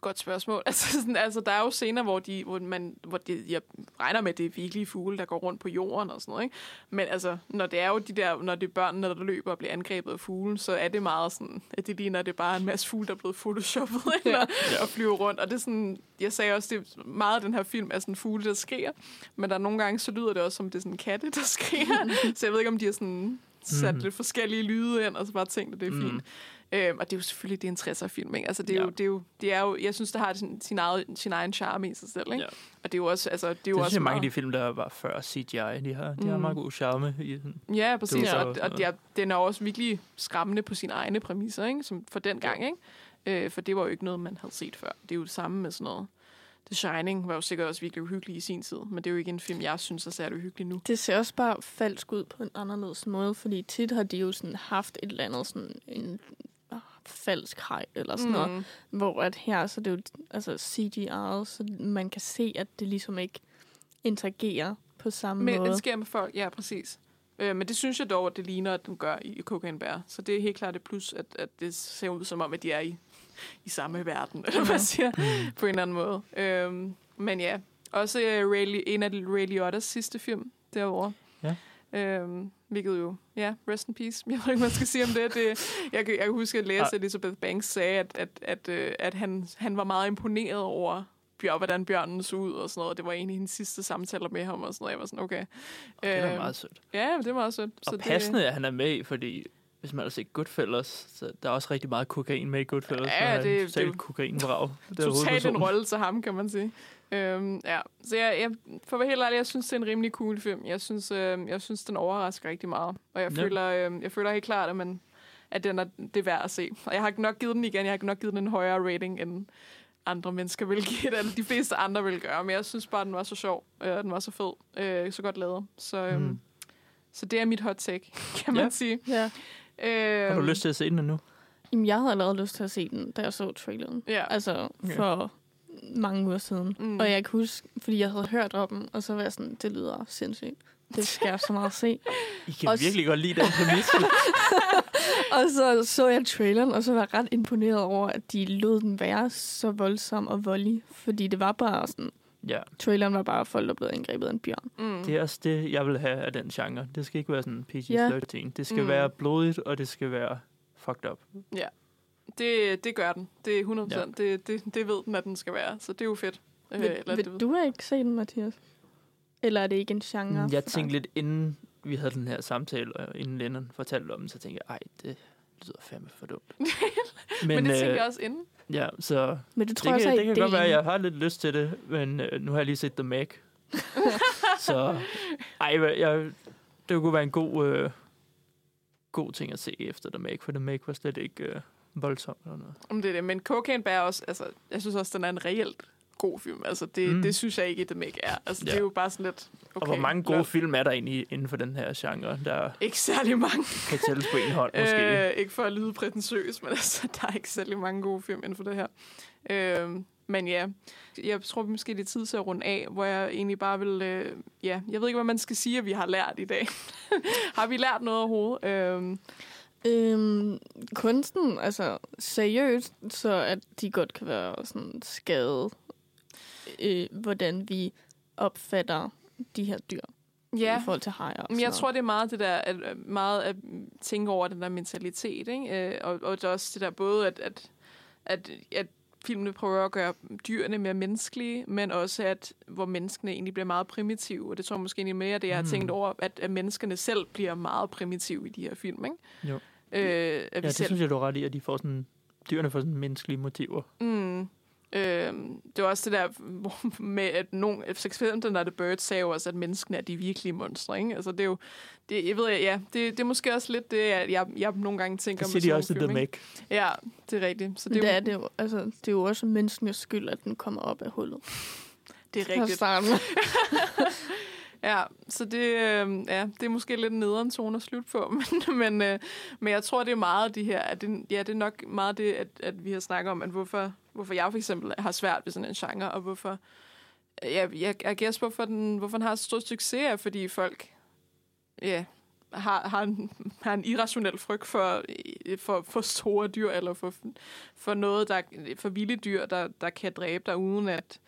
Godt spørgsmål. [LAUGHS] Altså, sådan, altså, der er jo scener, hvor, de, hvor, man, hvor de, jeg regner med, at det er virkelige fugle, der går rundt på jorden og sådan noget. Ikke? Men altså, når det er jo de der, når det er børnene, der løber og bliver angrebet af fugle, så er det meget sådan, at det ligner, at det er bare en masse fugle, der er blevet photoshoppet [LAUGHS] eller, ja. og flyver rundt. Og det er sådan, jeg sagde også, det er meget af den her film er sådan fugle, der skriger. Men der er nogle gange, så lyder det også som, det er sådan katte, der skriger. [LAUGHS] så jeg ved ikke, om de har sådan sat Mhm. lidt forskellige lyde ind, og så bare tænkt, at det er Mhm. fint. Øhm, og det er jo selvfølgelig, det er en 60'er-film, ikke? Altså, det er, Ja. jo, det, er jo, det er jo, jeg synes, det har sin, sin, eget, sin egen charme i sig selv, ikke? Ja. Og det er jo også, altså, det er jo Det også jeg, mange af de film, der var før CGI, de har, de har Mm. meget god charme i den. Ja, præcis. så- Og, og det er, den er også virkelig skræmmende på sine egne præmisser, ikke? Som for den gang, ikke? Øh, for det var jo ikke noget, man havde set før. Det er jo det samme med sådan noget. The Shining var jo sikkert også virkelig uhyggelig i sin tid, men det er jo ikke en film, jeg synes er særlig uhyggelig nu. Det ser også bare falsk ud på en anderledes måde, fordi tit har de jo sådan haft et eller andet sådan en falsk hej eller sådan mm. noget, hvor at her så er det jo altså CGI, så man kan se, at det ligesom ikke interagerer på samme Men måde. det sker med folk, ja, præcis. Øh, men det synes jeg dog, at det ligner, at den gør i Cocaine Bear. Så det er helt klart et plus, at, at det ser ud som om, at de er i, i samme verden, [LAUGHS] eller hvad man siger, på en eller anden måde. Øhm, men ja, også uh, Ray, en af Ray Liotta's sidste film derovre. Ja. Øhm, hvilket jo, ja, rest in peace. [LAUGHS] Jeg ved ikke, man skal sige om det. det jeg, kan, jeg kan huske, at læse, at Elizabeth Banks sagde, at, at, at, øh, at han, han var meget imponeret over, bjør, hvordan bjørnen så ud og sådan noget. Det var en af hendes sidste samtaler med ham og sådan noget. Jeg var sådan, okay. Det er Øhm, meget sødt. Ja, det er meget sødt. Og passende, at han er med fordi hvis man har set Goodfellas, så der er også rigtig meget kokain med i Goodfellas. Ja, så han er det- det- kokainvrag. Det er Totalt en rolle til ham, kan man sige. Øhm, ja. Så jeg, jeg, for at være helt ærlig, jeg synes, det er en rimelig cool film. Jeg synes, øh, jeg synes den overrasker rigtig meget. Og jeg, Ja. føler, øh, jeg føler helt klart, at, man, at den er, det er værd at se. Og jeg har nok givet den igen. Jeg har nok givet den en højere rating, end andre mennesker vil give det, eller de fleste andre vil gøre. Men jeg synes bare, den var så sjov, øh, og den var så fed, øh, så godt lavet. Så, øh, Mm. så det er mit hot take, kan man Ja. sige. Ja. Øh, Har du lyst til at se den nu? Jamen, jeg havde allerede lyst til at se den, da jeg så traileren. Ja. Altså, Ja. Mange uger siden. Mm. Og jeg kan huske, fordi jeg havde hørt om den, og så var jeg sådan, det lyder sindssygt. Det skal jeg så meget se. I kan Også- virkelig godt lide den præmis. [LAUGHS] Og så så jeg traileren, og så var jeg ret imponeret over, at de lod den være så voldsom og voldelig. Fordi det var bare sådan, ja, traileren var bare folk, der blev angrebet af en bjørn. mm. det er også det, jeg vil have af den genre. Det skal ikke være sådan PG-13. Det skal Mm. være blodigt, og det skal være fucked up. Det, det gør den. Det er 100%. Ja. Det, det, det ved den, at den skal være. Så det er jo fedt. Øh, Vil, eller vil det ved- du ikke se den, Mathias? Eller er det ikke en genre? Mm, Jeg tænkte lidt, inden vi havde den her samtale, og inden Lennon fortalte om den, så tænkte jeg, ej, det lyder fandme for dumt. [LAUGHS] Men, men det tænker øh, jeg også inden. Ja, så Men det det tror jeg kan, det kan godt er være, at jeg har lidt lyst til det, men øh, nu har jeg lige set The Meg. [LAUGHS] så ej, jeg, det kunne være en god, øh, god ting at se efter The Meg, for The Meg var slet ikke øh, voldsom eller noget. Om det er det. Men Cocaine Bear også, altså, jeg synes også, den er en reelt god film. Altså, det, Mm. det synes jeg ikke, det ikke er. Altså, ja. det er jo bare sådan lidt, okay. Og hvor mange gode lol. film er der egentlig inden for den her genre, der Ikke særlig mange. kan tælles på en hånd måske? Øh, ikke for at lyde prætentiøs, men [LAUGHS] altså, der er ikke særlig mange gode film inden for det her. Øh, men ja, jeg tror vi måske det er tid til at runde af, hvor jeg egentlig bare vil... Øh, ja, jeg ved ikke, hvad man skal sige, at vi har lært i dag. [LAUGHS] har vi lært noget overhovedet? Øh, Øhm, kunsten, altså seriøst, så at de godt kan være sådan skadet, øh, hvordan vi opfatter de her dyr ja. i forhold til hajer. Men jeg noget. tror, det er meget det der, at, meget at tænke over den der mentalitet, ikke? Øh, Og, og det er også det der både, at, at, at, at filmene prøver at gøre dyrene mere menneskelige, men også at, hvor menneskene egentlig bliver meget primitive. Og det tror jeg måske egentlig mere, det jeg har Mm. tænkt over, at, at menneskerne selv bliver meget primitive i de her film, ikke? Jo. Øh, at Ja, vi det selv synes jeg, du er ret i, at de får sådan, dyrene får sådan menneskelige motiver. Mm. Øhm, det var også det der [LAUGHS] hvor- med, at nogen, for eksempel når The Birds sagde jo også, at menneskene er de virkelige monstre, ikke? Altså det er jo, det, jeg ved, ja, det, det er måske også lidt det, at jeg, jeg nogle gange tænker Det med siger de også i nogle The film, Meg. ikke? Ja, det er rigtigt. Så det, det er, er, det, jo, altså, det er jo også menneskenes skyld, at den kommer op af hullet. det er rigtigt. [LAUGHS] Ja, så det, øh, ja, det er måske lidt en nederen tone at slutte på, [LAUGHS] men, men, øh, men jeg tror, det er meget de her, at det, ja, det er nok meget det, at, at vi har snakket om, at hvorfor, hvorfor jeg for eksempel har svært ved sådan en genre, og hvorfor øh, ja, jeg, jeg gætter på, hvorfor den, hvorfor den har så stor succes, er, fordi folk, ja, har, har, en, har en irrationel frygt for, øh, for, for store dyr, eller for, for noget, der for vilde dyr, der, der kan dræbe dig, uden at,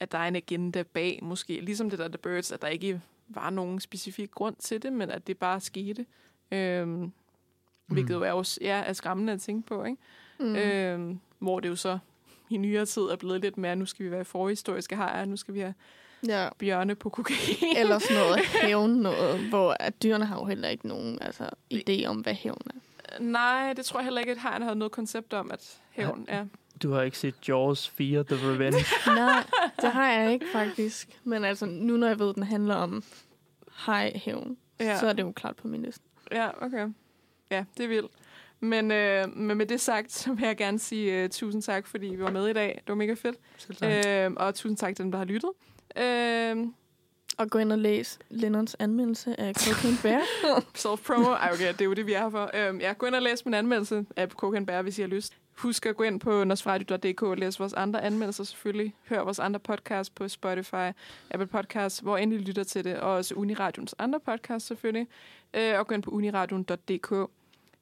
at der er en agenda bag, måske. Ligesom det der The Birds, at der ikke var nogen specifik grund til det, men at det bare skete. Øhm, mm. Hvilket jo er, også, ja, er skræmmende at tænke på, ikke? Mm. Øhm, hvor det jo så i nyere tid er blevet lidt mere, nu skal vi være forhistoriske her, nu skal vi have Ja. bjørne på kokain. Eller sådan noget [LAUGHS] hævn noget, hvor at dyrene har jo heller ikke nogen altså, idé om, hvad hævn er. Nej, det tror jeg heller ikke, at hegn har noget koncept om, at hævn er. Du har ikke set Jaws 4, The Revenge. [LAUGHS] Nej, det har jeg ikke faktisk. Men altså, nu når jeg ved, at den handler om hej hævn, Ja. så er det jo klart på min liste. Ja, okay. Ja, det er vildt. Men, øh, men med det sagt, så vil jeg gerne sige uh, tusind tak, fordi vi var med i dag. Det var mega fedt. Øh, og tusind tak til dem, der har lyttet. Øh, Og gå ind og læs Lennons anmeldelse af Cocaine Bear. [LAUGHS] Self-promo. Ej, okay, det er jo det, vi er her for. Øhm, ja, gå ind og læs min anmeldelse af Cocaine Bear, hvis I har lyst. Husk at gå ind på nosfradio.dk og læse vores andre anmeldelser selvfølgelig. Hør vores andre podcast på Spotify, Apple Podcasts, hvor end I lytter til det. Og også Uniradions andre podcast selvfølgelig. Øh, og gå ind på uniradion.dk.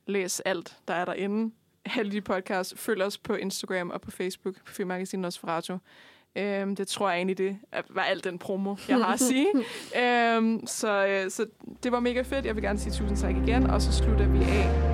Læs alt, der er derinde. Alle de podcasts. Følg os på Instagram og på Facebook på Filmmagasinet Nosferatu. Øhm, det tror jeg egentlig, det var alt den promo, jeg har at [LAUGHS] sige. øhm, så, øh, så det var mega fedt. Jeg vil gerne sige tusind tak igen. Og så slutter vi af